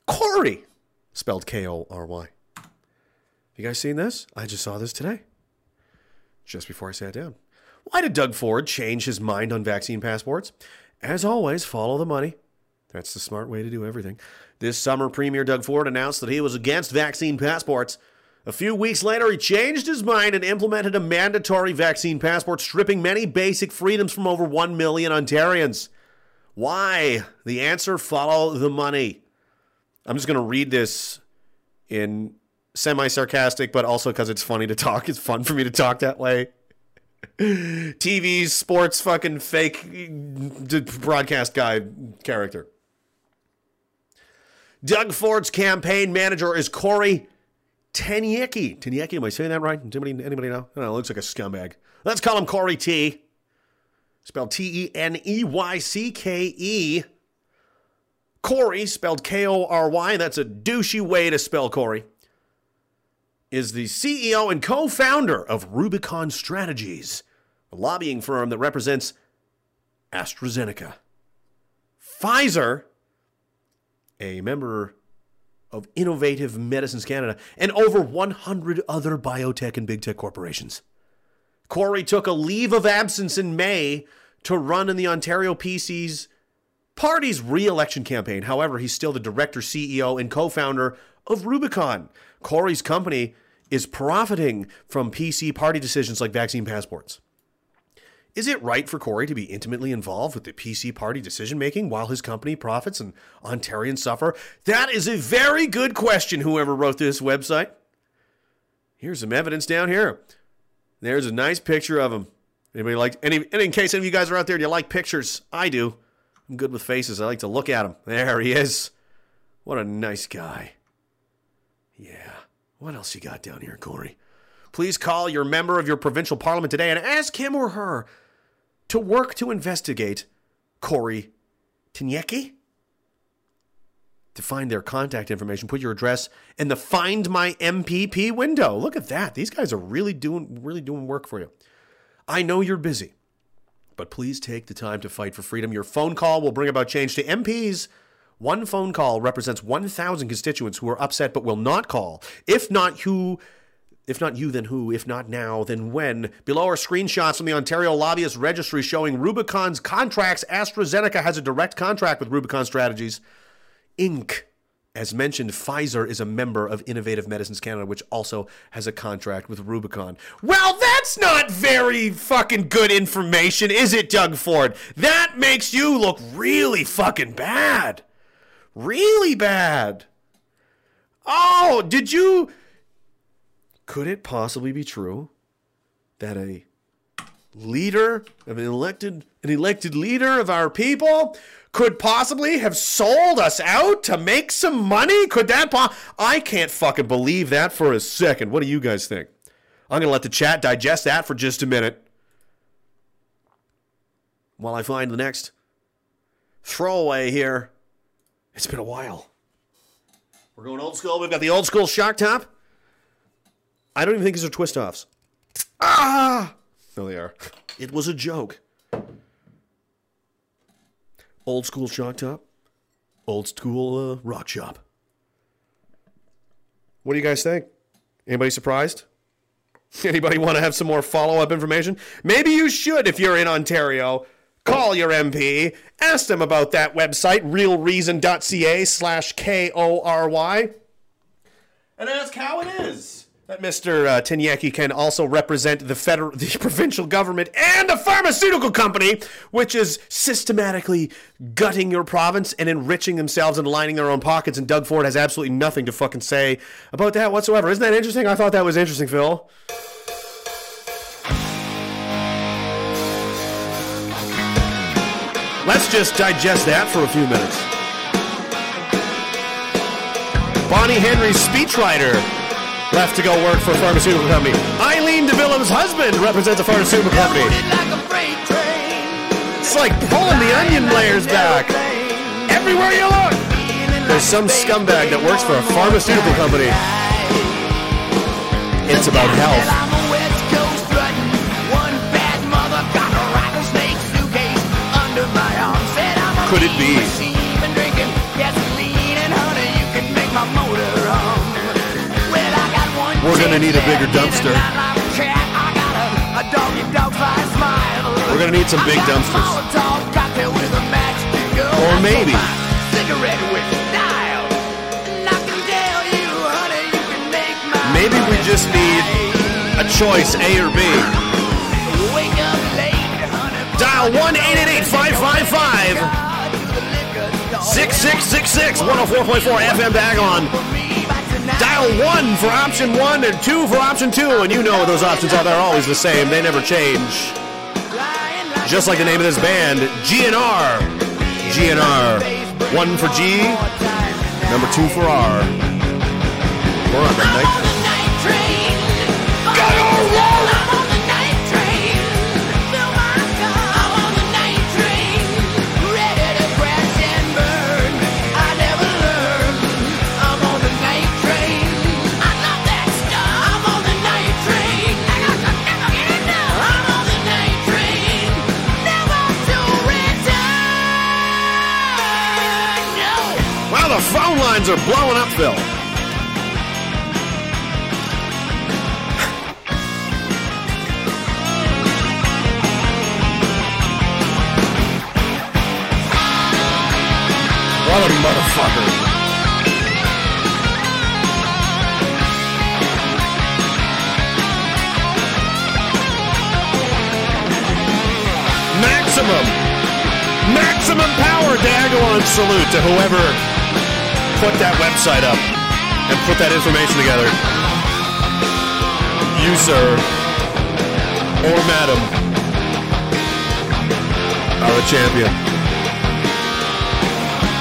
Kory, spelled K O R Y. Have you guys seen this? I just saw this today, just before I sat down. Why did Doug Ford change his mind on vaccine passports? As always, follow the money. That's the smart way to do everything. This summer, Premier Doug Ford announced that he was against vaccine passports. A few weeks later, he changed his mind and implemented a mandatory vaccine passport, stripping many basic freedoms from over 1 million Ontarians. Why? The answer follow the money. I'm just going to read this in semi sarcastic, but also because it's funny to talk. It's fun for me to talk that way. TV, sports, fucking fake uh, broadcast guy character. Doug Ford's campaign manager is Corey Teneycke. Teneycke, am I saying that right? Anybody, anybody know? I know, looks like a scumbag. Let's call him Corey T. Spelled T E N E Y C K E. Corey, spelled K O R Y, that's a douchey way to spell Corey, is the CEO and co founder of Rubicon Strategies, a lobbying firm that represents AstraZeneca. Pfizer, a member of Innovative Medicines Canada, and over 100 other biotech and big tech corporations. Corey took a leave of absence in May to run in the Ontario PC's party's re election campaign. However, he's still the director, CEO, and co founder of Rubicon. Corey's company is profiting from PC party decisions like vaccine passports. Is it right for Corey to be intimately involved with the PC party decision making while his company profits and Ontarians suffer? That is a very good question, whoever wrote this website. Here's some evidence down here. There's a nice picture of him. Anybody like any and in case any of you guys are out there, do you like pictures? I do. I'm good with faces. I like to look at him. There he is. What a nice guy. Yeah. What else you got down here, Corey? Please call your member of your provincial parliament today and ask him or her to work to investigate Corey Teneycke. to find their contact information, put your address in the Find My MPP window. Look at that. These guys are really doing really doing work for you. I know you're busy, but please take the time to fight for freedom. Your phone call will bring about change to MPs. One phone call represents 1,000 constituents who are upset but will not call. If not who if not you, then who? If not now, then when? Below are screenshots from the Ontario Lobbyist Registry showing Rubicon's contracts. AstraZeneca has a direct contract with Rubicon Strategies. Inc. As mentioned, Pfizer is a member of Innovative Medicines Canada, which also has a contract with Rubicon. Well, that's not very fucking good information, is it, Doug Ford? That makes you look really fucking bad. Really bad. Oh, did you. Could it possibly be true that a leader of an elected an elected leader of our people could possibly have sold us out to make some money? Could that po- I can't fucking believe that for a second. What do you guys think? I'm going to let the chat digest that for just a minute. While I find the next throwaway here. It's been a while. We're going old school. We've got the old school shock top. I don't even think these are twist offs. Ah! No, they are. It was a joke. Old school shock top. Old school uh, rock shop. What do you guys think? Anybody surprised? Anybody want to have some more follow up information? Maybe you should if you're in Ontario. Call your MP, ask them about that website, realreason.ca slash K O R Y, and ask how it is that Mr. Uh, Tinyaki can also represent the federal, the provincial government and a pharmaceutical company, which is systematically gutting your province and enriching themselves and lining their own pockets. And Doug Ford has absolutely nothing to fucking say about that whatsoever. Isn't that interesting? I thought that was interesting, Phil. Let's just digest that for a few minutes. Bonnie Henry's speechwriter left to go work for a pharmaceutical company. Eileen de Villa's husband represents a pharmaceutical company. It's like pulling the onion layers back. Everywhere you look, there's some scumbag that works for a pharmaceutical company. It's about health. Could it be? We're gonna need a bigger dumpster. We're gonna need some big dumpsters. Or maybe. Maybe we just need a choice, A or B. Dial 1 555 6666 104.4 FM Dagon. Dial 1 for option 1 and 2 for option 2. And you know what those options are they're always the same. They never change. Just like the name of this band, GNR. GNR. 1 for G, number 2 for R. We're on the phone lines are blowing up, Phil. What a motherfucker. Maximum. Maximum power, Dagalon salute to whoever put that website up and put that information together. You, sir, or madam, are a champion.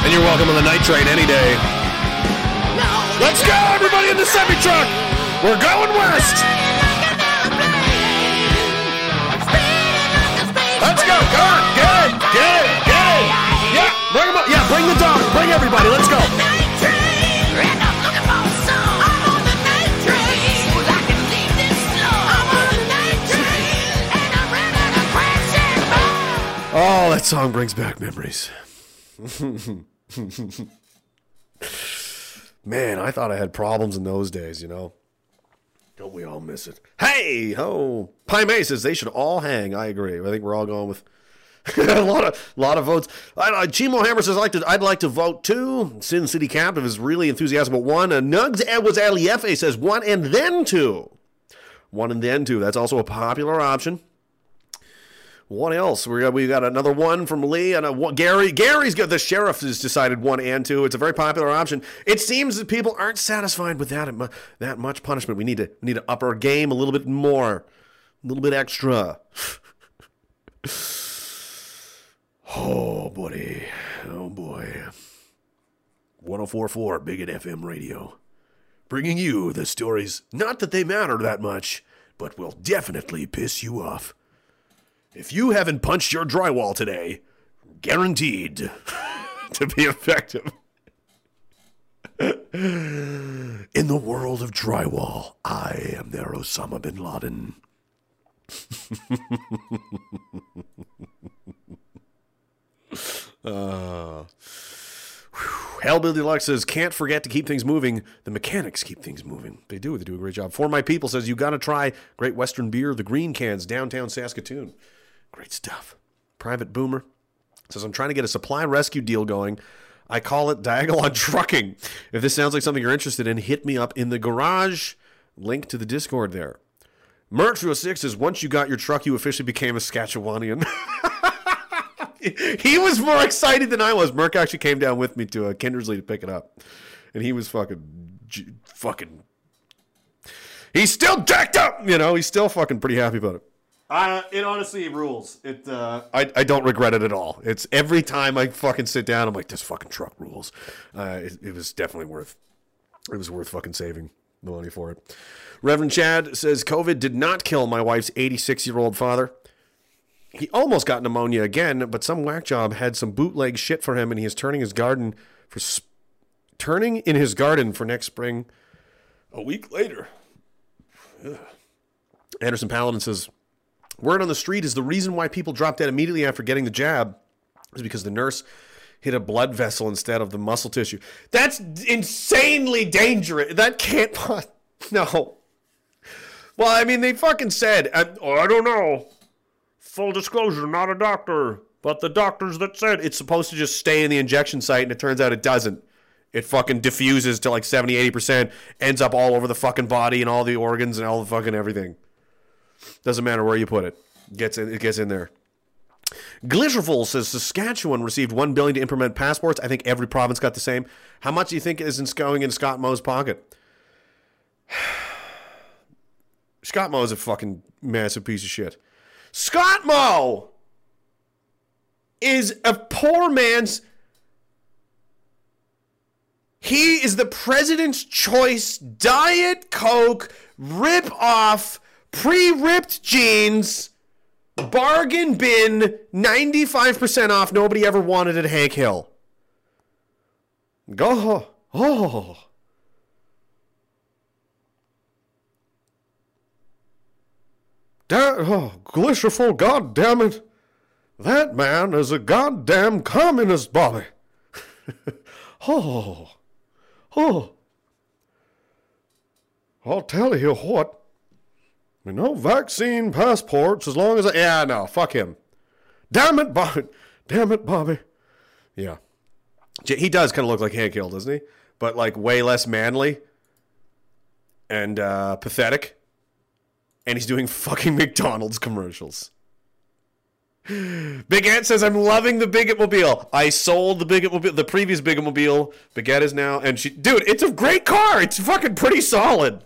And you're welcome on the night train any day. Let's go, everybody in the semi truck! We're going west! Let's go! Come on! Get it! Get it! Get it! Yeah! Bring 'em up! Yeah, bring the dog! Bring everybody! Let's go! That song brings back memories. Man, I thought I had problems in those days, you know. Don't we all miss it? Hey, ho! May says they should all hang. I agree. I think we're all going with a lot of lot of votes. I, I, Chimo Hammer says I'd like to I'd like to vote two. Sin City Captive is really enthusiastic about one. Uh, Nugs Edwards Aliefe says one and then two. One and then two. That's also a popular option. What else? We got we got another one from Lee and a one, Gary. Gary's got the sheriff has decided one and two. It's a very popular option. It seems that people aren't satisfied with that that much punishment. We need to we need to up our game a little bit more, a little bit extra. Oh, buddy. Oh, boy. 1044 Bigot FM Radio. Bringing you the stories, not that they matter that much, but will definitely piss you off. If you haven't punched your drywall today, guaranteed to be effective. In the world of drywall, I am their Osama bin Laden. Uh, Hellbilly Deluxe says, can't forget to keep things moving. The mechanics keep things moving. They do. They do a great job. For My People says, you got to try Great Western Beer, the Green Cans, downtown Saskatoon. Great stuff. Private Boomer says, I'm trying to get a supply rescue deal going. I call it Diagolon Trucking. If this sounds like something you're interested in, hit me up in the garage. Link to the Discord there. Merch 6 says, once you got your truck, you officially became a Saskatchewanian. he was more excited than I was. Merc actually came down with me to uh, Kindersley to pick it up, and he was fucking, fucking. He's still decked up, you know. He's still fucking pretty happy about it. Uh, it honestly rules. It. Uh, I I don't regret it at all. It's every time I fucking sit down, I'm like, this fucking truck rules. Uh, it, it was definitely worth. It was worth fucking saving the money for it. Reverend Chad says COVID did not kill my wife's 86 year old father. He almost got pneumonia again, but some whack job had some bootleg shit for him, and he is turning his garden for sp- turning in his garden for next spring. A week later, Ugh. Anderson Paladin says, "Word on the street is the reason why people drop dead immediately after getting the jab is because the nurse." hit a blood vessel instead of the muscle tissue. That's insanely dangerous. That can't. No. Well, I mean, they fucking said. I, oh, I don't know full disclosure, not a doctor, but the doctors that said it's supposed to just stay in the injection site, and it turns out it doesn't. It fucking diffuses to like 70, 80%, ends up all over the fucking body and all the organs and all the fucking everything. Doesn't matter where you put it. Gets in, it gets in there. Glitcherful says Saskatchewan received one billion to implement passports. I think every province got the same. How much do you think is going in Scott Moe's pocket? Scott Moe is a fucking massive piece of shit. Scott Moe is a poor man's. He is the president's choice Diet Coke rip off, pre ripped jeans, bargain bin, 95% off. Nobody ever wanted at Hank Hill. Go. Oh. Da- oh, Glisherful, god damn it. That man is a goddamn communist, Bobby. oh, oh. I'll tell you what. No vaccine passports as long as I. Yeah, no, fuck him. Damn it, Bobby. Damn it, Bobby. Yeah. He does kind of look like Hank Hill, doesn't he? But like way less manly and uh, pathetic and he's doing fucking McDonald's commercials. Big Ant says, I'm loving the Bigot Mobile. I sold the Bigot Mobile, the previous Bigot Mobile. Baguette is now, and she, dude, it's a great car. It's fucking pretty solid.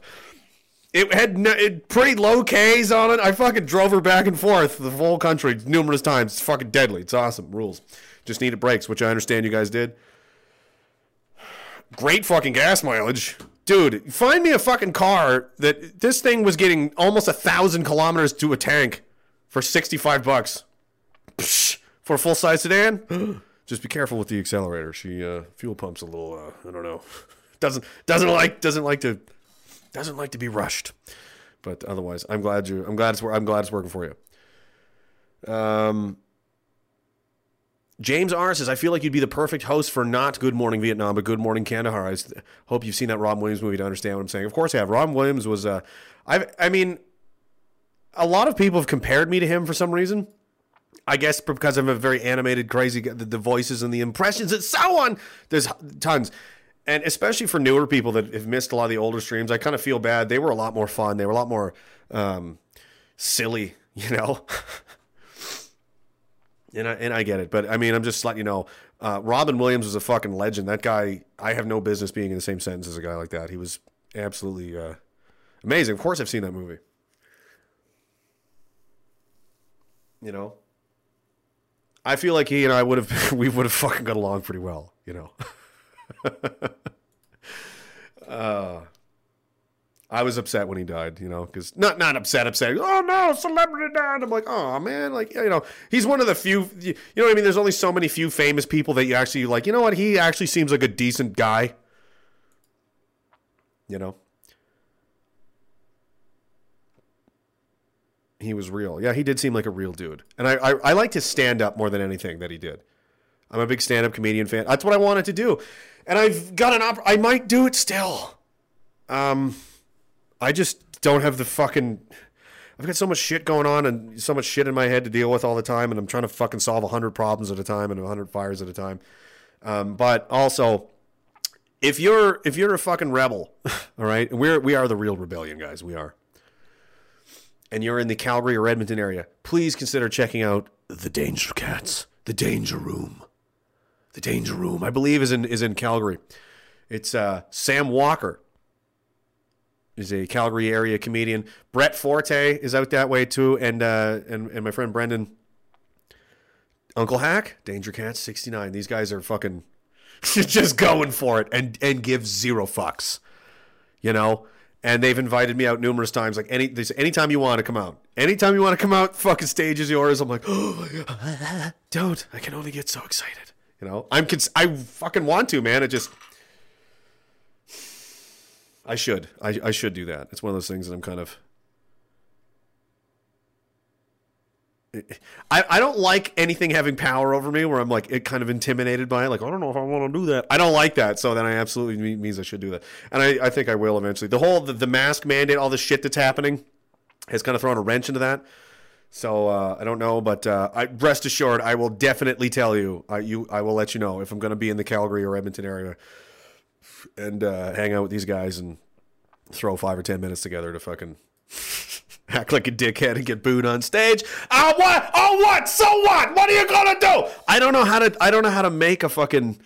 It had it, pretty low Ks on it. I fucking drove her back and forth the whole country numerous times. It's fucking deadly. It's awesome. Rules. Just needed brakes, which I understand you guys did. Great fucking gas mileage dude, find me a fucking car that this thing was getting almost a thousand kilometers to a tank for 65 bucks Psh, for a full size sedan. Just be careful with the accelerator. She uh, fuel pumps a little. Uh, I don't know. Doesn't doesn't like doesn't like to doesn't like to be rushed. But otherwise, I'm glad you. I'm glad it's I'm glad it's working for you. Um. James R says, I feel like you'd be the perfect host for not Good Morning Vietnam, but Good Morning Kandahar. I hope you've seen that Robin Williams movie to understand what I'm saying. Of course I have. Robin Williams was, uh, I, I mean, a lot of people have compared me to him for some reason. I guess because I'm a very animated, crazy, the, the voices and the impressions and so on. There's tons. And especially for newer people that have missed a lot of the older streams, I kind of feel bad. They were a lot more fun. They were a lot more um, silly, you know? and I, and I get it. But I mean, I'm just letting you know, uh, Robin Williams was a fucking legend. That guy, I have no business being in the same sentence as a guy like that. He was absolutely uh, amazing. Of course, I've seen that movie. You know? I feel like he and I would have we would have fucking got along pretty well, you know. uh, I was upset when he died, you know, because not not upset, upset. Oh no, celebrity died. I'm like, oh man, like you know, he's one of the few. You know what I mean? There's only so many few famous people that you actually like. You know what? He actually seems like a decent guy. You know. he was real. Yeah, he did seem like a real dude. And I, I, I liked his stand up more than anything that he did. I'm a big stand up comedian fan. That's what I wanted to do. And I've got an op- I might do it still. Um, I just don't have the fucking. I've got so much shit going on and so much shit in my head to deal with all the time, and I'm trying to fucking solve hundred problems at a time and hundred fires at a time. Um, but also, if you're if you're a fucking rebel, all right, we're we are the real rebellion guys. We are and you're in the Calgary or Edmonton area, please consider checking out the Danger Cats, the Danger Room. The Danger Room, I believe, is in is in Calgary. It's uh, Sam Walker is a Calgary area comedian. Brett Forte is out that way too, and uh, and and my friend Brendan, Uncle Hack, Danger Cats sixty nine. These guys are fucking just going for it and and give zero fucks, you know and they've invited me out numerous times. Like any, there's anytime you want to come out, anytime you want to come out, fucking stage is yours. I'm like, oh don't! I can only get so excited. You know, I'm, cons- I fucking want to, man. It just, I should, I, I should do that. It's one of those things that I'm kind of. I, I don't like anything having power over me where I'm like it kind of intimidated by it. Like, I don't know if I want to do that. I don't like that. So then I absolutely means I should do that. And I, I think I will eventually. The whole, the, the mask mandate, all the shit that's happening has kind of thrown a wrench into that. So uh, I don't know, but uh, I, rest assured, I will definitely tell you. I, you, I will let you know if I'm going to be in the Calgary or Edmonton area and uh, hang out with these guys and throw five or ten minutes together to fucking act like a dickhead and get booed on stage. Oh what? Oh what? So what? What are you gonna do? I don't know how to. I don't know how to make a fucking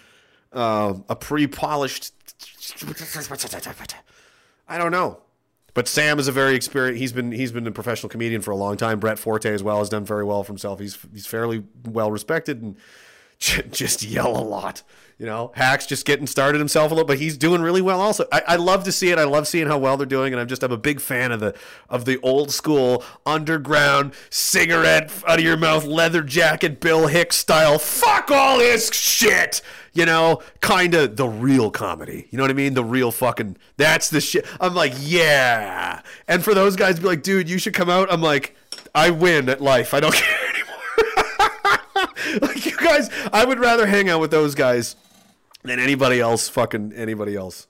uh, a pre-polished. I don't know. But Sam is a very experienced. He's been he's been a professional comedian for a long time. Brett Forte as well has done very well for himself. He's he's fairly well respected and just yell a lot. You know, Hack's just getting started himself a little, but he's doing really well also. I, I love to see it. I love seeing how well they're doing, and I'm just I'm a big fan of the of the old school underground cigarette out of your mouth leather jacket Bill Hicks style. Fuck all this shit. You know, kind of the real comedy. You know what I mean? The real fucking that's the shit. I'm like, yeah. And for those guys to be like, dude, you should come out. I'm like, I win at life. I don't care anymore. like you guys, I would rather hang out with those guys than anybody else. Fucking anybody else.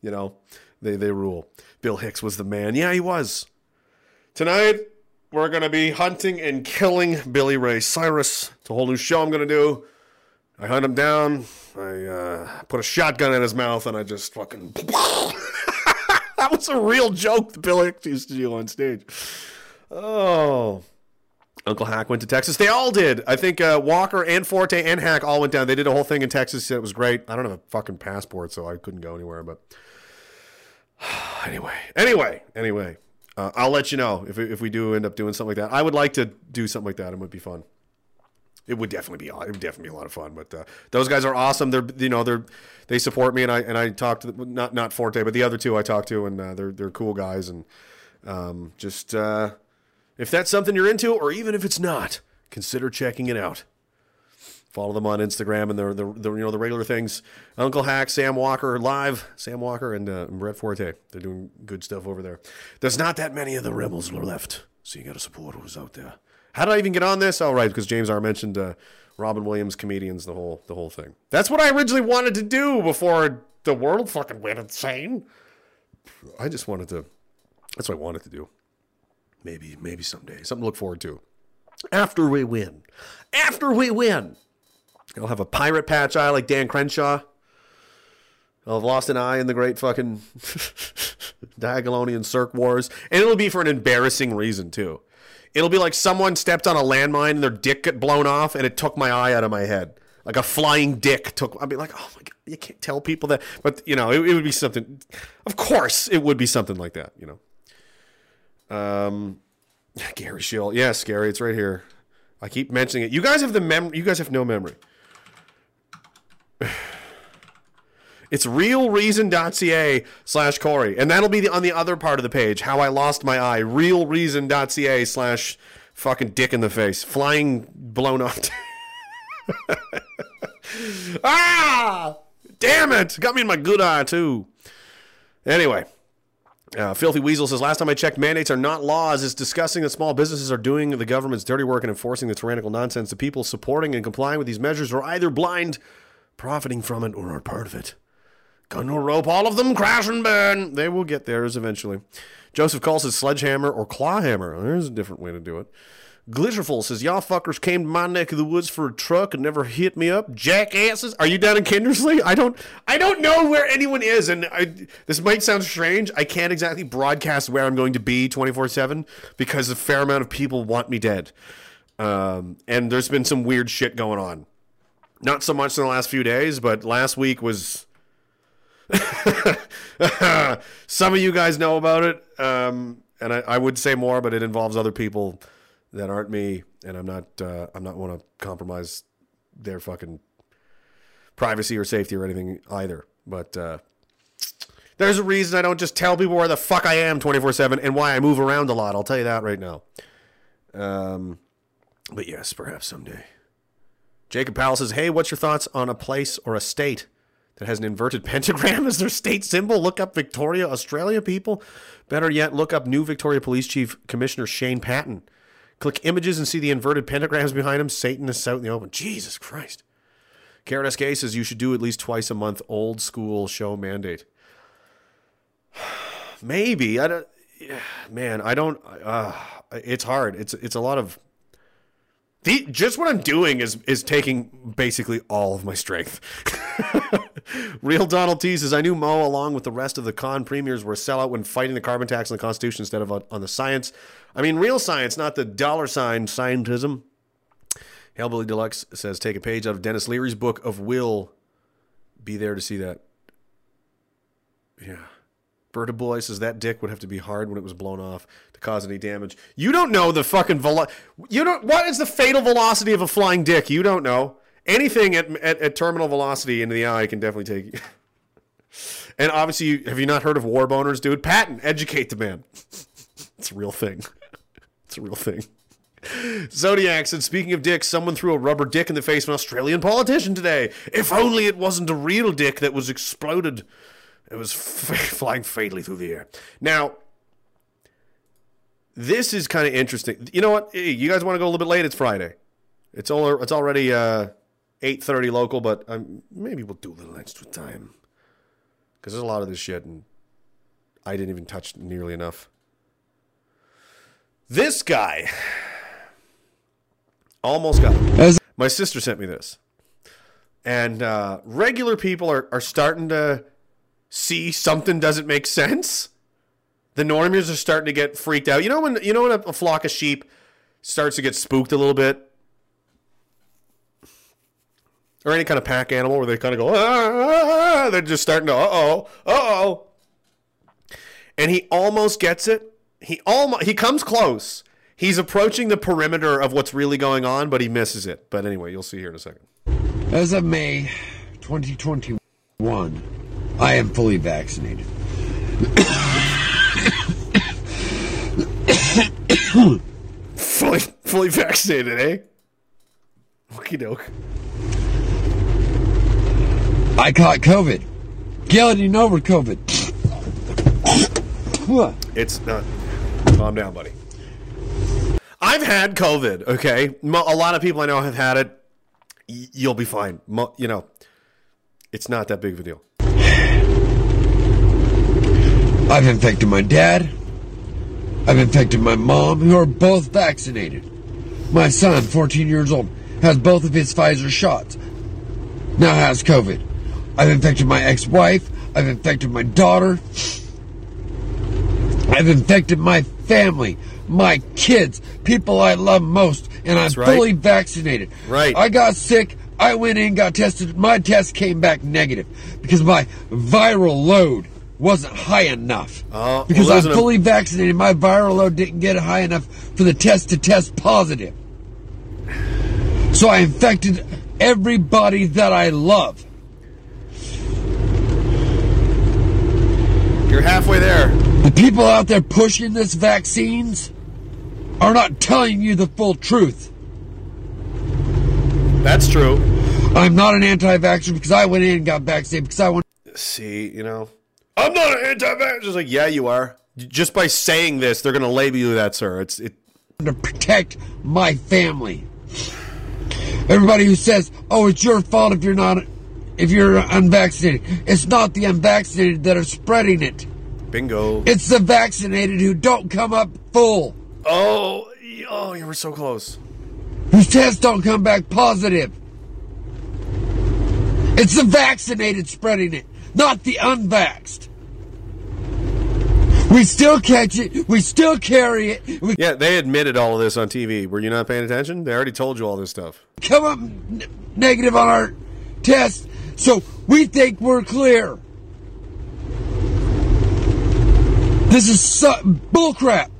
You know, they they rule. Bill Hicks was the man. Yeah, he was. Tonight we're gonna be hunting and killing Billy Ray Cyrus. It's a whole new show I'm gonna do. I hunt him down. I uh, put a shotgun in his mouth and I just fucking. that was a real joke that Bill Hicks used to do on stage. Oh. Uncle Hack went to Texas. They all did. I think uh, Walker and Forte and Hack all went down. They did a whole thing in Texas. It was great. I don't have a fucking passport, so I couldn't go anywhere. But anyway, anyway, anyway, uh, I'll let you know if if we do end up doing something like that. I would like to do something like that. It would be fun. It would definitely be. It would definitely be a lot of fun. But uh, those guys are awesome. They're you know they're they support me and I and I talked to not not Forte, but the other two I talked to and uh, they're they're cool guys and um, just. If that's something you're into, or even if it's not, consider checking it out. Follow them on Instagram and the, the, the you know the regular things. Uncle Hack, Sam Walker live, Sam Walker and, uh, Brett Forte. They're doing good stuff over there. There's not that many of the rebels left, so you got to support who's out there. How did I even get on this? Oh, right, because James R mentioned uh, Robin Williams, comedians, the whole the whole thing. That's what I originally wanted to do before the world fucking went insane. I just wanted to. That's what I wanted to do. Maybe, maybe someday. Something to look forward to. After we win. After we win. I'll have a pirate patch eye like Dan Crenshaw. I'll have lost an eye in the great fucking Diagolonian Cirque Wars. And it'll be for an embarrassing reason, too. It'll be like someone stepped on a landmine and their dick got blown off and it took my eye out of my head. Like a flying dick took. I'd be like, oh my God, you can't tell people that. But, you know, it, it would be something. Of course, it would be something like that, you know. Um, Gary Shield. Yes, Gary, it's right here. I keep mentioning it. You guys have the mem. You guys have no memory. It's realreason.ca slash Corey. And that'll be on the other part of the page. How I lost my eye. Realreason.ca slash fucking dick in the face. Flying blown off. ah! Damn it! Got me in my good eye, too. Anyway. Uh, Filthy Weasel says, last time I checked, mandates are not laws. It's discussing that small businesses are doing the government's dirty work and enforcing the tyrannical nonsense. The people supporting and complying with these measures are either blind, profiting from it, or are part of it. Gonna rope all of them, crash and burn. They will get theirs eventually. Joseph calls it sledgehammer or clawhammer. There's a different way to do it. Glitterful says, Y'all fuckers came to my neck of the woods for a truck and never hit me up. Jackasses. Are you down in Kindersley? I don't I don't know where anyone is, and I, this might sound strange. I can't exactly broadcast where I'm going to be 24-7 because a fair amount of people want me dead. Um, and there's been some weird shit going on. Not so much in the last few days, but last week was Some of you guys know about it, um, and I, I, would say more, but it involves other people that aren't me, and I'm not. Uh, I'm not want to compromise their fucking privacy or safety or anything either. But uh, there's a reason I don't just tell people where the fuck I am 24 seven and why I move around a lot. I'll tell you that right now. Um, but yes, perhaps someday. Jacob Powell says, "Hey, what's your thoughts on a place or a state?" that has an inverted pentagram as their state symbol. Look up Victoria, Australia, people. Better yet, look up new Victoria Police Chief Commissioner Shane Patton. Click images and see the inverted pentagrams behind him. Satan is out in the open. Jesus Christ. Karen SK says you should do at least twice a month old school show mandate. Maybe. I don't man, I don't uh, it's hard. It's it's a lot of the, just what I'm doing is is taking basically all of my strength. Real Donald T says, I knew Moe, along with the rest of the con premiers, were a sellout when fighting the carbon tax and the Constitution instead of on, on the science. I mean, real science, not the dollar sign scientism. Hellbilly Deluxe says, take a page out of Denis Leary's book of Will. Be there to see that. Yeah. Berta Boy says that dick would have to be hard when it was blown off to cause any damage. You don't know the fucking velo- You don't. What is the fatal velocity of a flying dick? You don't know anything at, at, at terminal velocity into the eye can definitely take. and obviously, have you not heard of war boners, dude? Patton, educate the man. it's a real thing. It's a real thing. Zodiac said, speaking of dicks, someone threw a rubber dick in the face of an Australian politician today. If only it wasn't a real dick that was exploded. It was f- flying fatally through the air. Now, this is kind of interesting. You know what? Hey, you guys want to go a little bit late? It's Friday. It's all. It's already uh, 8.30 local, but um, maybe we'll do a little extra time. Because there's a lot of this shit, and I didn't even touch nearly enough. This guy almost got it. My sister sent me this. And uh, regular people are, are starting to see something doesn't make sense. The normies are starting to get freaked out. You know when you know when a, a flock of sheep starts to get spooked a little bit or any kind of pack animal where they kind of go, ah, they're just starting to, uh oh, uh oh. And he almost gets it. He almost he comes close. He's approaching the perimeter of what's really going on, but he misses it. But anyway, you'll see here in a second. As of May 2021, I am fully vaccinated. fully, fully vaccinated, eh? Okie doke. I caught COVID. Getting over COVID. It's not. Calm down, buddy. I've had COVID. Okay, a lot of people I know have had it. You'll be fine. You know, it's not that big of a deal. I've infected my dad. I've infected my mom, who are both vaccinated. My son, 14 years old, has both of his Pfizer shots. Now has COVID. I've infected my ex-wife. I've infected my daughter. I've infected my family, my kids, people I love most, and I'm right. fully vaccinated. Right. I got sick. I went in, got tested. My test came back negative because my viral load wasn't high enough. Oh, because we're I'm fully vaccinated, my viral load didn't get high enough for the test to test positive. So I infected everybody that I love. You're halfway there. The people out there pushing this vaccines are not telling you the full truth. That's true. I'm not an anti-vaxxer because I went in and got vaccinated because I want to See, you know, I'm not an anti-vaxxer. It's like, yeah, you are. Just by saying this, they're going to label you that, sir. It's it. to protect my family. Everybody who says, "Oh, it's your fault if you're not if you're unvaccinated." It's not the unvaccinated that are spreading it. Bingo. It's the vaccinated who don't come up full. Oh, oh, you were so close. whose tests don't come back positive. It's the vaccinated spreading it, not the unvaxxed. We still catch it. We still carry it. We Yeah, they admitted all of this on TV. Were you not paying attention? They already told you all this stuff. come up n- negative on our test, so we think we're clear. This is bullcrap.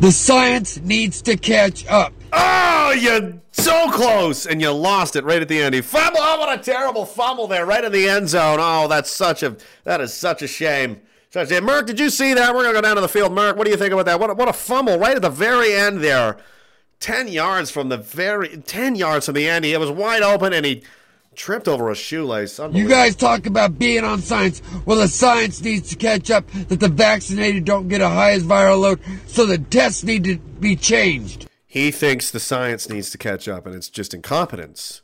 The science needs to catch up. Oh, you're so close, and you lost it right at the end. He fumble. Oh, what a terrible fumble there, right in the end zone. Oh, that's such a that is such a shame. Such a Merck, did you see that? We're gonna go down to the field. Merck, what do you think about that? What a, what a fumble right at the very end there. Ten yards from the very ten yards from the end. He was wide open, and he tripped over a shoelace. You guys talk about being on science. Well, the science needs to catch up that the vaccinated don't get a highest viral load, so the tests need to be changed. He thinks the science needs to catch up, and it's just incompetence.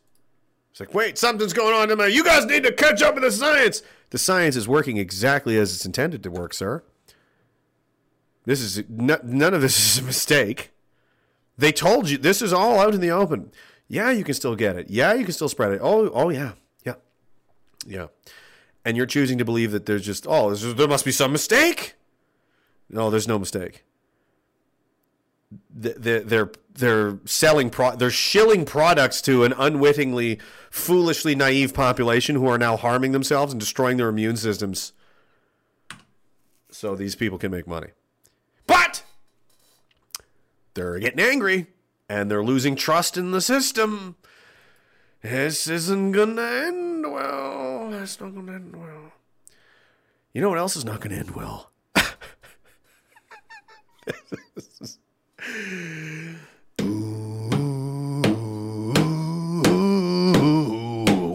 It's like, wait, something's going on in there. You guys need to catch up with the science. The science is working exactly as it's intended to work, sir. This is none of this is a mistake. They told you this is all out in the open. Yeah, you can still get it. Yeah, you can still spread it. Oh, oh yeah, yeah, yeah. And you're choosing to believe that there's just oh, there's, there must be some mistake. No, there's no mistake th- th- they're they're selling pro- they're shilling products to an unwittingly foolishly naive population who are now harming themselves and destroying their immune systems so these people can make money but they're getting angry and they're losing trust in the system this isn't gonna end well it's not gonna end well you know what else is not gonna end well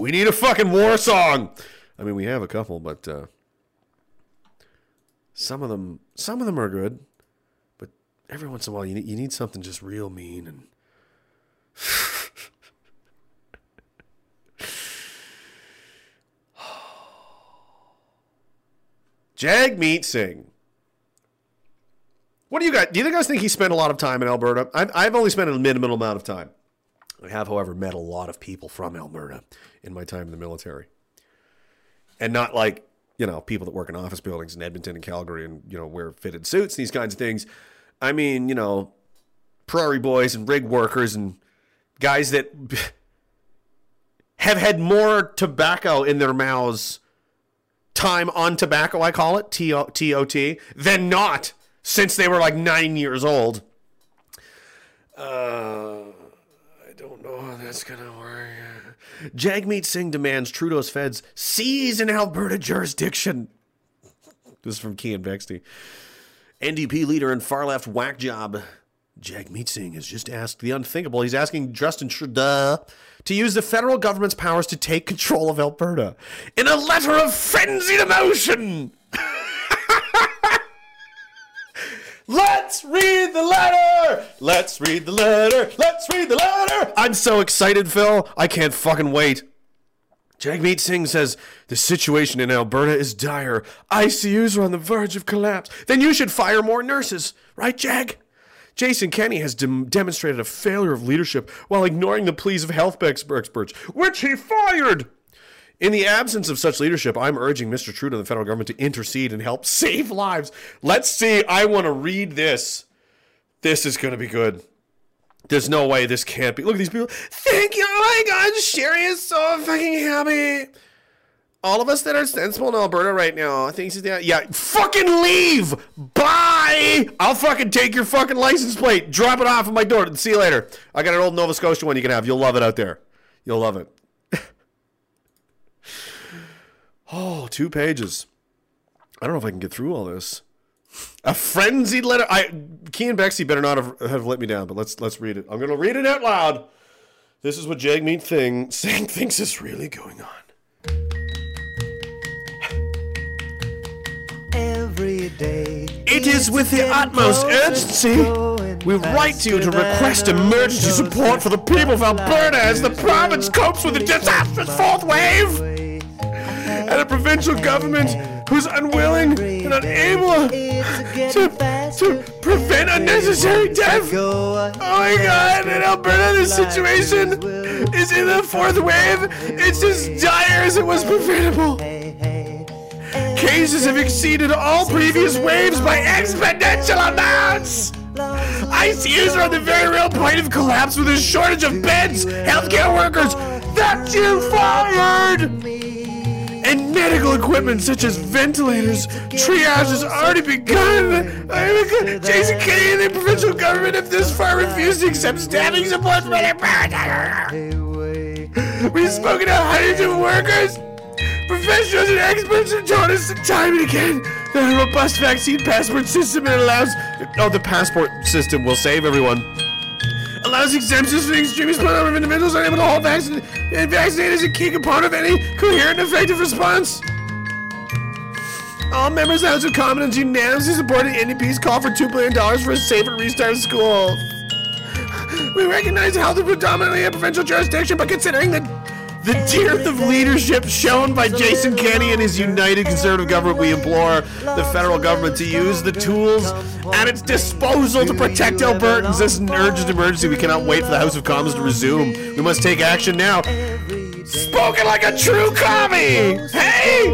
we need a fucking war song. I mean, we have a couple, but uh, some of them, some of them are good. Every once in a while, you need, you need something just real mean and. Jagmeet Singh. What do you guys? Do you guys think he spent a lot of time in Alberta? I've, I've only spent a minimal amount of time. I have, however, met a lot of people from Alberta in my time in the military, and not like you know people that work in office buildings in Edmonton and Calgary and you know wear fitted suits, and these kinds of things. I mean, you know, prairie boys and rig workers and guys that have had more tobacco in their mouths time on tobacco, I call it, T O T O T, than not since they were like nine years old. Uh, I don't know how that's going to work. Jagmeet Singh demands Trudeau's feds seize an Alberta jurisdiction. This is from Keean Bexte. NDP leader and far left whack job Jagmeet Singh has just asked the unthinkable. He's asking Justin Trudeau to use the federal government's powers to take control of Alberta in a letter of frenzied emotion. Let's read the letter. letter. Let's read the letter. Let's read the letter. I'm so excited, Phil. I can't fucking wait. Jagmeet Singh says the situation in Alberta is dire. ICUs are on the verge of collapse. Then you should fire more nurses, right, Jag? Jason Kenney has dem- demonstrated a failure of leadership while ignoring the pleas of health experts, which he fired. In the absence of such leadership, I'm urging Mr. Trudeau and the federal government to intercede and help save lives. Let's see. I want to read this. This is going to be good. There's no way this can't be. Look at these people. Thank you. Oh my God. Sherry is so fucking happy. All of us that are sensible in Alberta right now, I think she's down. Yeah, fucking leave. Bye. I'll fucking take your fucking license plate, drop it off at my door. And see you later. I got an old Nova Scotia one you can have. You'll love it out there. You'll love it. oh, two pages. I don't know if I can get through all this. A frenzied letter. I Keean Bexte better not have, have let me down, but let's let's read it. I'm gonna read it out loud. This is what Jagmeet Thing saying thinks is really going on. Every day. It is with the utmost urgency we write to you to request emergency support for the people of Alberta as the province copes with the disastrous fourth wave and a provincial government who's unwilling and unable to, to prevent unnecessary death. Oh my god, in Alberta, this situation is in the fourth wave. It's as dire as it was preventable. Cases have exceeded all previous waves by exponential amounts. ICUs are on the very real point of collapse with a shortage of beds, healthcare workers that you fired, and medical equipment such as ventilators. Triage has already begun. Jason Kenney and the provincial government have this far refused to accept staffing support from any We've spoken to hundreds of workers. Professionals and experts have told us time and again that a robust vaccine passport system allows oh the passport system will save everyone allows exemptions for the extremely small number of individuals unable to hold vaccine and vaccinate is a key component of any coherent and effective response. All members of the House of Commons unanimously supported NDP's call for $2 billion for a safer restart of schools. We recognize health is predominantly a provincial jurisdiction, but considering the the dearth of leadership shown by Jason Kenney and his united conservative government, we implore the federal government to use the tools at its disposal to protect Albertans. This is an urgent emergency. We cannot wait for the House of Commons to resume. We must take action now. Spoken like a true commie! Hey!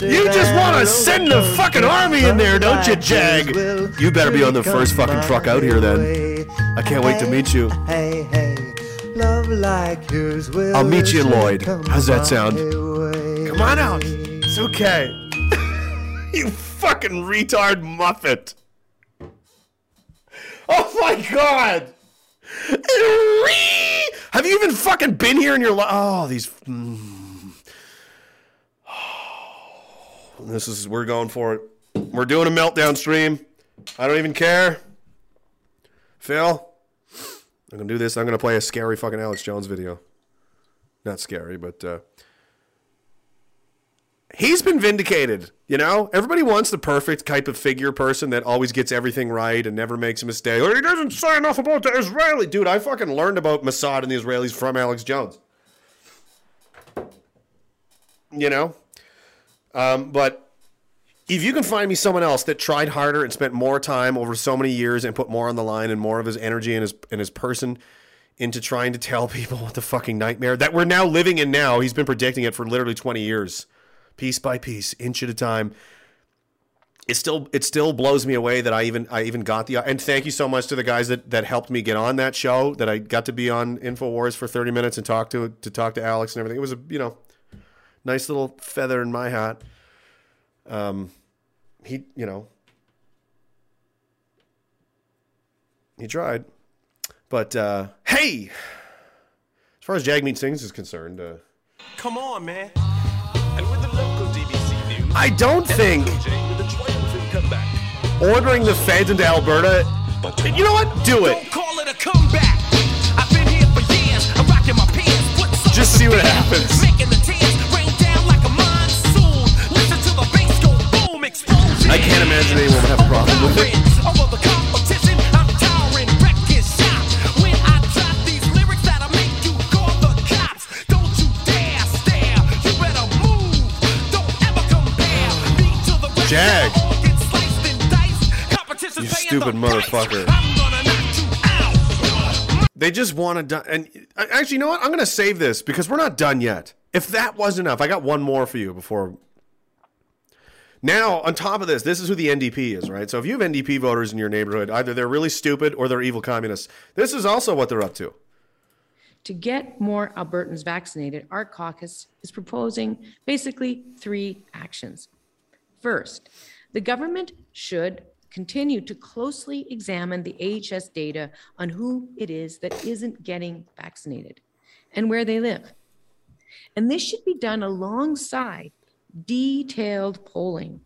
You just want to send the fucking army in there, don't you, Jag? You better be on the first fucking truck out here then. I can't wait to meet you. Hey, hey, love like yours will I'll meet you in Lloyd. How's that sound? Come on out. It's okay. you fucking retard muffet. Oh my god. Have you even fucking been here in your life? Oh, these. mm. This is. We're going for it. We're doing a meltdown stream. I don't even care. Phil, I'm gonna do this. I'm gonna play a scary fucking Alex Jones video. Not scary, but uh, he's been vindicated. You know, everybody wants the perfect type of figure person that always gets everything right and never makes a mistake. Or he doesn't say enough about the Israeli dude. I fucking learned about Mossad and the Israelis from Alex Jones. You know, um, but if you can find me someone else that tried harder and spent more time over so many years and put more on the line and more of his energy and his and his person into trying to tell people what the fucking nightmare that we're now living in now. He's been predicting it for literally 20 years, piece by piece, inch at a time. It still it still blows me away that I even I even got the and thank you so much to the guys that that helped me get on that show that I got to be on Infowars for 30 minutes and talk to to talk to Alex and everything. It was a you know nice little feather in my hat. Um, he you know he tried. But uh, hey, as far as Jagmeet Singh is concerned, uh, Come on, man. And with the local DBC news, I don't think LJ with a triumphant comeback. ordering the feds into Alberta. But You know what? Do it. Don't call it a can't imagine anyone would have a problem with it. Jag. You stupid motherfucker. They just want to. and actually, you know what? I'm going to save this because we're not done yet. If that wasn't enough, I got one more for you before now, on top of this, this is who the NDP is, right? So if you have NDP voters in your neighborhood, either they're really stupid or they're evil communists. This is also what they're up to. To get more Albertans vaccinated, our caucus is proposing basically three actions. First, the government should continue to closely examine the AHS data on who it is that isn't getting vaccinated and where they live. And this should be done alongside detailed polling,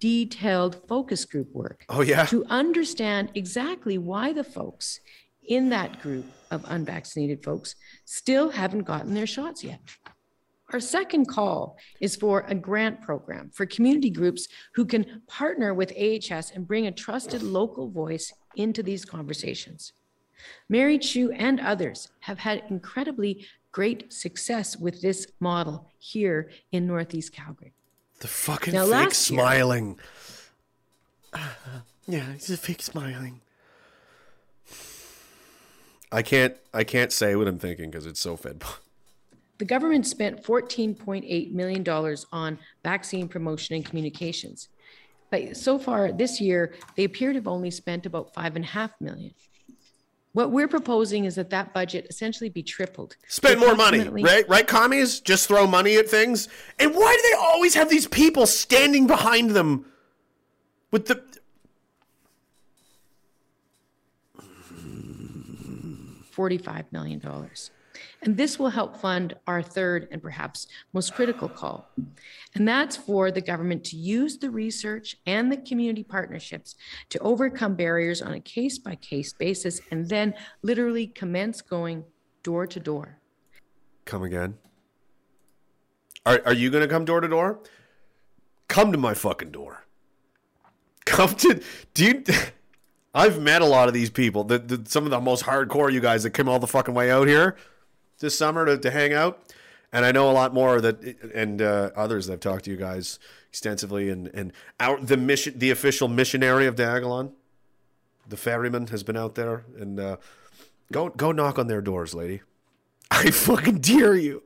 detailed focus group work Oh, yeah? to understand exactly why the folks in that group of unvaccinated folks still haven't gotten their shots yet. Our second call is for a grant program for community groups who can partner with AHS and bring a trusted local voice into these conversations. Mary Chu and others have had incredibly great success with this model here in Northeast Calgary. The fucking Now, fake last year- smiling. yeah, he's a fake smiling. I can't. I can't say what I'm thinking because it's so fed. The government spent $14.8 million on vaccine promotion and communications. But so far this year, they appear to have only spent about five and a half million. What we're proposing is that that budget essentially be tripled. Spend more money, right? Right, commies? Just throw money at things. And why do they always have these people standing behind them with the? $45 million. And this will help fund our third and perhaps most critical call. And that's for the government to use the research and the community partnerships to overcome barriers on a case by case basis and then literally commence going door to door. Come again. Are Are you gonna come door to door? Come to my fucking door. Come to, dude. I've met a lot of these people. The, the, some of the most hardcore you guys that came all the fucking way out here this summer to, to hang out, and I know a lot more that and uh, others that have talked to you guys extensively. And and our the mission, the official missionary of Diagolon, the ferryman has been out there, and uh, go go knock on their doors, lady. I fucking dare you.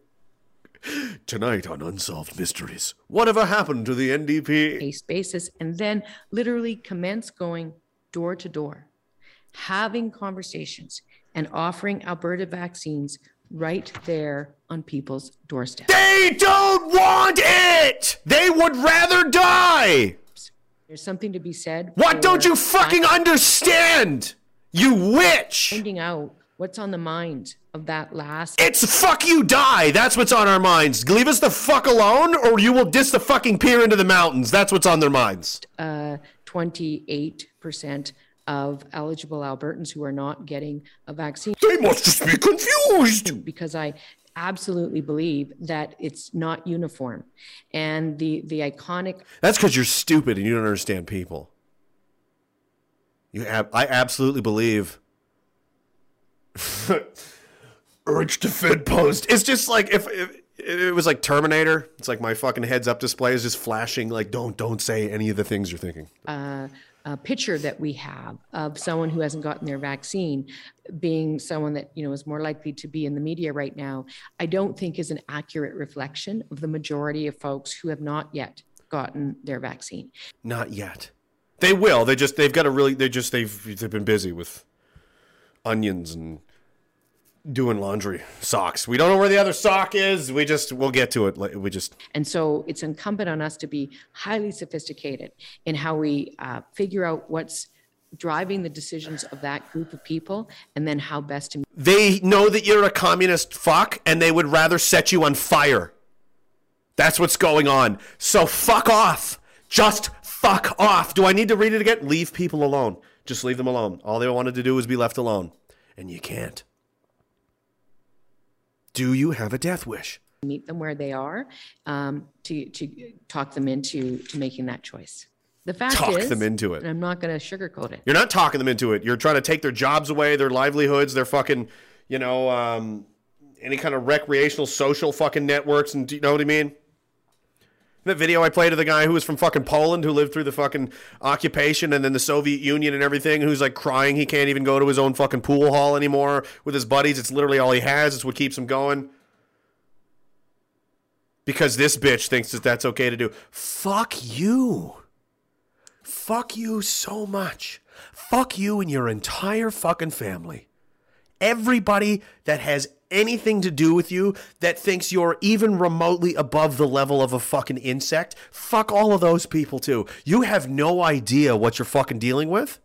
Tonight on Unsolved Mysteries, whatever happened to the NDP? case basis and then literally commence going door to door, having conversations and offering Alberta vaccines right there on people's doorstep. They don't want it. They would rather die. There's something to be said. What don't you fucking understand? You witch. finding out what's on the mind of that last It's fuck you die. That's what's on our minds. Leave us the fuck alone, or you will dis the fucking peer into the mountains. That's what's on their minds. uh, 28% of eligible Albertans who are not getting a vaccine. They must just be confused. because I absolutely believe that it's not uniform. And the, the iconic That's because you're stupid and you don't understand people. You ab- I absolutely believe. Urge to Fed post. It's just like if, if it was like Terminator. It's like my fucking heads up display is just flashing. Like don't don't say any of the things you're thinking. uh, picture that we have of someone who hasn't gotten their vaccine being someone that you know is more likely to be in the media right now i don't think is an accurate reflection of the majority of folks who have not yet gotten their vaccine Not yet. They will. They just they've got to really. They just they've they've been busy with onions and doing laundry socks. We don't know where the other sock is. We just we'll get to it. We just And so it's incumbent on us to be highly sophisticated in how we uh, figure out what's driving the decisions of that group of people and then how best to they know that you're a communist fuck and they would rather set you on fire. That's what's going on. So fuck off. Just fuck off. Do I need to read it again? Leave people alone. Just leave them alone. All they wanted to do was be left alone. And you can't. Do you have a death wish? meet them where they are um, to, to talk them into to making that choice. The fact Talk is, them into it. I'm not going to sugarcoat it. You're not talking them into it. You're trying to take their jobs away, their livelihoods, their fucking, you know, um, any kind of recreational, social fucking networks. And do you know what I mean? That video I played of the guy who was from fucking Poland who lived through the fucking occupation and then the Soviet Union and everything, who's like crying he can't even go to his own fucking pool hall anymore with his buddies. It's literally all he has. It's what keeps him going. Because this bitch thinks that that's okay to do. Fuck you. Fuck you so much. Fuck you and your entire fucking family. Everybody that has anything to do with you that thinks you're even remotely above the level of a fucking insect, fuck all of those people too. You have no idea what you're fucking dealing with.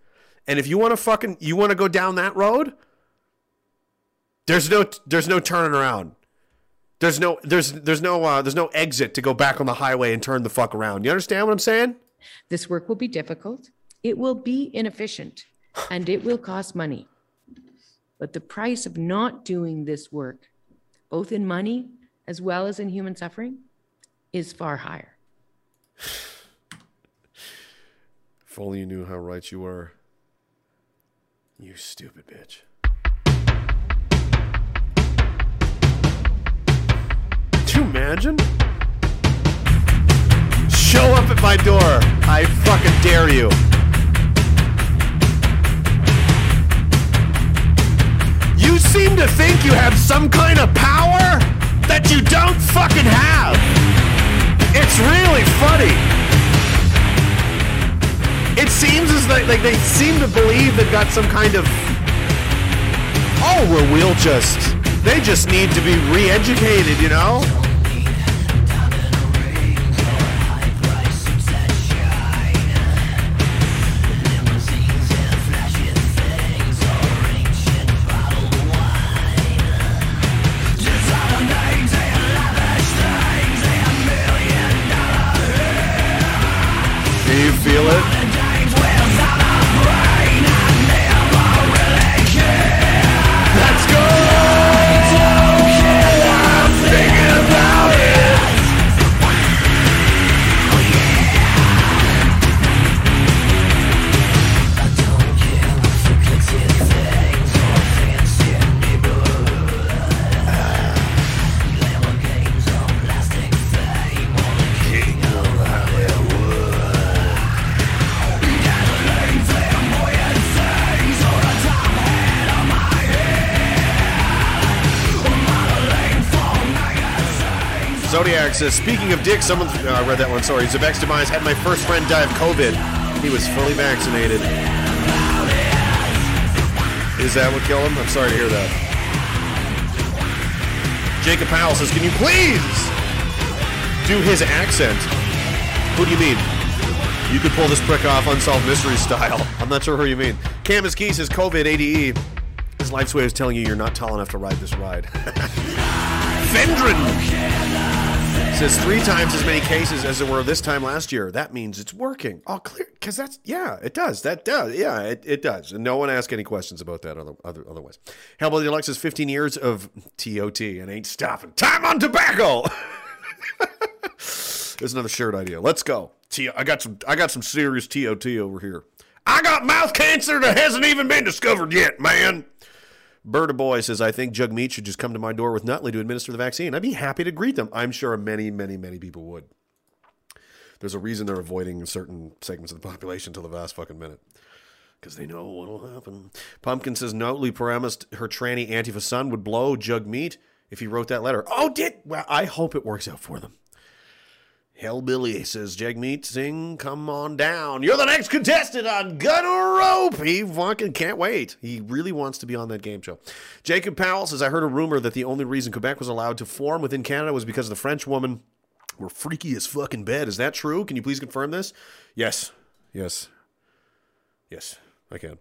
And if you want to fucking you want to go down that road, there's no there's no turning around. There's no there's there's no uh, there's no exit to go back on the highway and turn the fuck around. You understand what I'm saying? This work will be difficult, it will be inefficient, and it will cost money. But the price of not doing this work, both in money as well as in human suffering, is far higher. If only you knew how right you were. You stupid bitch. Could you imagine? Show up at my door. I fucking dare you. You seem to think you have some kind of power that you don't fucking have. It's really funny. It seems as though like they seem to believe they've got some kind of oh well we'll just they just need to be re-educated, you know? Feel it? Says, speaking of dick, someone uh, I read that one. Sorry, Zabek's demise had my first friend die of COVID. He was fully vaccinated. Is that what killed him? I'm sorry to hear that. Jacob Powell says, can you please do his accent? Who do you mean? You could pull this prick off Unsolved Mysteries style. I'm not sure who you mean. Camus Key says, COVID ADE. His life's way is telling you you're not tall enough to ride this ride. Fendrin says three times as many cases as there were this time last year. That means it's working. Oh, clear, because that's yeah, it does. That does, yeah, it, it does. And no one asked any questions about that other, other otherwise. Hellboy Deluxe is 15 years of TOT and ain't stopping. Time on tobacco. There's another shirt idea. Let's go. T- I got some. I got some serious TOT over here. I got mouth cancer that hasn't even been discovered yet, man. Birda Boy says, I think Jug Meat should just come to my door with Notley to administer the vaccine. I'd be happy to greet them. I'm sure many, many, many people would. There's a reason they're avoiding certain segments of the population till the last fucking minute. Because they know what'll happen. Pumpkin says, Notley promised her tranny Antifa son would blow Jug Meat if he wrote that letter. Oh, did? Well, I hope it works out for them. Hellbilly says, Jagmeet Singh, come on down. You're the next contestant on Gun or Rope. He fucking can't wait. He really wants to be on that game show. Jacob Powell says, I heard a rumor that the only reason Quebec was allowed to form within Canada was because the French woman were freaky as fucking bed. Is that true? Can you please confirm this? Yes. Yes. Yes. I can.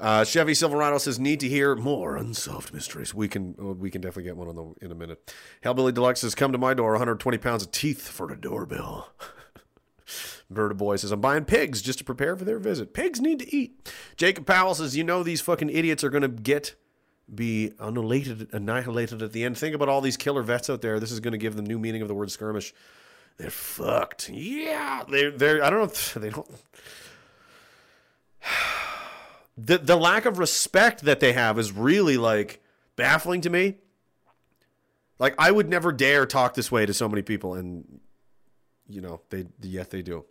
Uh, Chevy Silverado says, "Need to hear more unsolved mysteries." We can, uh, we can definitely get one on the in a minute. Hellbilly Deluxe says, "Come to my door, 120 pounds of teeth for a doorbell." Verta Boy says, "I'm buying pigs just to prepare for their visit. Pigs need to eat." Jacob Powell says, "You know these fucking idiots are going to get be annihilated, annihilated at the end. Think about all these killer vets out there. This is going to give them new meaning of the word skirmish. They're fucked. Yeah, they're they're. I don't know. They don't." The the lack of respect that they have is really like baffling to me. Like I would never dare talk this way to so many people and you know, they yet they do.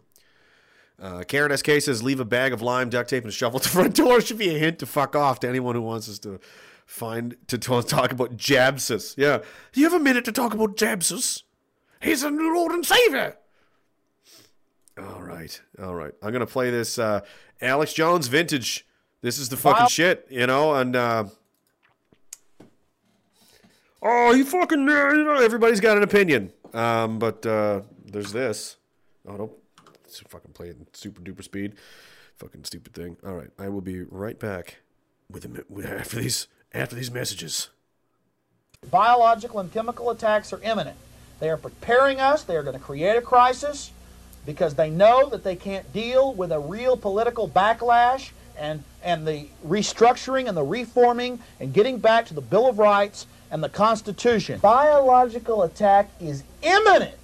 Uh, Karen SK says, leave a bag of lime, duct tape, and shovel at the front door. Should be a hint to fuck off to anyone who wants us to find to, talk about Jabsis. Yeah. You have a minute to talk about Jabsis? He's a new Lord and Savior. All right. All right. I'm to play this uh, Alex Jones vintage. This is the fucking shit, you know, and uh, oh, you fucking, uh, you know, everybody's got an opinion. Um, but uh, there's this. Oh, don't s- fucking play it in super duper speed. Fucking stupid thing. All right, I will be right back with, with after these after these messages. Biological and chemical attacks are imminent. They are preparing us. They are going to create a crisis because they know that they can't deal with a real political backlash and, and the restructuring and the reforming and getting back to the Bill of Rights and the Constitution. Biological attack is imminent.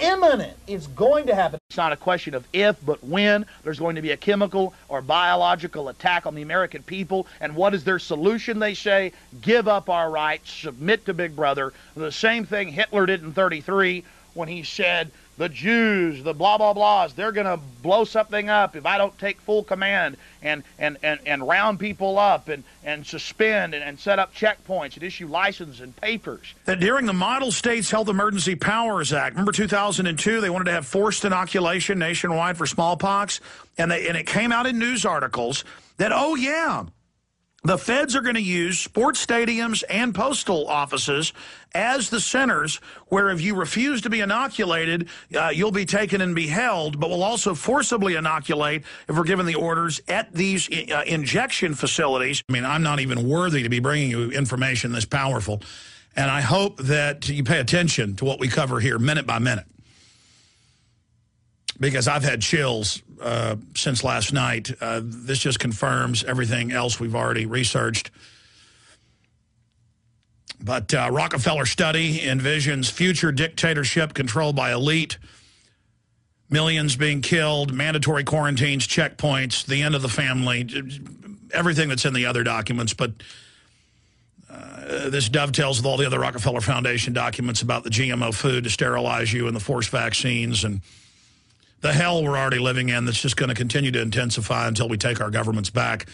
Imminent. It's going to happen. It's not a question of if, but when there's going to be a chemical or biological attack on the American people. And what is their solution? They say, give up our rights, submit to Big Brother. The same thing Hitler did in 33 when he said, the Jews, the blah blah blahs, they're going to blow something up if I don't take full command and and and, and round people up and and suspend and, and set up checkpoints and issue licenses and papers. that during the Model States Health Emergency Powers Act, remember 2002, they wanted to have forced inoculation nationwide for smallpox, and they and it came out in news articles that oh yeah, the feds are going to use sports stadiums and postal offices as the centers where if you refuse to be inoculated, uh, you'll be taken and be held, but will also forcibly inoculate if we're given the orders at these uh, injection facilities. I mean, I'm not even worthy to be bringing you information this powerful, and I hope that you pay attention to what we cover here minute by minute because I've had chills uh, since last night. Uh, this just confirms everything else we've already researched. But uh, Rockefeller study envisions future dictatorship controlled by elite, millions being killed, mandatory quarantines, checkpoints, the end of the family, everything that's in the other documents. But uh, this dovetails with all the other Rockefeller Foundation documents about the GMO food to sterilize you and the forced vaccines and the hell we're already living in that's just going to continue to intensify until we take our governments back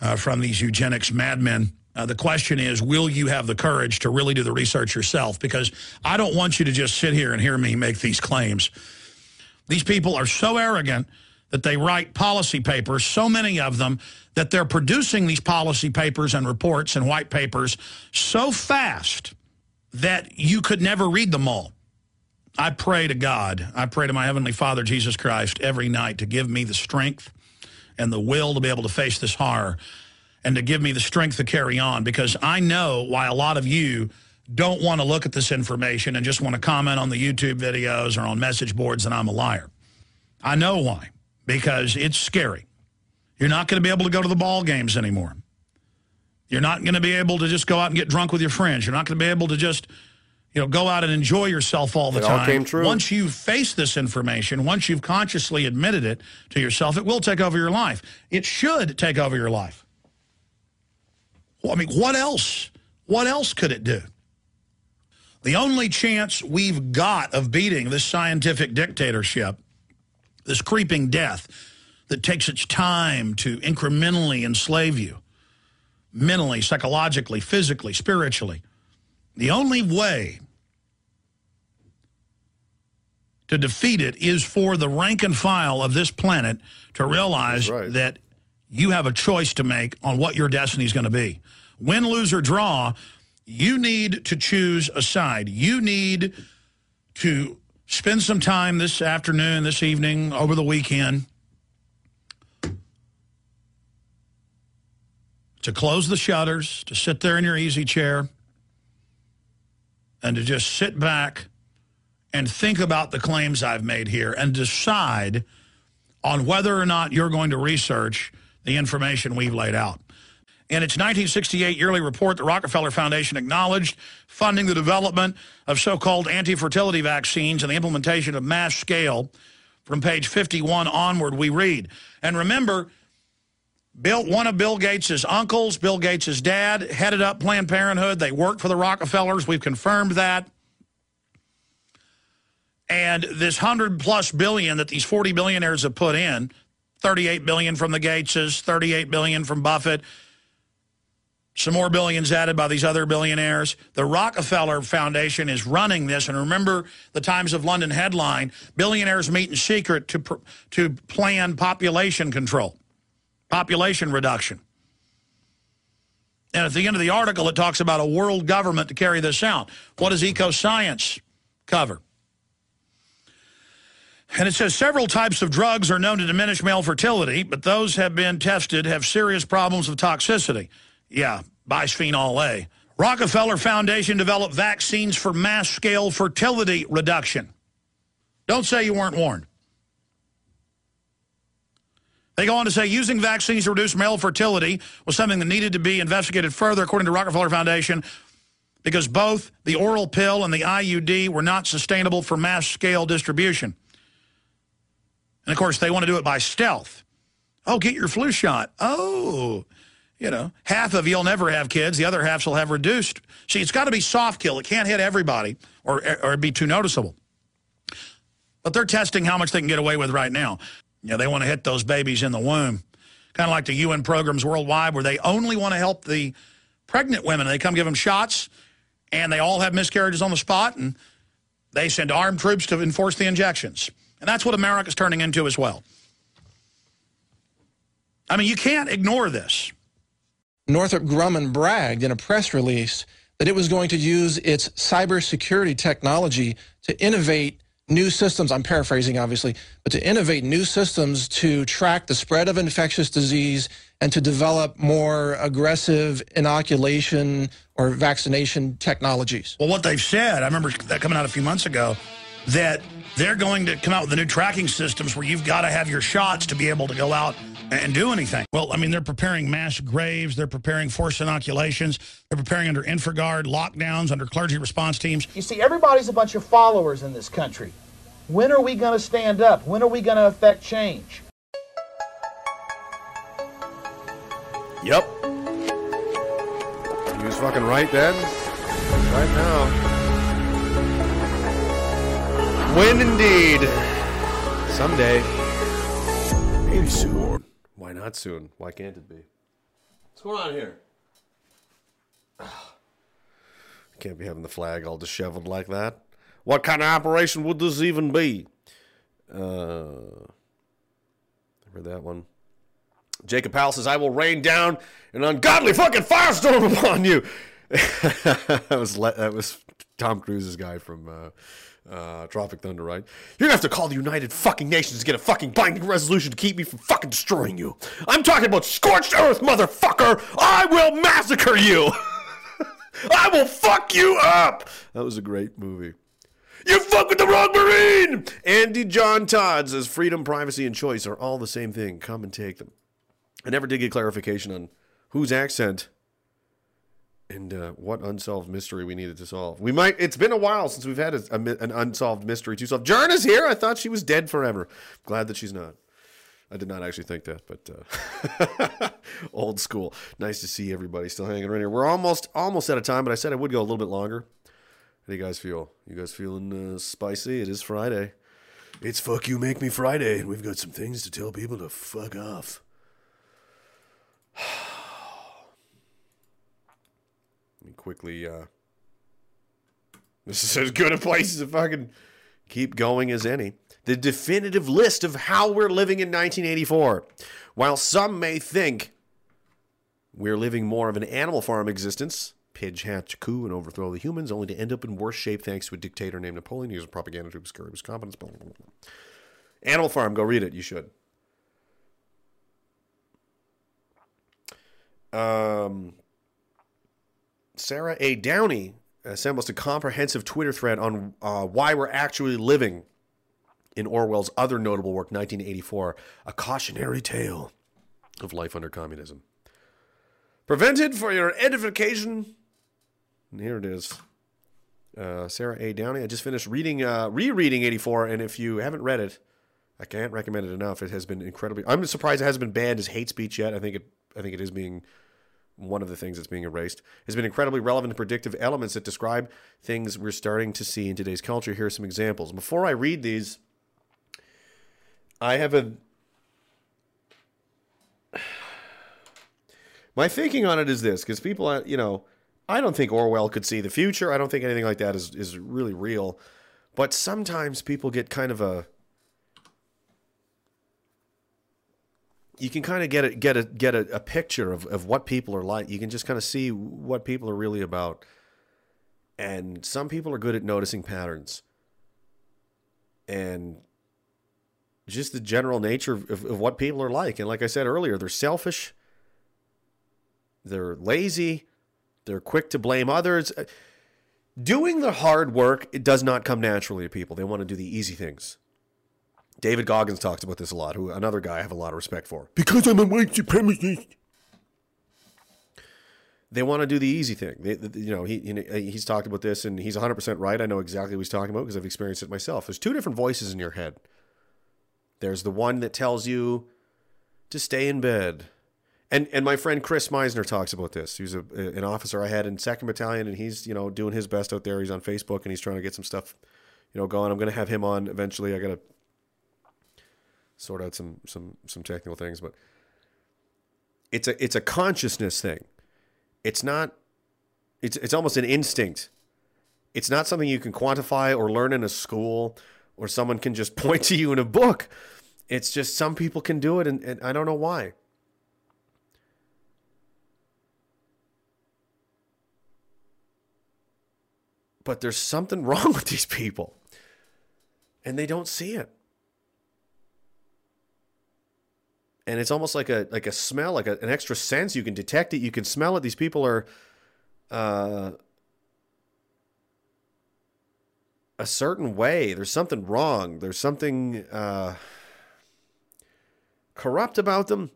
uh, from these eugenics madmen. Uh, the question is, will you have the courage to really do the research yourself? Because I don't want you to just sit here and hear me make these claims. These people are so arrogant that they write policy papers, so many of them, that they're producing these policy papers and reports and white papers so fast that you could never read them all. I pray to God, I pray to my Heavenly Father, Jesus Christ, every night to give me the strength and the will to be able to face this horror and to give me the strength to carry on because I know why a lot of you don't want to look at this information and just want to comment on the YouTube videos or on message boards and I'm a liar. I know why, because it's scary. You're not going to be able to go to the ball games anymore. You're not going to be able to just go out and get drunk with your friends. You're not going to be able to just you know, go out and enjoy yourself all the It all time. came true. Once you face this information, once you've consciously admitted it to yourself, it will take over your life. It should take over your life. Well, I mean, what else? What else could it do? The only chance we've got of beating this scientific dictatorship, this creeping death that takes its time to incrementally enslave you, mentally, psychologically, physically, spiritually, the only way to defeat it is for the rank and file of this planet to realize right. that you have a choice to make on what your destiny is going to be. Win, lose, or draw, you need to choose a side. You need to spend some time this afternoon, this evening, over the weekend to close the shutters, to sit there in your easy chair, and to just sit back and think about the claims I've made here and decide on whether or not you're going to research the information we've laid out. In its 1968 yearly report, the Rockefeller Foundation acknowledged funding the development of so-called anti-fertility vaccines and the implementation of mass scale. From page 51 onward, we read. And remember, Bill, one of Bill Gates' uncles, Bill Gates' dad, headed up Planned Parenthood. They worked for the Rockefellers. We've confirmed that. And this 100 plus billion that these 40 billionaires have put in, 38 billion from the Gateses, 38 billion from Buffett, some more billions added by these other billionaires. The Rockefeller Foundation is running this. And remember the Times of London headline, billionaires meet in secret to, to plan population control, population reduction. And at the end of the article, it talks about a world government to carry this out. What does EcoScience cover? And it says several types of drugs are known to diminish male fertility, but those have been tested have serious problems of toxicity. Yeah, bisphenol A. Rockefeller Foundation developed vaccines for mass scale fertility reduction. Don't say you weren't warned. They go on to say using vaccines to reduce male fertility was something that needed to be investigated further, according to Rockefeller Foundation, because both the oral pill and the IUD were not sustainable for mass scale distribution. And of course, they want to do it by stealth. Oh, get your flu shot. Oh, you know, half of you'll never have kids. The other half will have reduced. See, it's got to be soft kill. It can't hit everybody or, or be too noticeable. But they're testing how much they can get away with right now. You know, they want to hit those babies in the womb. Kind of like the UN programs worldwide where they only want to help the pregnant women. They come give them shots, and they all have miscarriages on the spot, and they send armed troops to enforce the injections. And that's what America's turning into as well. I mean, you can't ignore this. Northrop Grumman bragged in a press release that it was going to use its cybersecurity technology to innovate new systems. I'm paraphrasing, obviously, but to innovate new systems to track the spread of infectious disease and to develop more aggressive inoculation or vaccination technologies. Well, what they've said, I remember that coming out a few months ago, that they're going to come out with the new tracking systems where you've got to have your shots to be able to go out and do anything. Well, I mean, they're preparing mass graves. They're preparing forced inoculations. They're preparing under InfraGard lockdowns, under clergy response teams. You see, everybody's a bunch of followers in this country. When are we going to stand up? When are we going to affect change? Yep. He was fucking right then. Right now. When indeed. Someday. Maybe soon. Why not soon? Why can't it be? What's going on here? Can't be having the flag all disheveled like that. What kind of operation would this even be? Uh, read that one. Jacob Powell says, I will rain down an ungodly fucking firestorm upon you. that was that was Tom Cruise's guy from uh, uh, Tropic Thunder, right? You're gonna have to call the United fucking Nations to get a fucking binding resolution to keep me from fucking destroying you. I'm talking about scorched earth, motherfucker. I will massacre you. I will fuck you up. That was a great movie. You fuck with the wrong Marine! Andy John Todd says freedom, privacy, and choice are all the same thing. Come and take them. I never did get clarification on whose accent and uh, what unsolved mystery we needed to solve. We might. It's been a while since we've had a, a, an unsolved mystery to solve. Jarna's here. I thought she was dead forever. Glad that she's not. I did not actually think that, but uh, old school. Nice to see everybody still hanging around here. We're almost almost out of time, but I said I would go a little bit longer. How do you guys feel? You guys feeling uh, spicy? It is Friday. It's fuck you, make me Friday, and we've got some things to tell people to fuck off. Let me quickly. Uh, this is as good a place to fucking keep going as any. The definitive list of how we're living in 1984. While some may think we're living more of an animal farm existence, pidge, hatch, coup, and overthrow the humans, only to end up in worse shape thanks to a dictator named Napoleon using propaganda to obscure his competence. Blah, blah, blah. Animal Farm, go read it. You should. Um, Sarah A. Downey assembles a comprehensive Twitter thread on uh, why we're actually living in Orwell's other notable work, 1984, A Cautionary Tale of Life Under Communism. Prevented for your edification. And here it is. Uh, Sarah A. Downey. I just finished reading, uh, rereading 84, and if you haven't read it, I can't recommend it enough. It has been incredibly. I'm surprised it hasn't been banned as hate speech yet. I think it. I think it is being one of the things that's being erased, has been incredibly relevant and predictive elements that describe things we're starting to see in today's culture. Here are some examples. Before I read these, I have a. My thinking on it is this because people, uh, you know, I don't think Orwell could see the future. I don't think anything like that is, is really real. But sometimes people get kind of a. You can kind of get a get a get a, a picture of, of what people are like. You can just kind of see what people are really about. And some people are good at noticing patterns. And just the general nature of, of, of what people are like. And like I said earlier, they're selfish, they're lazy, they're quick to blame others. Uh, Doing the hard work, it does not come naturally to people. They want to do the easy things. David Goggins talks about this a lot, who another guy I have a lot of respect for. Because I'm a white supremacist. They want to do the easy thing. They, they- you know, he, he he's talked about this, and he's 100% right. I know exactly what he's talking about because I've experienced it myself. There's two different voices in your head. There's the one that tells you to stay in bed. And and my friend Chris Meisner talks about this. He's a, an officer I had in Second Battalion, and he's you know doing his best out there. He's on Facebook and he's trying to get some stuff, you know, going. I'm going to have him on eventually. I got to sort out some some some technical things, but it's a it's a consciousness thing. It's not. It's it's almost an instinct. It's not something you can quantify or learn in a school, or someone can just point to you in a book. It's just some people can do it, and, and I don't know why. but there's something wrong with these people and they don't see it and it's almost like a like a smell like a, an extra sense you can detect it. You can smell it. These people are uh a certain way. There's something wrong. There's something uh corrupt about them.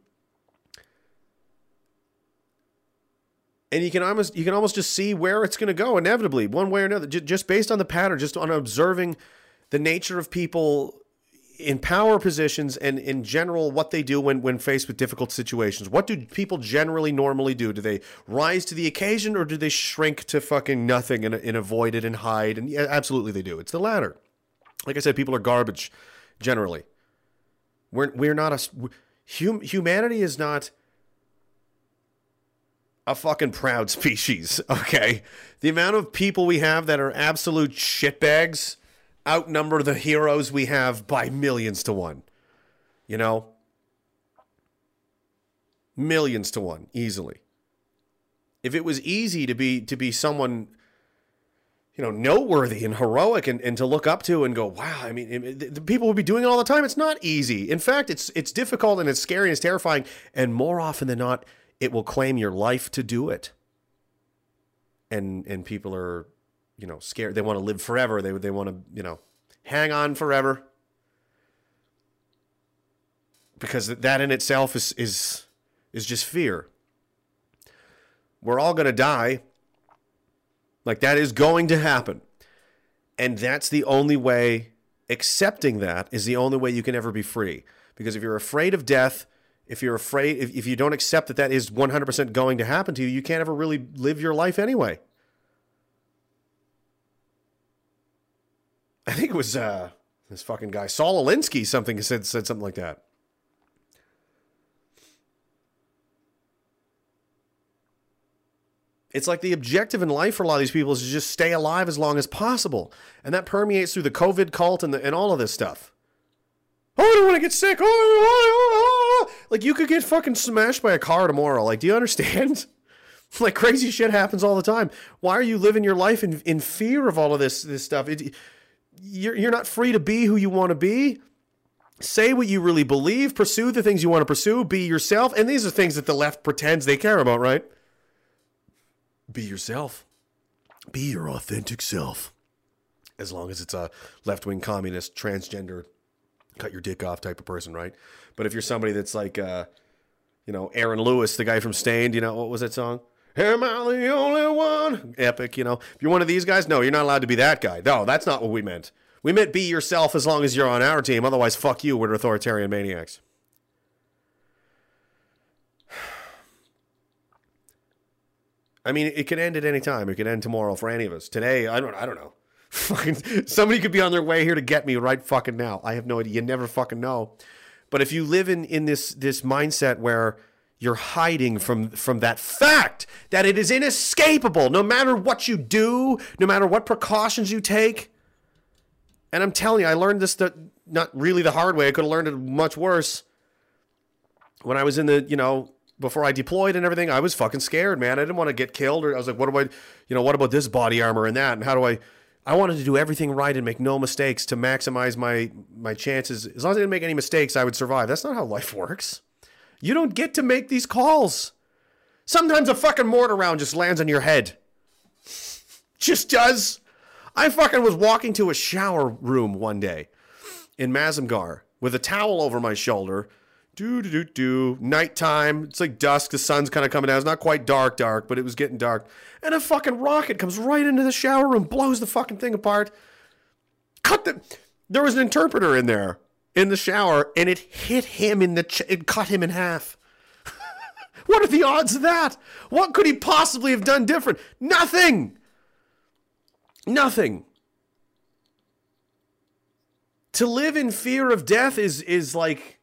And you can almost you can almost just see where it's going to go inevitably one way or another just based on the pattern just on observing the nature of people in power positions and in general what they do when when faced with difficult situations. What do people generally normally do? Do they rise to the occasion or do they shrink to fucking nothing and, and avoid it and hide? And yeah, absolutely they do. It's the latter. Like i said people are garbage generally. We're we're not a hum, humanity is not a fucking proud species, okay? The amount of people we have that are absolute shitbags outnumber the heroes we have by millions to one. You know? Millions to one, easily. If it was easy to be to be someone you know, noteworthy and heroic and, and to look up to and go, wow, I mean, it- the, the people would be doing it all the time. It's not easy. In fact, it's it's difficult and it's scary and it's terrifying. And more often than not, it will claim your life to do it. And and people are, you know, scared. They want to live forever. They they want to, you know, hang on forever. Because that in itself is is is just fear. We're all going to die. Like that is going to happen. And that's the only way, accepting that is the only way you can ever be free. Because if you're afraid of death, if you're afraid, if, if you don't accept that that is 100% going to happen to you, you can't ever really live your life anyway. I think it was uh, this fucking guy, Saul Alinsky, something said, said something like that. It's like the objective in life for a lot of these people is to just stay alive as long as possible. And that permeates through the COVID cult and, the, and all of this stuff. Oh, I don't want to get sick. Oh, oh, oh, oh. like you could get fucking smashed by a car tomorrow. Like, do you understand? like crazy shit happens all the time. Why are you living your life in, in fear of all of this this stuff? It, you're you're not free to be who you want to be. Say what you really believe. Pursue the things you want to pursue. Be yourself. And these are things that the left pretends they care about, right? Be yourself. Be your authentic self. As long as it's a left wing communist, transgender, cut your dick off type of person, right? But if you're somebody that's like, uh, you know, Aaron Lewis, the guy from Staind, you know, what was that song? Am I the only one? Epic, you know. If you're one of these guys, no, you're not allowed to be that guy. No, that's not what we meant. We meant be yourself as long as you're on our team. Otherwise, fuck you, we're authoritarian maniacs. I mean, it could end at any time. It could end tomorrow for any of us. Today, I don't. I don't know. Fucking somebody could be on their way here to get me right fucking now. I have no idea. You never fucking know. But if you live in in this this mindset where you're hiding from from that fact that it is inescapable, no matter what you do, no matter what precautions you take. And I'm telling you, I learned this the, not really the hard way. I could have learned it much worse when I was in the, you know, before I deployed and everything, I was fucking scared, man. I didn't want to get killed, or I was like, what do I, you know, what about this body armor and that, and how do I? I wanted to do everything right and make no mistakes to maximize my my chances. As long as I didn't make any mistakes, I would survive. That's not how life works. You don't get to make these calls. Sometimes a fucking mortar round just lands on your head. Just does. I fucking was walking to a shower room one day in Masum Ghar with a towel over my shoulder. Do do do do. Nighttime. It's like dusk. The sun's kind of coming down. It's not quite dark, dark, but it was getting dark. And a fucking rocket comes right into the shower room, blows the fucking thing apart. Cut the. There was an interpreter in there in the shower, and it hit him in the. Ch- it cut him in half. what are the odds of that? What could he possibly have done different? Nothing. Nothing. To live in fear of death is is like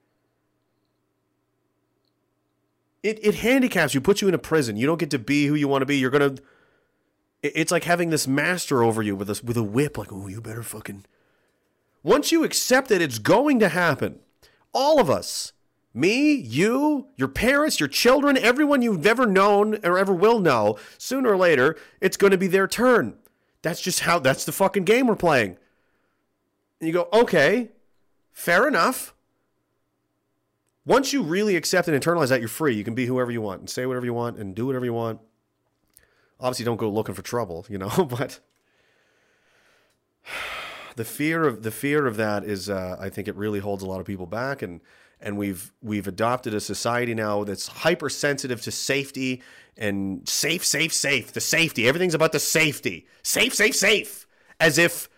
it it handicaps you, puts you in a prison. You don't get to be who you want to be. You're gonna. it- It's like having this master over you with a with a whip. Like, oh, you better fucking. Once you accept that it's going to happen, all of us, me, you, your parents, your children, everyone you've ever known or ever will know, sooner or later, it's going to be their turn. That's just how. That's the fucking game we're playing. And you go, okay, fair enough. Once you really accept and internalize that, you're free. You can be whoever you want and say whatever you want and do whatever you want. Obviously, don't go looking for trouble, you know. But the fear of the fear of that is, uh, I think, it really holds a lot of people back, and and we've we've adopted a society now that's hypersensitive to safety and safe, safe, safe. The safety, everything's about the safety. Safe, safe, safe. As if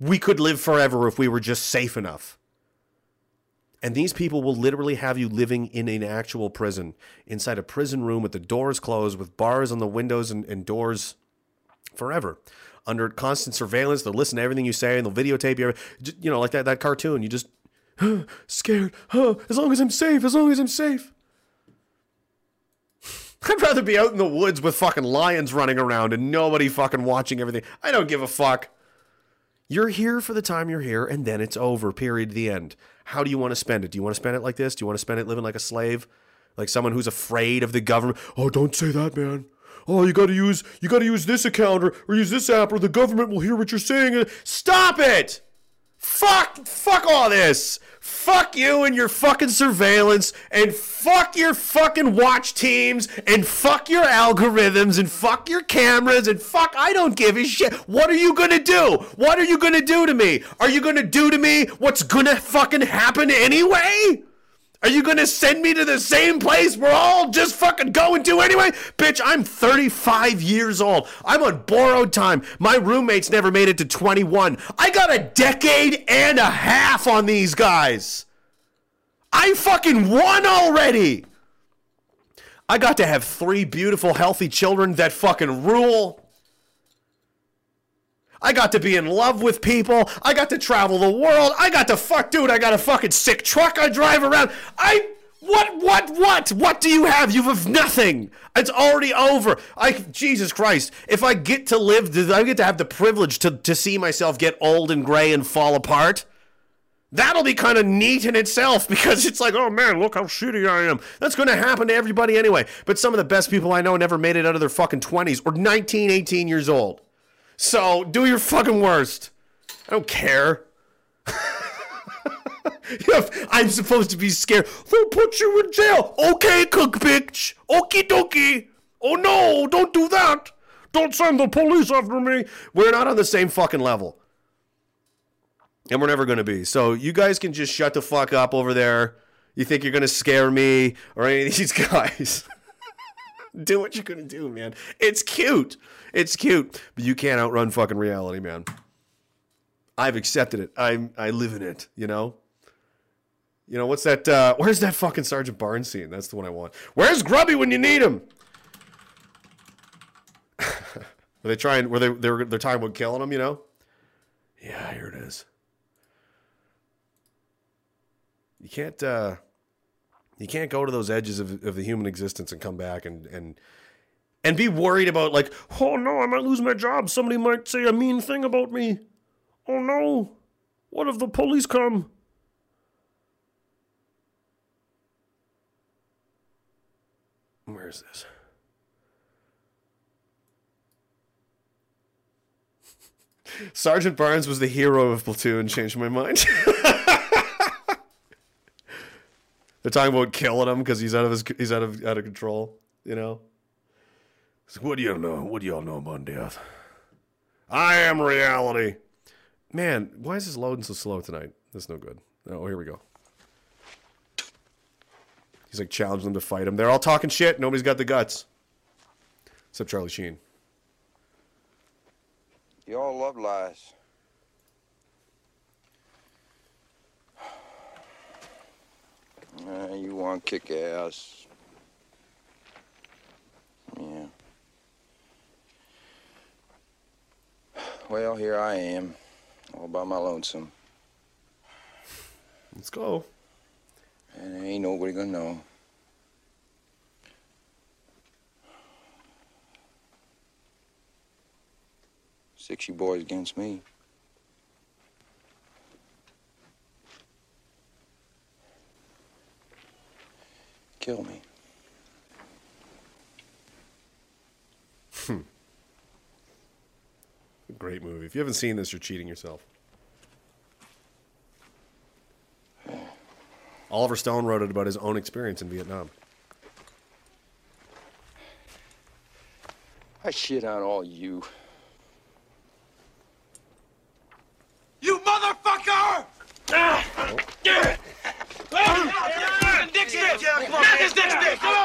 we could live forever if we were just safe enough. And these people will literally have you living in an actual prison, inside a prison room with the doors closed, with bars on the windows and, and doors forever. Under constant surveillance, they'll listen to everything you say and they'll videotape you. You know, like that, that cartoon. You just scared. Huh, as long as I'm safe, as long as I'm safe. I'd rather be out in the woods with fucking lions running around and nobody fucking watching everything. I don't give a fuck. You're here for the time you're here, and then it's over. Period. The end. How do you want to spend it? Do you want to spend it like this? Do you want to spend it living like a slave, like someone who's afraid of the government? Oh, don't say that, man. Oh, you got to use you got to use this account or, or use this app, or the government will hear what you're saying. Stop it! Fuck! Fuck all this! Fuck you and your fucking surveillance, and fuck your fucking watch teams, and fuck your algorithms, and fuck your cameras, and fuck, I don't give a shit. What are you gonna do? What are you gonna do to me? Are you gonna do to me what's gonna fucking happen anyway? Are you gonna send me to the same place we're all just fucking going to anyway? Bitch, I'm 35 years old. I'm on borrowed time. My roommates never made it to 21. I got a decade and a half on these guys. I fucking won already. I got to have three beautiful, healthy children that fucking rule. I got to be in love with people. I got to travel the world. I got to fuck, dude. I got a fucking sick truck I drive around. I what what what what do you have? You have nothing. It's already over. I Jesus Christ. If I get to live, I get to have the privilege to to see myself get old and gray and fall apart. That'll be kind of neat in itself because it's like, oh man, look how shitty I am. That's going to happen to everybody anyway. But some of the best people I know never made it out of their fucking 20s or 19, 18 years old. So do your fucking worst. I don't care. I'm supposed to be scared. They'll put you in jail. Okay, cook bitch. Okie dokie. Oh no, don't do that. Don't send the police after me. We're not on the same fucking level. And we're never going to be. So you guys can just shut the fuck up over there. You think you're going to scare me or any of these guys. do what you're going to do, man. It's cute. It's cute. But you can't outrun fucking reality, man. I've accepted it. I I live in it, you know? You know, what's that? Uh, where's that fucking Sergeant Barnes scene? That's the one I want. Where's Grubby when you need him? Were they trying? Were they? They're they're talking about killing him. You know. Yeah, here it is. You can't. uh You can't go to those edges of, of the human existence and come back and and and be worried about like, oh no, I might lose my job. Somebody might say a mean thing about me. Oh no, what if the police come? Where is this? Sergeant Barnes was the hero of Platoon. Changed my mind. They're talking about killing him because he's out of his he's out of out of control. You know. So what do you know? What do y'all know about death? I am reality. Man, why is this loading so slow tonight? That's no good. Oh, here we go. He's like challenging them to fight him. They're all talking shit. Nobody's got the guts. Except Charlie Sheen. You all love lies. Uh, you want kick ass. Yeah. Well, here I am, all by my lonesome. Let's go. And ain't nobody gonna know. Six you boys against me. Kill me. Hmm. Great movie. If you haven't seen this, you're cheating yourself. Oliver Stone wrote it about his own experience in Vietnam. I shit on all you. You motherfucker! Dick stick! Knock his dick! Come on!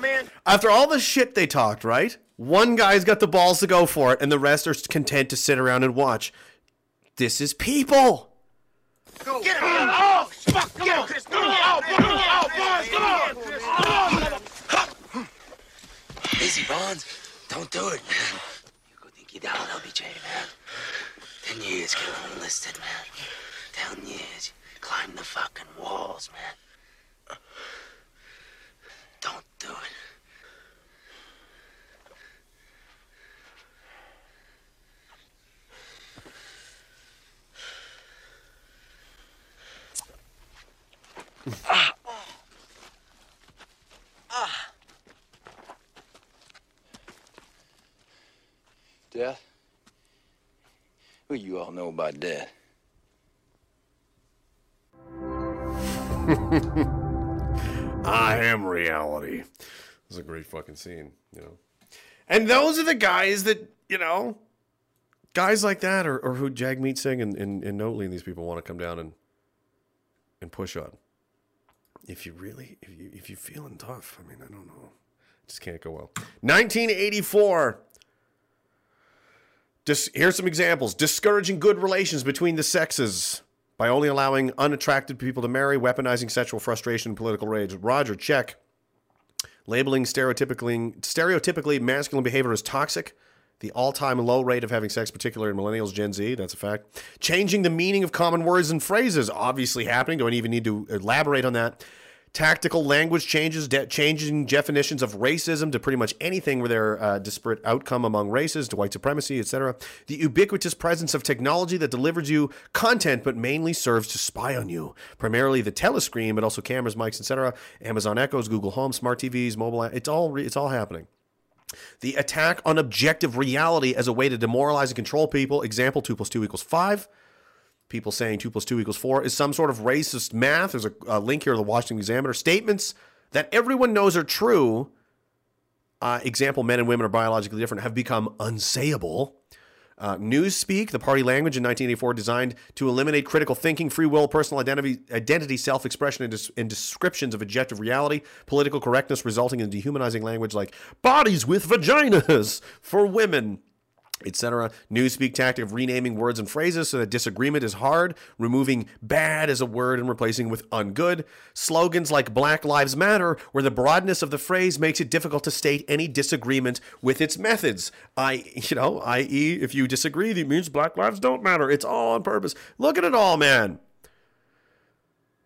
Man. Man. After all the shit they talked, right? One guy's got the balls to go for it, and the rest are content to sit around and watch. This is people. Go. Get him! Oh, fuck! Come on, Chris! Come on! Oh, boys! Oh, boys! Come on! Easy, Bonds. Don't do it, man. You go think you're down LBJ, man. Ten years getting enlisted, man. Ten years. Climb the fucking walls, man. Don't do it. Death? What you all know about death? I am reality. This is a great fucking scene, you know. And those are the guys that, you know, guys like that or, or who Jagmeet Singh and, and, and Notley and these people want to come down and and push on. If you really if you if you're feeling tough, I mean, I don't know. Just can't go well. 1984. Just here's some examples. Discouraging good relations between the sexes by only allowing unattracted people to marry, weaponizing sexual frustration and political rage. Roger, check. Labeling stereotypically, stereotypically masculine behavior as toxic. The all time low rate of having sex, particularly in millennials, Gen Z, that's a fact. Changing the meaning of common words and phrases, obviously happening. Don't even need to elaborate on that. Tactical language changes, de- changing definitions of racism to pretty much anything where there are uh, disparate outcome among races, to white supremacy, etc. The ubiquitous presence of technology that delivers you content but mainly serves to spy on you. Primarily the telescreen, but also cameras, mics, etc. Amazon Echoes, Google Home, smart TVs, mobile. It's all re- it's all happening. The attack on objective reality as a way to demoralize and control people. Example: two plus two equals five people saying 2 plus 2 equals 4 is some sort of racist math. There's a, a link here to the Washington Examiner. Statements that everyone knows are true, uh, example, men and women are biologically different, have become unsayable. Uh, Newspeak, the party language in 1984, designed to eliminate critical thinking, free will, personal identity, identity self-expression, and, des- and descriptions of objective reality. Political correctness resulting in dehumanizing language like bodies with vaginas for women. Etc. Newspeak tactic of renaming words and phrases so that disagreement is hard, removing bad as a word and replacing with ungood. Slogans like Black Lives Matter, where the broadness of the phrase makes it difficult to state any disagreement with its methods. I, you know, i.e., if you disagree, that means Black Lives don't matter. It's all on purpose. Look at it all, man.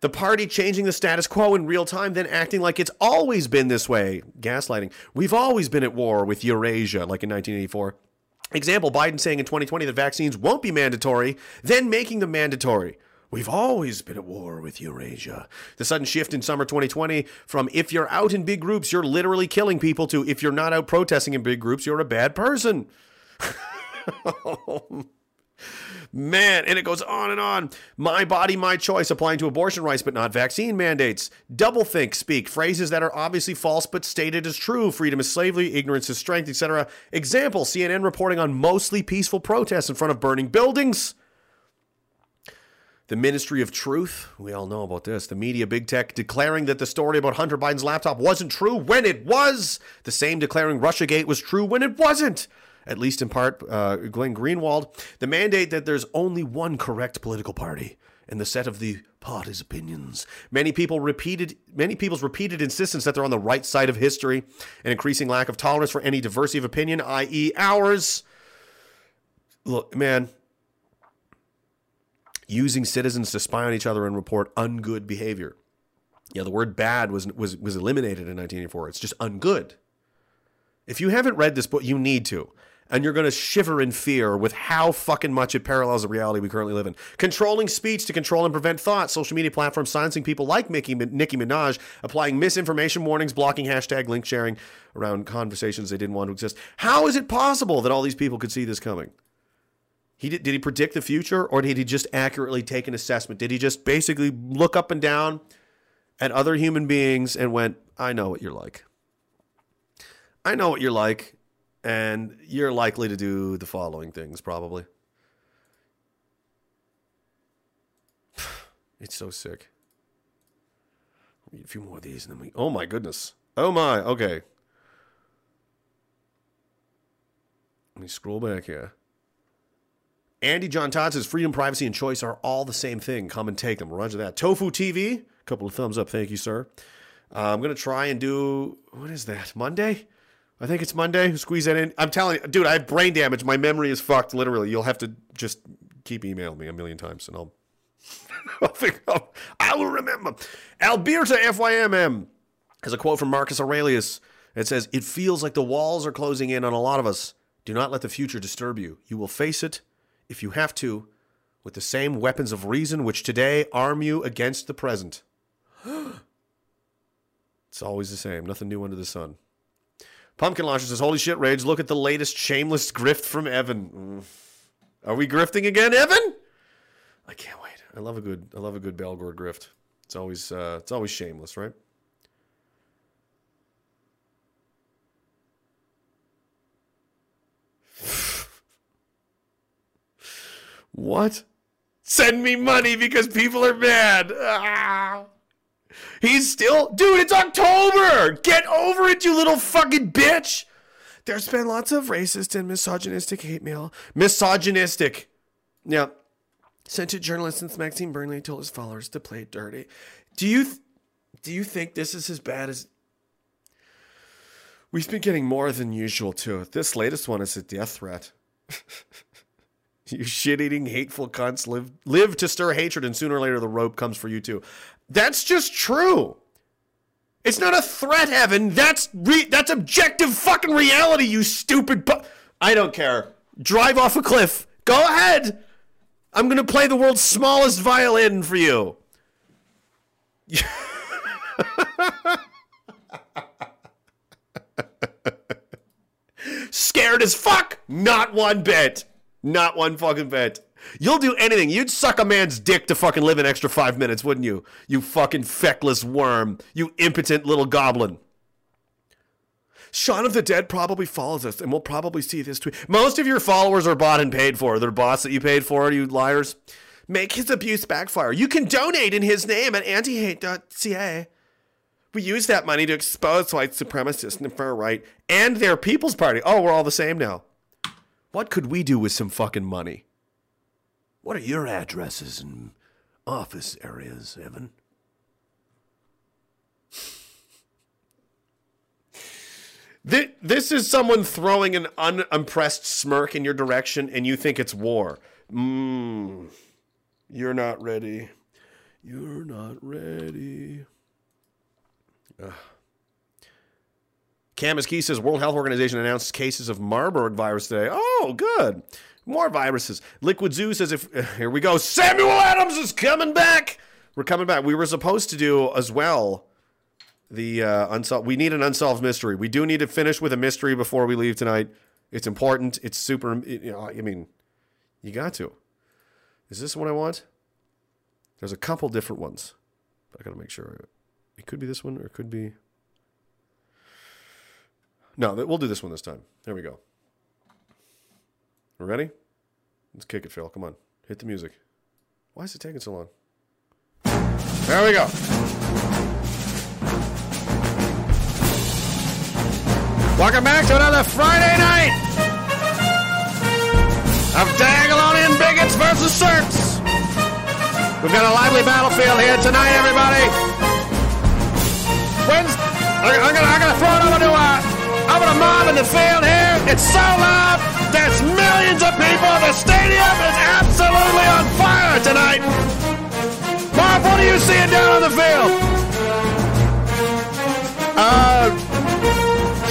The party changing the status quo in real time, then acting like it's always been this way. Gaslighting. We've always been at war with Eurasia, like in 1984. Example Biden saying in 2020 that vaccines won't be mandatory, then making them mandatory. We've always been at war with Eurasia. The sudden shift in summer 2020 from if you're out in big groups, you're literally killing people to if you're not out protesting in big groups, you're a bad person. Oh, Man, and it goes on and on. My body, my choice, applying to abortion rights, but not vaccine mandates. Doublethink speak, phrases that are obviously false but stated as true. Freedom is slavery, ignorance is strength, etc. Example CNN reporting on mostly peaceful protests in front of burning buildings. The Ministry of Truth, we all know about this. The media big tech declaring that the story about Hunter Biden's laptop wasn't true when it was. The same declaring Russiagate was true when it wasn't at least in part, uh, Glenn Greenwald, the mandate that there's only one correct political party in the set of the party's opinions. Many people repeated many people's repeated insistence that they're on the right side of history, an increasing lack of tolerance for any diversity of opinion, i.e., ours. Look, man, using citizens to spy on each other and report ungood behavior. Yeah, the word bad was was was eliminated in 1984. It's just ungood. If you haven't read this book, you need to and you're going to shiver in fear with how fucking much it parallels the reality we currently live in. Controlling speech to control and prevent thought, social media platforms silencing people like Mickey, Nicki Minaj, applying misinformation warnings, blocking hashtag link sharing around conversations they didn't want to exist. How is it possible that all these people could see this coming? He did, did he predict the future or did he just accurately take an assessment? Did he just basically look up and down at other human beings and went, I know what you're like? I know what you're like and you're likely to do the following things probably. It's so sick. Read a few more of these and then we. Oh my goodness. Oh my. Okay. Let me scroll back here. Andy John Todd says freedom, privacy, and choice are all the same thing. Come and take them. Roger that. Tofu TV. A couple of thumbs up. Thank you, sir. Uh, I'm going to try and do. What is that? Monday? I think it's Monday. Squeeze that in. I'm telling you, dude, I have brain damage. My memory is fucked. Literally, you'll have to just keep emailing me a million times, and I'll. I'll figure out. I will remember. Alberta FYMM has a quote from Marcus Aurelius. It says, "It feels like the walls are closing in on a lot of us. Do not let the future disturb you. You will face it, if you have to, with the same weapons of reason which today arm you against the present." it's always the same. Nothing new under the sun. Pumpkin Launcher says, Holy shit, Rage, look at the latest shameless grift from Evan. Mm. Are we grifting again, Evan? I can't wait. I love a good I love a good Balgord grift. It's always uh, it's always shameless, right? what? Send me money because people are mad. Ah. He's still, dude, it's October. Get over it, you little fucking bitch. There's been lots of racist and misogynistic hate mail. Misogynistic. Yeah. Sent to journalist since Maxime Bernier told his followers to play dirty. Do you th- do you think this is as bad as We've been getting more than usual too. This latest one is a death threat. you shit-eating, hateful cunts live live to stir hatred, and sooner or later the rope comes for you too. That's just true. It's not a threat, Evan. That's re- that's objective fucking reality. You stupid. Bu- I don't care. Drive off a cliff. Go ahead. I'm gonna play the world's smallest violin for you. Scared as fuck? Not one bit. Not one fucking bit. You'll do anything. You'd suck a man's dick to fucking live an extra five minutes, wouldn't you? You fucking feckless worm. You impotent little goblin. Shaun of the Dead probably follows us, and we'll probably see this tweet. Most of your followers are bought and paid for. They're bots that you paid for, you liars. Make his abuse backfire. You can donate in his name at antihate.ca. We use that money to expose white supremacists and the far right and their People's Party. Oh, we're all the same now. What could we do with some fucking money? What are your addresses and office areas, Evan? This is someone throwing an unimpressed smirk in your direction, and you think it's war. Mmm. You're not ready. You're not ready. Ugh. Camus Key says World Health Organization announced cases of Marburg virus today. Oh, good. More viruses. Liquid Zoo says if here we go. Samuel Adams is coming back. We're coming back. We were supposed to do as well the uh, unsolved. We need an unsolved mystery. We do need to finish with a mystery before we leave tonight. It's important. It's super. You know, I mean, you got to. Is this what I want? There's a couple different ones. But I got to make sure. It could be this one or it could be. No, we'll do this one this time. There we go. Ready? Let's kick it, Phil. Come on. Hit the music. Why is it taking so long? There we go. Welcome back to another Friday night of Dagalonian bigots versus Cirques. We've got a lively battlefield here tonight, everybody. I'm, I'm gonna, I'm gonna throw it over to uh, over to Mob in the field here. It's so loud. There's millions of people. The stadium is absolutely on fire tonight. Marv, what are you seeing down on the field? Uh,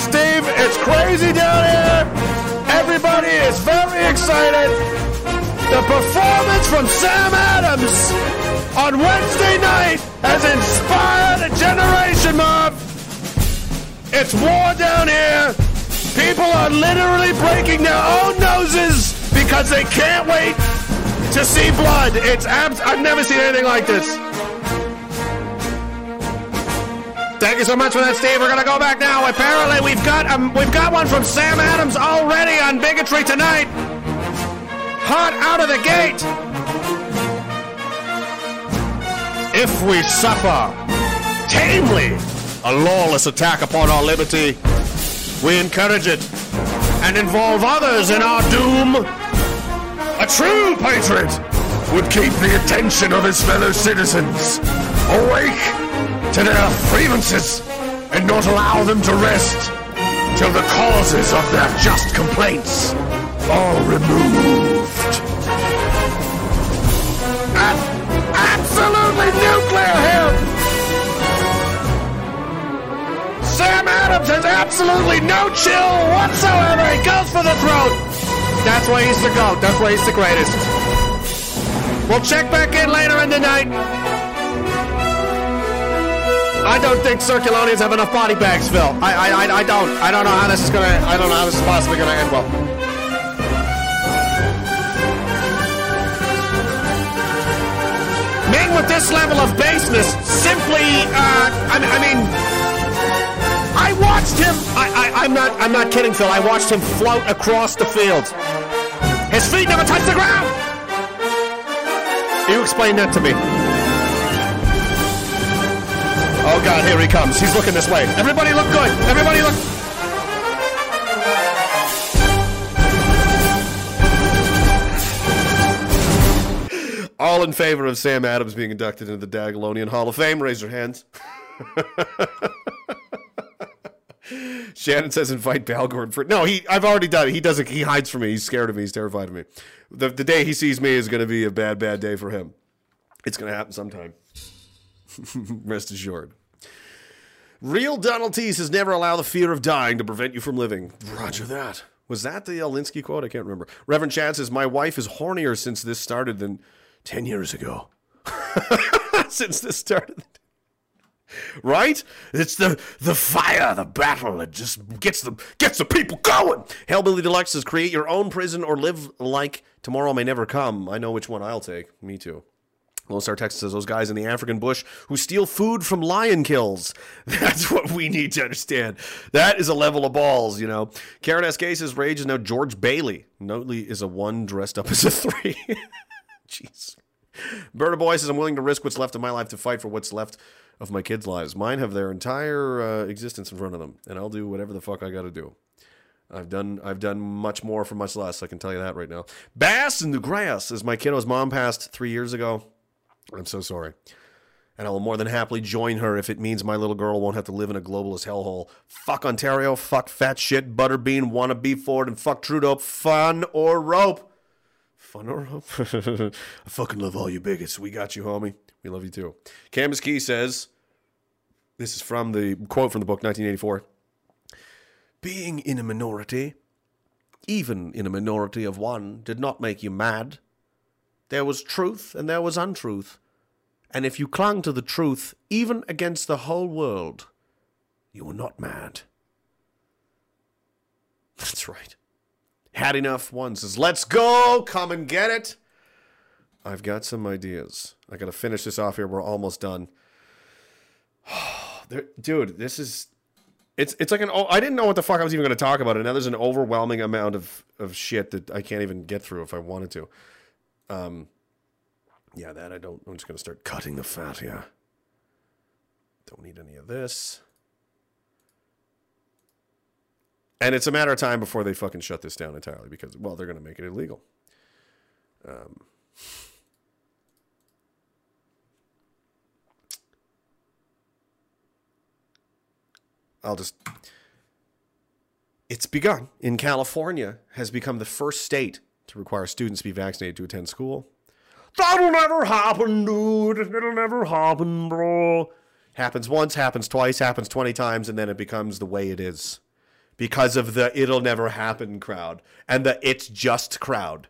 Steve, it's crazy down here. Everybody is very excited. The performance from Sam Adams on Wednesday night has inspired a generation, Marv. It's war down here. People are literally breaking their own noses because they can't wait to see blood. It's abs- I've never seen anything like this. Thank you so much for that, Steve. We're gonna go back now. Apparently, we've got um, we've got one from Sam Adams already on bigotry tonight. Hot out of the gate. If we suffer tamely a lawless attack upon our liberty, we encourage it and involve others in our doom. A true patriot would keep the attention of his fellow citizens awake to their grievances and not allow them to rest till the causes of their just complaints are removed. Absolutely nuclear here! Sam Adams has absolutely no chill whatsoever. He goes for the throat. That's why he's the GOAT. That's why he's the greatest. We'll check back in later in the night. I don't think Circulonians have enough body bags, Phil. I, I, I, I don't. I don't know how this is gonna. I don't know how this is possibly gonna end well. Men with this level of baseness simply. Uh, I, I mean, watched him. I, I, I'm not. I'm not kidding, Phil. I watched him float across the field. His feet never touched the ground. You explain that to me. Oh God, here he comes. He's looking this way. Everybody look good. Everybody look. All in favor of Sam Adams being inducted into the Dagalonian Hall of Fame, raise your hands. Shannon says invite Balgord for no. He I've already done it. He doesn't. He hides from me. He's scared of me. He's terrified of me. The the day he sees me is going to be a bad bad day for him. It's going to happen sometime. Rest assured. Real Donald T says never allow the fear of dying to prevent you from living. Roger that. Was that the Alinsky quote? I can't remember. Reverend Chad says my wife is hornier since this started than ten years ago. since this started. Right? It's the the fire, the battle that just gets the gets the people going. Hellbilly Deluxe says create your own prison or live like tomorrow may never come. I know which one I'll take. Me too. Lone Star Texas says those guys in the African bush who steal food from lion kills. That's what we need to understand. That is a level of balls, you know. Karen SK says Rage is now George Bailey. Notley is a one dressed up as a three. Jeez. Berta Boy says I'm willing to risk what's left of my life to fight for what's left of my kids' lives. Mine have their entire uh, existence in front of them, and I'll do whatever the fuck I got to do. I've done I've done much more for much less. I can tell you that right now. Bass in the grass, as my kiddo's mom passed three years ago. I'm so sorry. And I will more than happily join her if it means my little girl won't have to live in a globalist hellhole. Fuck Ontario, fuck fat shit, butterbean, wanna wannabe Ford, and fuck Trudeau. Fun or rope. Fun or rope? I fucking love all you bigots. We got you, homie. We love you too. Camus Key says, this is from the quote from the book 1984. Being in a minority, even in a minority of one, did not make you mad. There was truth and there was untruth. And if you clung to the truth, even against the whole world, you were not mad. That's right. Had enough one says, Let's go, come and get it. I've got some ideas. I gotta finish this off here. We're almost done. Dude, this is it's it's like an I didn't know what the fuck I was even gonna talk about. And now there's an overwhelming amount of, of shit that I can't even get through if I wanted to. Um yeah, that I don't. I'm just going to start cutting the fat here. Don't need any of this. And it's a matter of time before they fucking shut this down entirely because, well, they're going to make it illegal. Um, I'll just. It's begun. In California, has become the first state to require students to be vaccinated to attend school. That'll never happen, dude. It'll never happen, bro. Happens once, happens twice, happens 20 times, and then it becomes the way it is. Because of the it'll never happen crowd and the it's just crowd.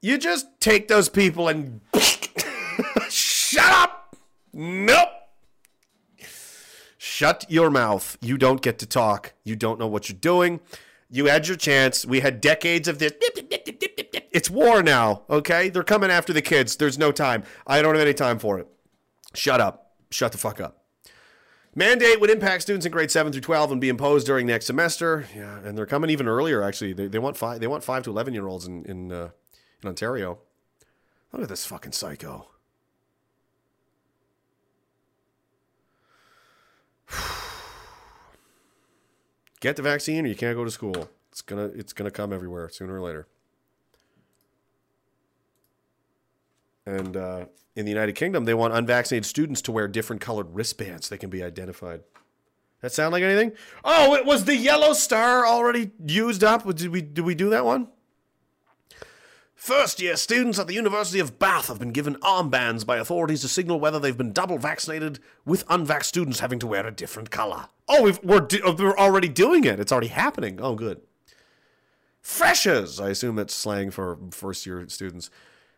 You just take those people and shut up. Nope. Shut your mouth. You don't get to talk. You don't know what you're doing. You had your chance. We had decades of this. It's war now, okay? They're coming after the kids. There's no time. I don't have any time for it. Shut up. Shut the fuck up. Mandate would impact students in grade 7 through 12 and be imposed during next semester. Yeah, and they're coming even earlier actually. They, they want 5 they want 5 to 11 year olds in in uh, in Ontario. Look at this fucking psycho. Get the vaccine or you can't go to school. It's gonna it's gonna come everywhere sooner or later. And uh, in the United Kingdom, they want unvaccinated students to wear different colored wristbands. They can be identified. That sound like anything? Oh, it was the yellow star already used up. Did we did we do that one? First year students at the University of Bath have been given armbands by authorities to signal whether they've been double vaccinated, with unvax students having to wear a different color. Oh, we've, we're, do- oh, we're already doing it. It's already happening. Oh, good. Freshers, I assume that's slang for first year students,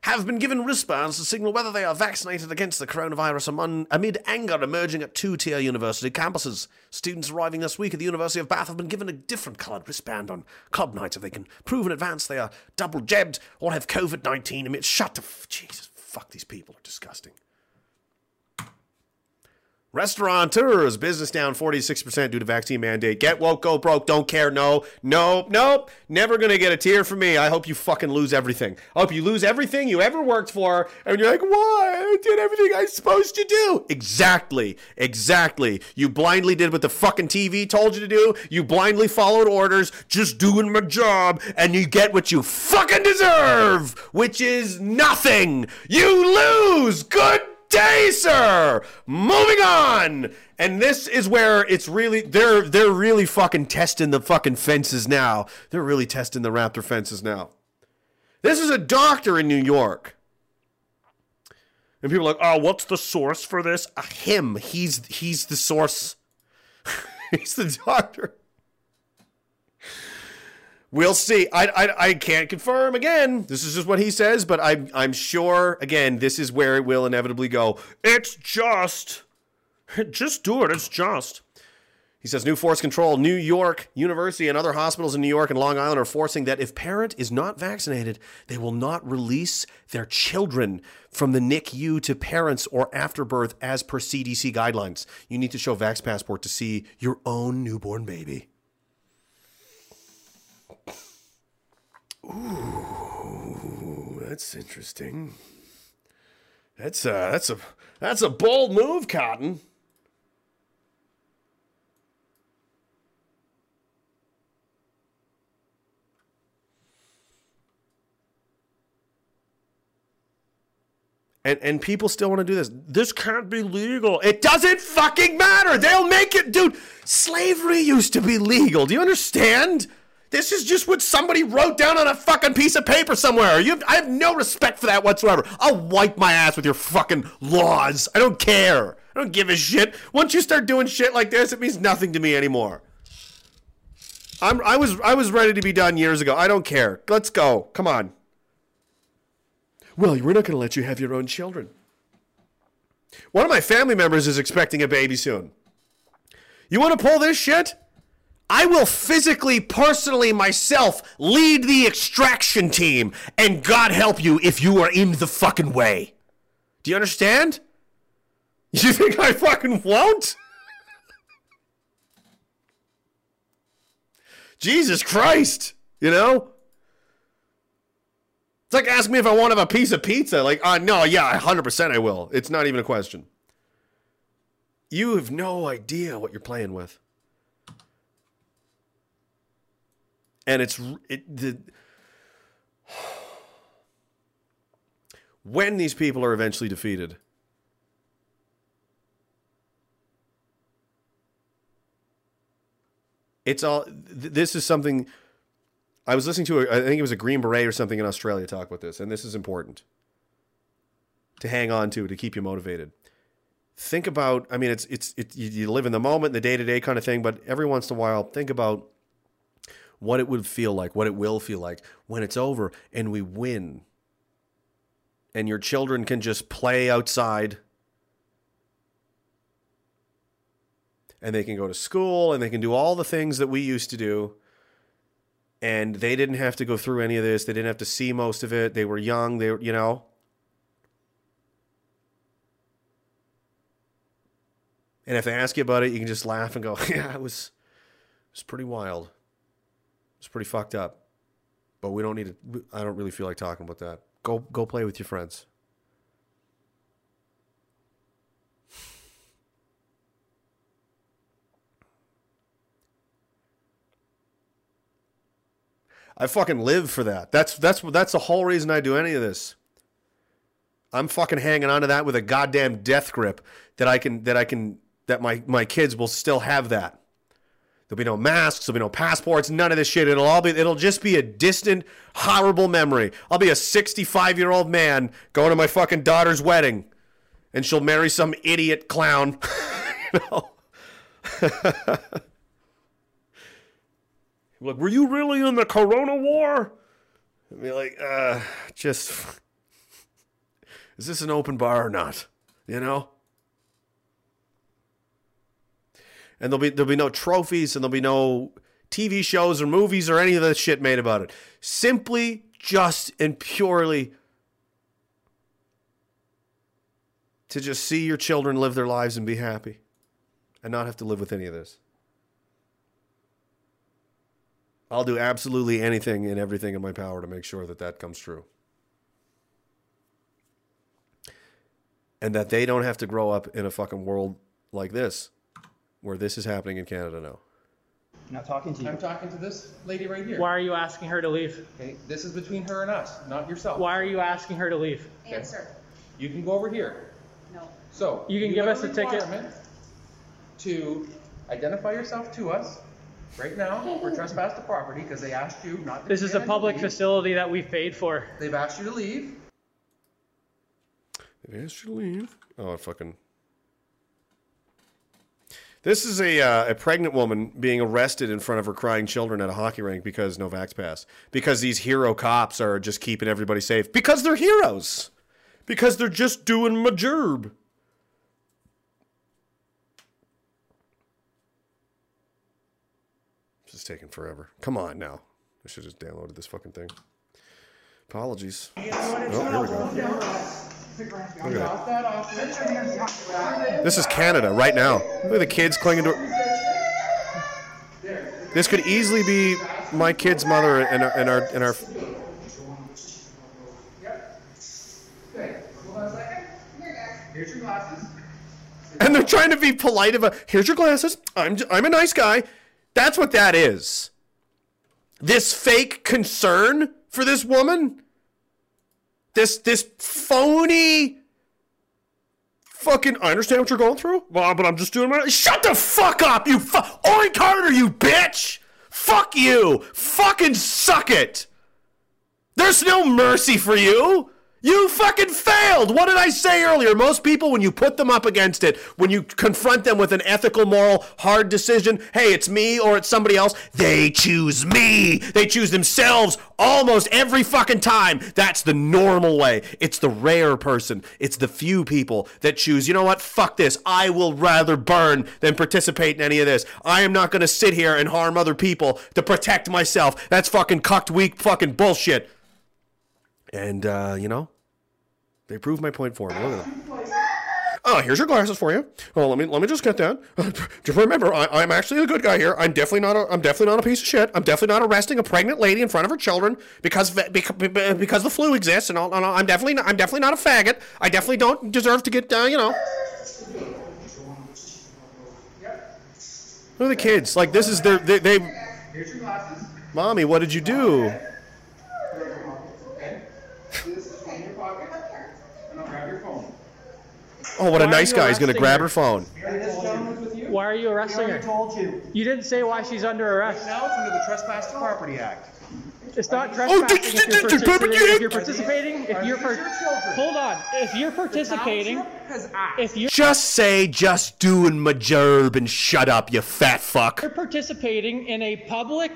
have been given wristbands to signal whether they are vaccinated against the coronavirus amid anger emerging at two tier university campuses. Students arriving this week at the University of Bath have been given a different coloured wristband on club nights if they can prove in advance they are double jabbed or have COVID 19 amid. Shut the. F- Jesus, fuck, these people are disgusting. Restaurateurs, business down 46% due to vaccine mandate. Get woke, go broke, don't care. No, no, nope. Never gonna get a tear from me. I hope you fucking lose everything. I hope you lose everything you ever worked for, and you're like, why? I did everything I was supposed to do. Exactly, exactly. You blindly did what the fucking TV told you to do. You blindly followed orders, just doing my job, and you get what you fucking deserve, which is nothing. You lose. Good day, sir. Moving on. And this is where it's really they're they're really fucking testing the fucking fences now. They're really testing the Raptor fences now. This is a doctor in New York. And people are like, "Oh, what's the source for this?" Uh, him. He's he's the source. he's the doctor. We'll see. I, I, I can't confirm again. This is just what he says, but I'm I'm sure again this is where it will inevitably go. It's just, just do it. It's just. He says new force control. New York University and other hospitals in New York and Long Island are forcing that if parent is not vaccinated, they will not release their children from the NICU to parents or afterbirth as per CDC guidelines. You need to show Vax Passport to see your own newborn baby. Ooh, that's interesting. That's a that's a that's a bold move, Cotton. And, and people still want to do this. This can't be legal. It doesn't fucking matter. They'll make it, dude. Slavery used to be legal. Do you understand? This is just what somebody wrote down on a fucking piece of paper somewhere. You have, I have no respect for that whatsoever. I'll wipe my ass with your fucking laws. I don't care. I don't give a shit. Once you start doing shit like this, it means nothing to me anymore. I'm, I was I was ready to be done years ago. I don't care. Let's go. Come on. Well, we're not going to let you have your own children. One of my family members is expecting a baby soon. You want to pull this shit? I will physically, personally, myself lead the extraction team, and God help you if you are in the fucking way. Do you understand? You think I fucking won't? Jesus Christ, you know? It's like asking me if I want to have a piece of pizza. Like, uh, no, yeah, 100% I will. It's not even a question. You have no idea what you're playing with. And it's it, the when these people are eventually defeated, it's all th- this is something I was listening to a, I think it was a Green Beret or something in Australia talk about this and this is important to hang on to to keep you motivated. Think about I mean it's it's it, you, you live in the moment, the day-to-day kind of thing, but every once in a while think about what it would feel like, what it will feel like when it's over and we win. And your children can just play outside and they can go to school and they can do all the things that we used to do. And they didn't have to go through any of this. They didn't have to see most of it. They were young. They, you know. And if they ask you about it, you can just laugh and go, "Yeah, it was, it was pretty wild. It's pretty fucked up." But we don't need to. I don't really feel like talking about that. Go, go play with your friends. I fucking live for that. That's that's that's the whole reason I do any of this. I'm fucking hanging on to that with a goddamn death grip that I can that I can that my my kids will still have that. There'll be no masks, there'll be no passports, none of this shit. It'll all be it'll just be a distant, horrible memory. I'll be a 65 year old man going to my fucking daughter's wedding, and she'll marry some idiot clown. like, were you really in the Corona War? I'd be like, uh, just is this an open bar or not? You know? And there'll be there'll be no trophies and there'll be no TV shows or movies or any of that shit made about it. Simply, just and purely to just see your children live their lives and be happy and not have to live with any of this. I'll do absolutely anything and everything in my power to make sure that that comes true. And that they don't have to grow up in a fucking world like this, where this is happening in Canada now. I'm not talking to you. I'm talking to this lady right here. Why are you asking her to leave? Okay, this is between her and us, not yourself. Why are you asking her to leave? Answer. You can go over here. No. So You can you give have us a ticket. To identify yourself to us right now for trespass to property because they asked you not to. This is a public facility that we've paid for. They've asked you to leave. They've asked you to leave. Oh, I fucking. This is a uh, a pregnant woman being arrested in front of her crying children at a hockey rink because no vax pass. Because these hero cops are just keeping everybody safe. Because they're heroes. Because they're just doing my job. This is taking forever. Come on now. I should have just downloaded this fucking thing. Apologies. Oh, here we go. This is Canada right now. Look at the kids clinging to. This could easily be my kid's mother and our and our and our. And they're trying to be polite about. Here's your glasses. I'm I'm a nice guy. That's what that is. This fake concern for this woman. This this phony Fucking, I understand what you're going through, well, but I'm just doing my. Shut the fuck up, you fu- Ori Carter, you bitch! Fuck you! Fucking suck it! There's no mercy for you! You fucking failed! What did I say earlier? Most people, when you put them up against it, when you confront them with an ethical, moral, hard decision, hey, it's me or it's somebody else, they choose me! They choose themselves almost every fucking time. That's the normal way. It's the rare person. It's the few people that choose, you know what? Fuck this. I will rather burn than participate in any of this. I am not gonna sit here and harm other people to protect myself. That's fucking cucked, weak fucking bullshit. And, uh, you know, they proved my point for me. Look at them. Oh, here's your glasses for you. Oh, let me let me just get that. Just remember, I, I'm actually a good guy here. I'm definitely not a I'm definitely not a piece of shit. I'm definitely not arresting a pregnant lady in front of her children because because, because the flu exists. And I'm definitely not, I'm definitely not a faggot. I definitely don't deserve to get uh, you know. Look at the kids. Like this is their they, they. Mommy, what did you do? Oh, what a Why are nice guy. He's gonna grab her? her phone. This gentleman's with you? Why are you arresting her? told you. You didn't say why she's under arrest. Now it's under the Trespass to Property Act. It's not Oh, trespassing did- if, you're did- did- participating, if you're did- participating. If you're par- hold on. If you're participating, if you're Just say, just doing my job and shut up, you fat fuck. You're participating in a public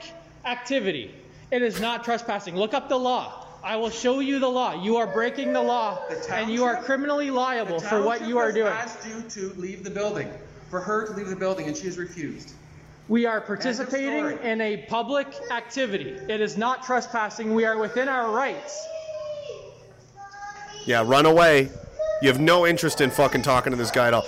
activity, it is not trespassing. Look up the law. I will show you the law. You are breaking the law, and you are criminally liable for what you are doing. I asked you to leave the building, for her to leave the building, and she has refused. We are participating in a public activity. It is not trespassing. We are within our rights. Yeah, run away. You have no interest in fucking talking to this guy at all.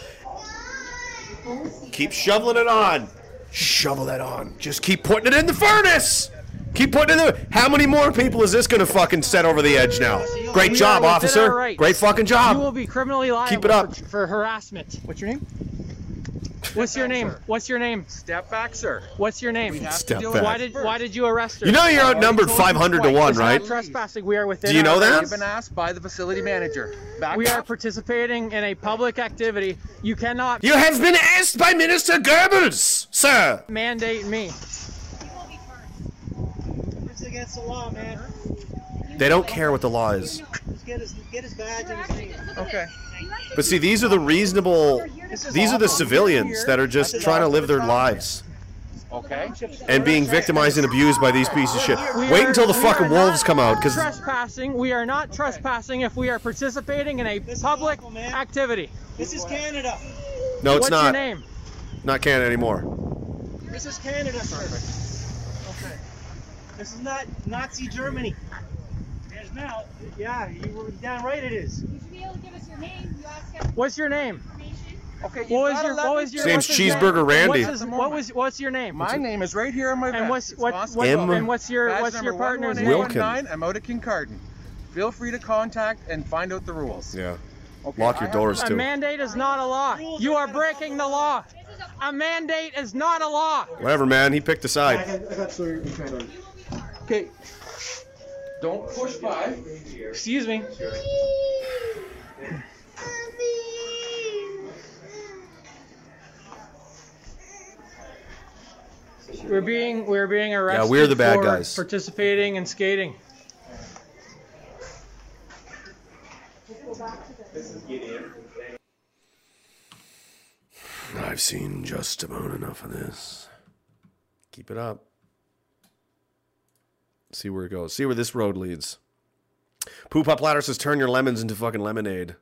Keep shoveling it on. Shovel that on. Just keep putting it in the furnace. Keep putting it in the. How many more people is this gonna fucking set over the edge now? Great We job, are within our officer. rights. Great fucking job. You will be criminally liable Keep it up. For, for harassment. What's your name? What's your name? What's your name? Step back, sir. What's your name? Step back. Why did why did you arrest her? You know you're outnumbered told you 500 to 1, right? trespassing. We are within. Do you know that? rights. You've been asked by the facility manager. Back We are participating in a public activity. You cannot You have been asked by Minister Goebbels, sir. mandate me. It's against the law, man. They don't care what the law is. Get his, get his badge and his name. Okay. But see, these are the reasonable. These are the civilians that are just trying to live their lives. Okay. and being victimized and abused by these pieces of shit. We Wait are- until the fucking wolves come out, because trespassing. We are not trespassing if we are participating in a public activity. This is Canada. no, it's What's not. your name? Not Canada anymore. This is Canada, sir. Okay. This is not Nazi Germany. It is now. Yeah, you were damn right it is. You should be able to give us your name. You ask us What's your name? Okay. What was your what was your His name's what's his Cheeseburger name? Randy. What's his, what was what's your name? My name is right here on my And what's what, what M. and what's your Badge what's your partner's name? Wilkin. I'm out at Kincardine. Feel free to contact and find out the rules. Yeah. Okay, Lock your have- doors A too. mandate is not a law. You are breaking the law. A mandate is not a law. Whatever, man. He picked a side. I got Sawyer in front of me. Okay. Don't push by. Excuse me. We're being we're being arrested. we're the bad for guys. Participating in skating. I've seen just about enough of this. Keep it up. See where it goes. See where this road leads. Poop Up Ladder says, turn your lemons into fucking lemonade.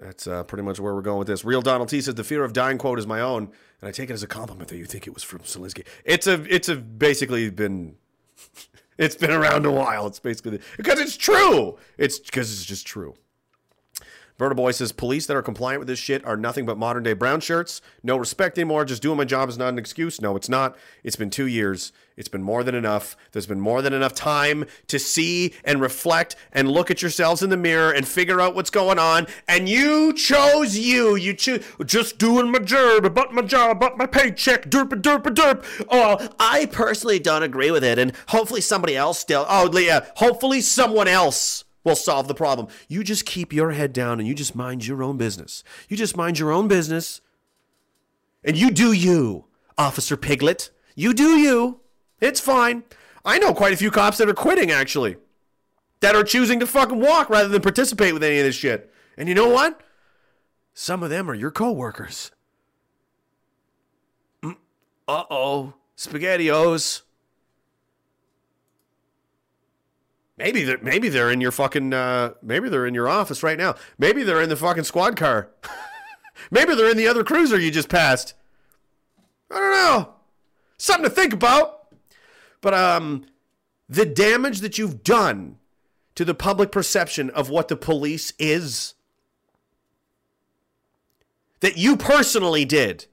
That's uh, pretty much where we're going with this. Real Donald T says, the fear of dying quote is my own, and I take it as a compliment that you think it was from Zelensky. It's a, it's a basically been, it's been around a while. It's basically, because it's true. It's because it's just true. Verta Boy says police that are compliant with this shit are nothing but modern day brown shirts. No respect anymore. Just doing my job is not an excuse. No, it's not. It's been two years. It's been more than enough. There's been more than enough time to see and reflect and look at yourselves in the mirror and figure out what's going on. And you chose you. You choose just doing my job, about my job, about my paycheck, derp derp derp. Oh, I personally don't agree with it, and hopefully somebody else still. Oh, yeah. Hopefully someone else will solve the problem. You just keep your head down and you just mind your own business. You just mind your own business. And you do you, Officer Piglet. You do you. It's fine. I know quite a few cops that are quitting, actually, that are choosing to fucking walk rather than participate with any of this shit. And you know what? Some of them are your coworkers. Uh oh. SpaghettiOs. Maybe they're maybe they're in your fucking uh, maybe they're in your office right now. Maybe they're in the fucking squad car. maybe they're in the other cruiser you just passed. I don't know. Something to think about. But um the damage that you've done to the public perception of what the police is that you personally did.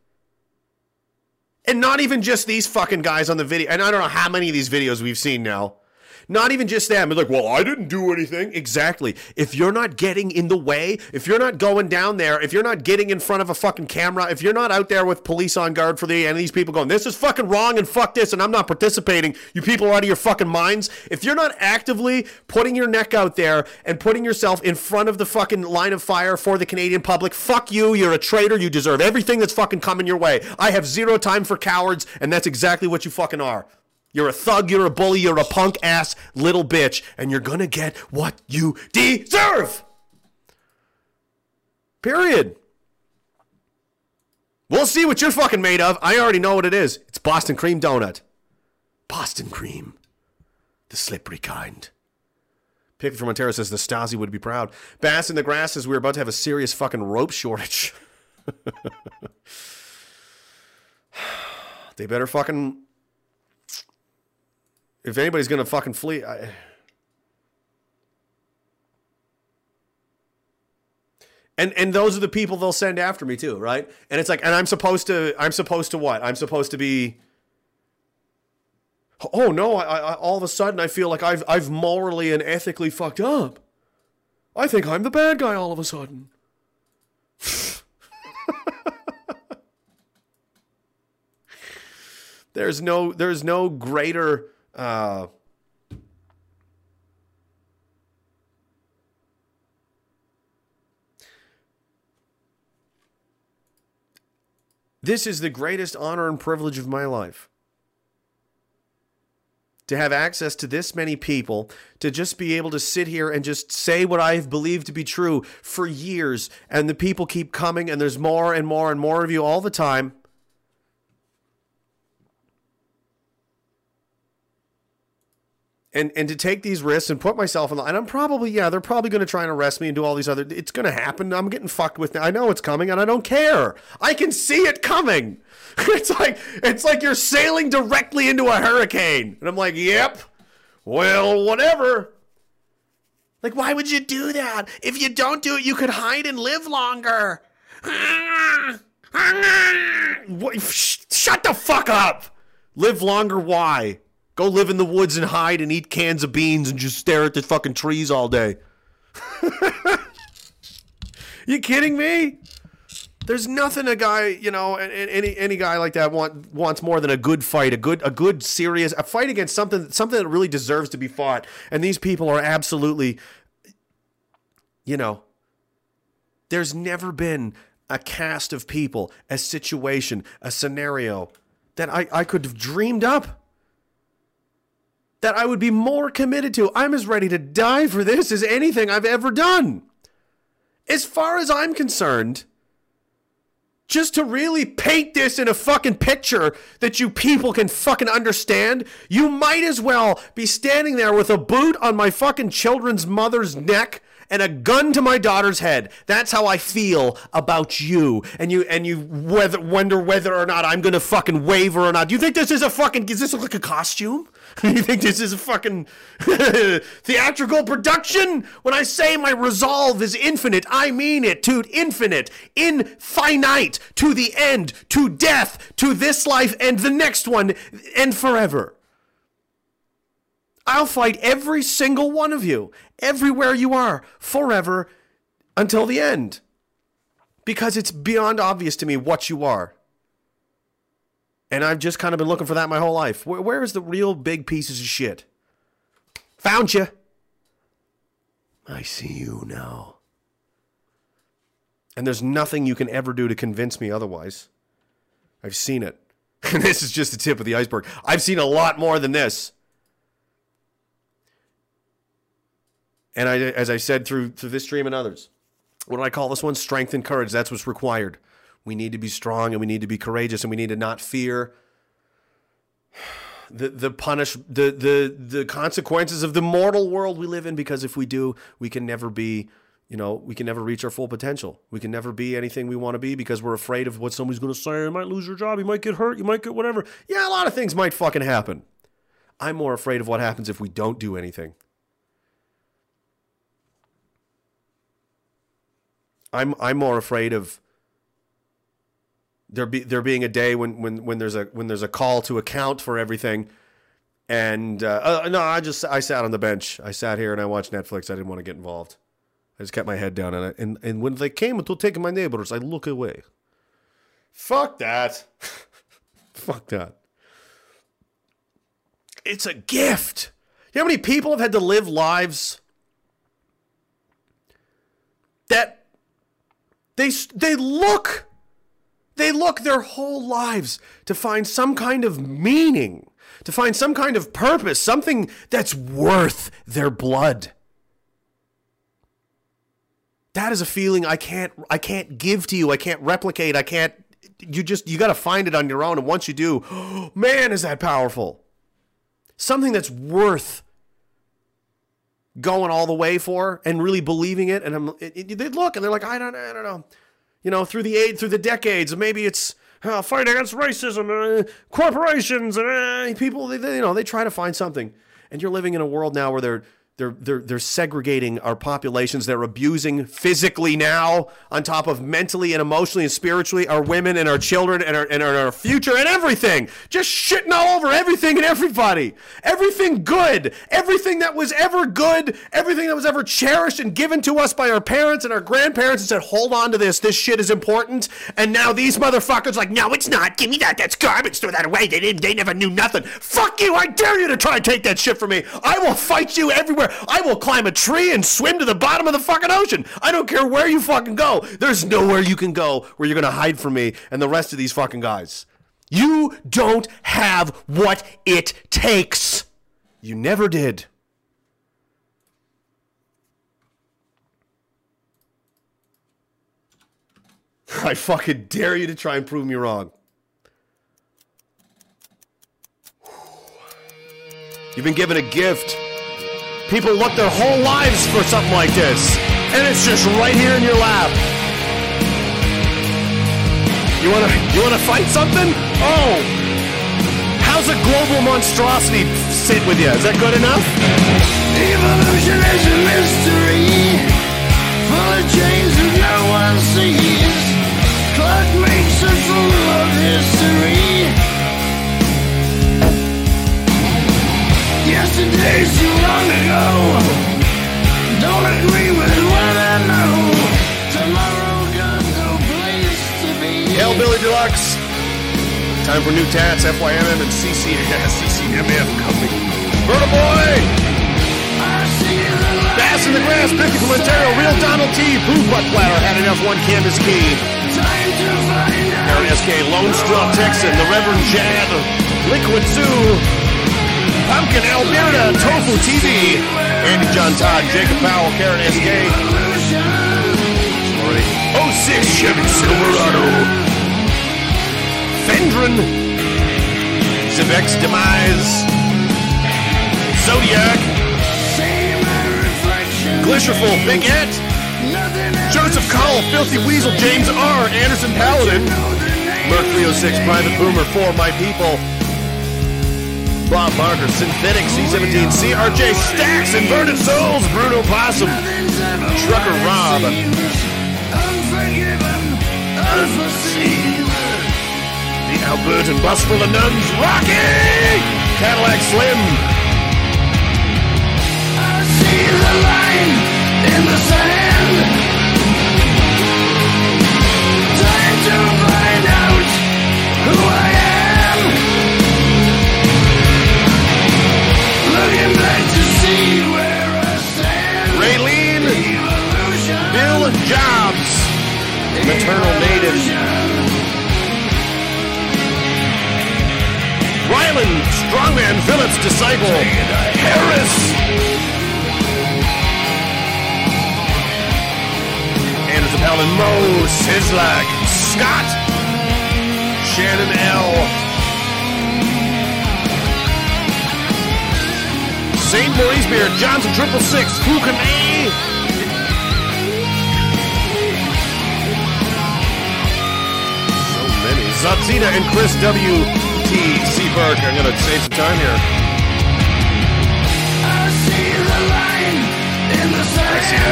And not even just these fucking guys on the video. And I don't know how many of these videos we've seen now. Not even just them. They're like, well, I didn't do anything. Exactly. If you're not getting in the way, if you're not going down there, if you're not getting in front of a fucking camera, if you're not out there with police on guard for the and these people going, this is fucking wrong and fuck this and I'm not participating, you people are out of your fucking minds. If you're not actively putting your neck out there and putting yourself in front of the fucking line of fire for the Canadian public, fuck you. You're a traitor. You deserve everything that's fucking coming your way. I have zero time for cowards, and that's exactly what you fucking are. You're a thug, you're a bully, you're a punk ass little bitch, and you're gonna get what you deserve. Period. We'll see what you're fucking made of. I already know what it is. It's Boston cream donut. Boston cream. The slippery kind. Pick from Ontario says the Stasi would be proud. Bass in the grass says we're about to have a serious fucking rope shortage. they better fucking if anybody's gonna fucking flee, I... and and those are the people they'll send after me too, right? And it's like, and I'm supposed to, I'm supposed to what? I'm supposed to be. Oh no! I, I all of a sudden I feel like I've I've morally and ethically fucked up. I think I'm the bad guy all of a sudden. there's no there's no greater uh, this is the greatest honor and privilege of my life. To have access to this many people, to just be able to sit here and just say what I have believed to be true for years, and the people keep coming, and there's more and more and more of you all the time. And and to take these risks and put myself in the and I'm probably yeah they're probably going to try and arrest me and do all these other it's going to happen. I'm getting fucked with now I know it's coming and I don't care. I can see it coming. It's like it's like you're sailing directly into a hurricane. And I'm like yep well whatever. Like why would you do that? If you don't do it you could hide and live longer. What- shut the fuck up. Live longer why Go live in the woods and hide and eat cans of beans and just stare at the fucking trees all day. you kidding me? There's nothing a guy, you know, any any guy like that want, wants more than a good fight, a good a good serious a fight against something something that really deserves to be fought. And these people are absolutely you know, there's never been a cast of people, a situation, a scenario that I, I could have dreamed up that I would be more committed to. I'm as ready to die for this as anything I've ever done. As far as I'm concerned, just to really paint this in a fucking picture that you people can fucking understand, you might as well be standing there with a boot on my fucking children's mother's neck and a gun to my daughter's head. That's how I feel about you. And you and you whether wonder whether or not I'm gonna fucking waver or not. Do you think this is a fucking does this look like a costume? you think this is a fucking theatrical production? When I say my resolve is infinite, I mean it, to infinite, infinite, to the end, to death, to this life and the next one, and forever. I'll fight every single one of you, everywhere you are, forever, until the end. Because it's beyond obvious to me what you are. And I've just kind of been looking for that my whole life. Where, where is the real big pieces of shit? Found you. I see you now. And there's nothing you can ever do to convince me otherwise. I've seen it. This is just the tip of the iceberg. I've seen a lot more than this. And I, as I said through through this stream and others, what do I call this one? Strength and courage. That's what's required. We need to be strong and we need to be courageous and we need to not fear the the punish the the the consequences of the mortal world we live in because if we do, we can never be you know, we can never reach our full potential. We can never be anything we want to be because we're afraid of what somebody's going to say. You might lose your job. You might get hurt. You might get whatever. Yeah, a lot of things might fucking happen. I'm more afraid of what happens if we don't do anything. I'm I'm more afraid of there be there being a day when when when there's a when there's a call to account for everything, and uh, uh, no, I just I sat on the bench. I sat here and I watched Netflix. I didn't want to get involved. I just kept my head down, and I, and and when they came to take my neighbors, I look away. Fuck that. Fuck that. It's a gift. You know how many people have had to live lives that they they look they look their whole lives to find some kind of meaning, to find some kind of purpose, something that's worth their blood. That is a feeling I can't I can't give to you. I can't replicate. I can't you just you got to find it on your own and once you do, man is that powerful. Something that's worth going all the way for and really believing it and I'm, it, it, they look and they're like I don't I don't know you know, through the aid, through the decades. Maybe it's uh, fight against racism, uh, corporations, and uh, people. They, they, you know, they try to find something. And you're living in a world now where they're they're, they're, they're segregating our populations. They're abusing physically now, on top of mentally and emotionally and spiritually, our women and our children and our, and our, future and everything. Just shitting all over everything and everybody. Everything good. Everything that was ever good. Everything that was ever cherished and given to us by our parents and our grandparents and said, hold on to this. This shit is important. And now these motherfuckers like, no, it's not. Give me that. That's garbage. Throw that away. They didn't. They never knew nothing. Fuck you. I dare you to try and take that shit from me. I will fight you everywhere. I will climb a tree and swim to the bottom of the fucking ocean. I don't care where you fucking go. There's nowhere you can go where you're gonna hide from me and the rest of these fucking guys. You don't have what it takes. You never did. I fucking dare you to try and prove me wrong. You've been given a gift. People look their whole lives for something like this, and it's just right here in your lap. You wanna you wanna fight something? Oh, how's a global monstrosity sit with you? Is that good enough? Evolution is a mystery, full of chains that no one sees. Clock makes a fool of history. Yesterday's too long ago. Don't agree with what I know. Tomorrow got no place to be. Hellbilly Deluxe. Time for new tats, FYMM and CC, CCMF coming. Murder Boy! Bass in the Grass, Picky from Ontario, Real Donald T, Pooh Butt Platter, had enough one canvas key. Aaron SK, Lone Straw Texan, the Reverend Jad, Liquid Zoo, Pumpkin Alberta, Tofu TV, Andy John Todd, Jacob Powell, Karen SK. Sorry. 06 Chevy Silverado. Fendron. Zivex Demise. Zodiac. Glisherful, Big Ed. Joseph Call, Filthy Weasel, James R. Anderson Paladin. Merc 306, Private Boomer, For My People. Bob Barker, Synthetic C17, CRJ Stacks, Inverted Souls, Bruno Possum, Trucker Rob, The Albertan Bus Full of Nuns, Rocky, Cadillac Slim. See the line in the sand. Time to find out who I maternal natives. Ryland, strongman Phillips' disciple. Harris. And Anderson a and Mo Sislak. Scott. Shannon L. St. Maurice Beer, Johnson 666, Fukan A. many. And Chris W. T. Seaberg. I'm going to save some time here. I see that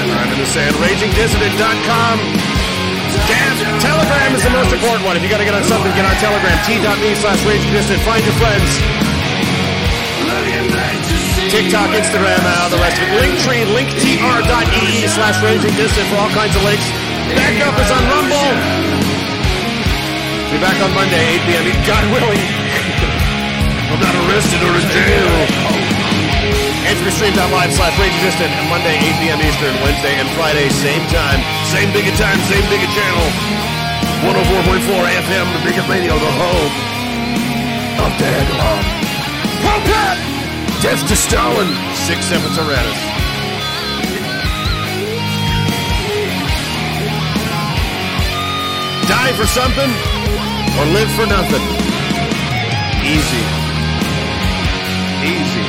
line in the sand. RagingDissident.com. Telegram is the most important one. If you got to get on something, get on Telegram. T.me slash RagingDissident. Find your friends. TikTok, Instagram, uh, the rest of it. Linktree, linktr.ee slash RagingDissident for all kinds of links. Backup is on Rumble. Be back on Monday, 8 p.m. God willing. I'm not arrested or in jail. Anchorstream.live slash Raging Dissident. And Monday, 8 p.m. Eastern. Wednesday and Friday, same time. Same bigot time, same bigot channel. 104.4 FM, the bigot radio, the home of Dad Love. Puppet! Death to Stalin. Sic semper tyrannis. Die for something or live for nothing. Easy. Easy.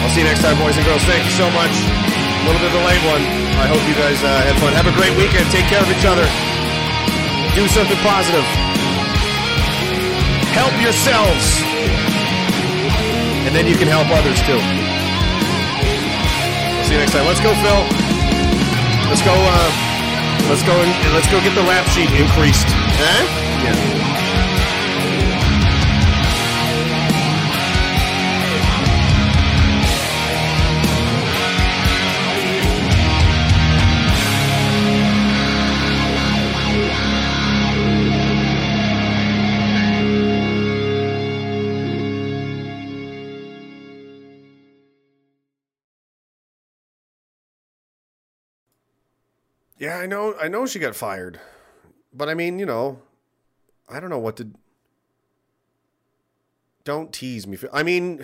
I'll see you next time, boys and girls. Thank you so much. A little bit of a late one. I hope you guys uh, had fun. Have a great weekend. Take care of each other. Do something positive. Help yourselves. And then you can help others too. I'll see you next time. Let's go, Phil. Let's go. Uh, let's go and let's go get the lap sheet increased. Huh? Yeah. Yeah, I know. I know she got fired, but I mean, you know, I don't know what to. Don't tease me. I mean,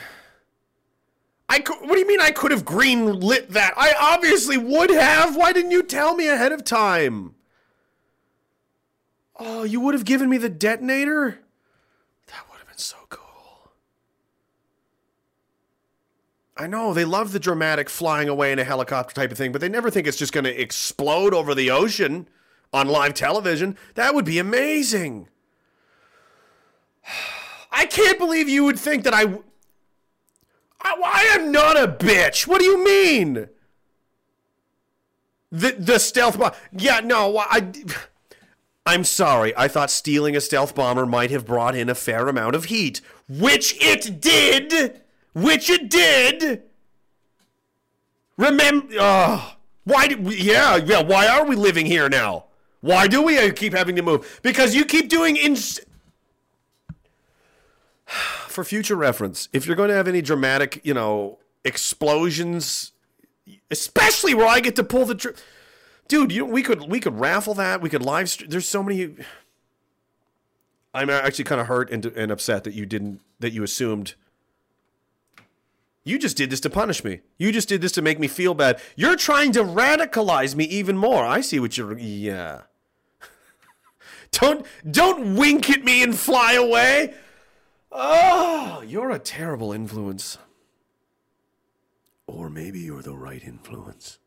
I could. What do you mean? I could have green lit that? I obviously would have. Why didn't you tell me ahead of time? Oh, you would have given me the detonator. That would have been so cool. I know they love the dramatic flying away in a helicopter type of thing, but they never think it's just going to explode over the ocean on live television. That would be amazing. I can't believe you would think that I. Am not a bitch. What do you mean? The the stealth bomb. Yeah, no, I. I'm sorry. I thought stealing a stealth bomber might have brought in a fair amount of heat, which it did. Which it did. Remember? Uh, why? Do we, yeah, yeah. Why are we living here now? Why do we keep having to move? Because you keep doing ins. For future reference, if you're going to have any dramatic, you know, explosions, especially where I get to pull the tr- dude, you we could we could raffle that. We could live. St- There's so many. I'm actually kind of hurt and, and upset that you didn't that you assumed. You just did this to punish me. You just did this to make me feel bad. You're trying to radicalize me even more. I see what you're. Yeah. don't don't wink at me and fly away. Oh, you're a terrible influence. Or maybe you're the right influence.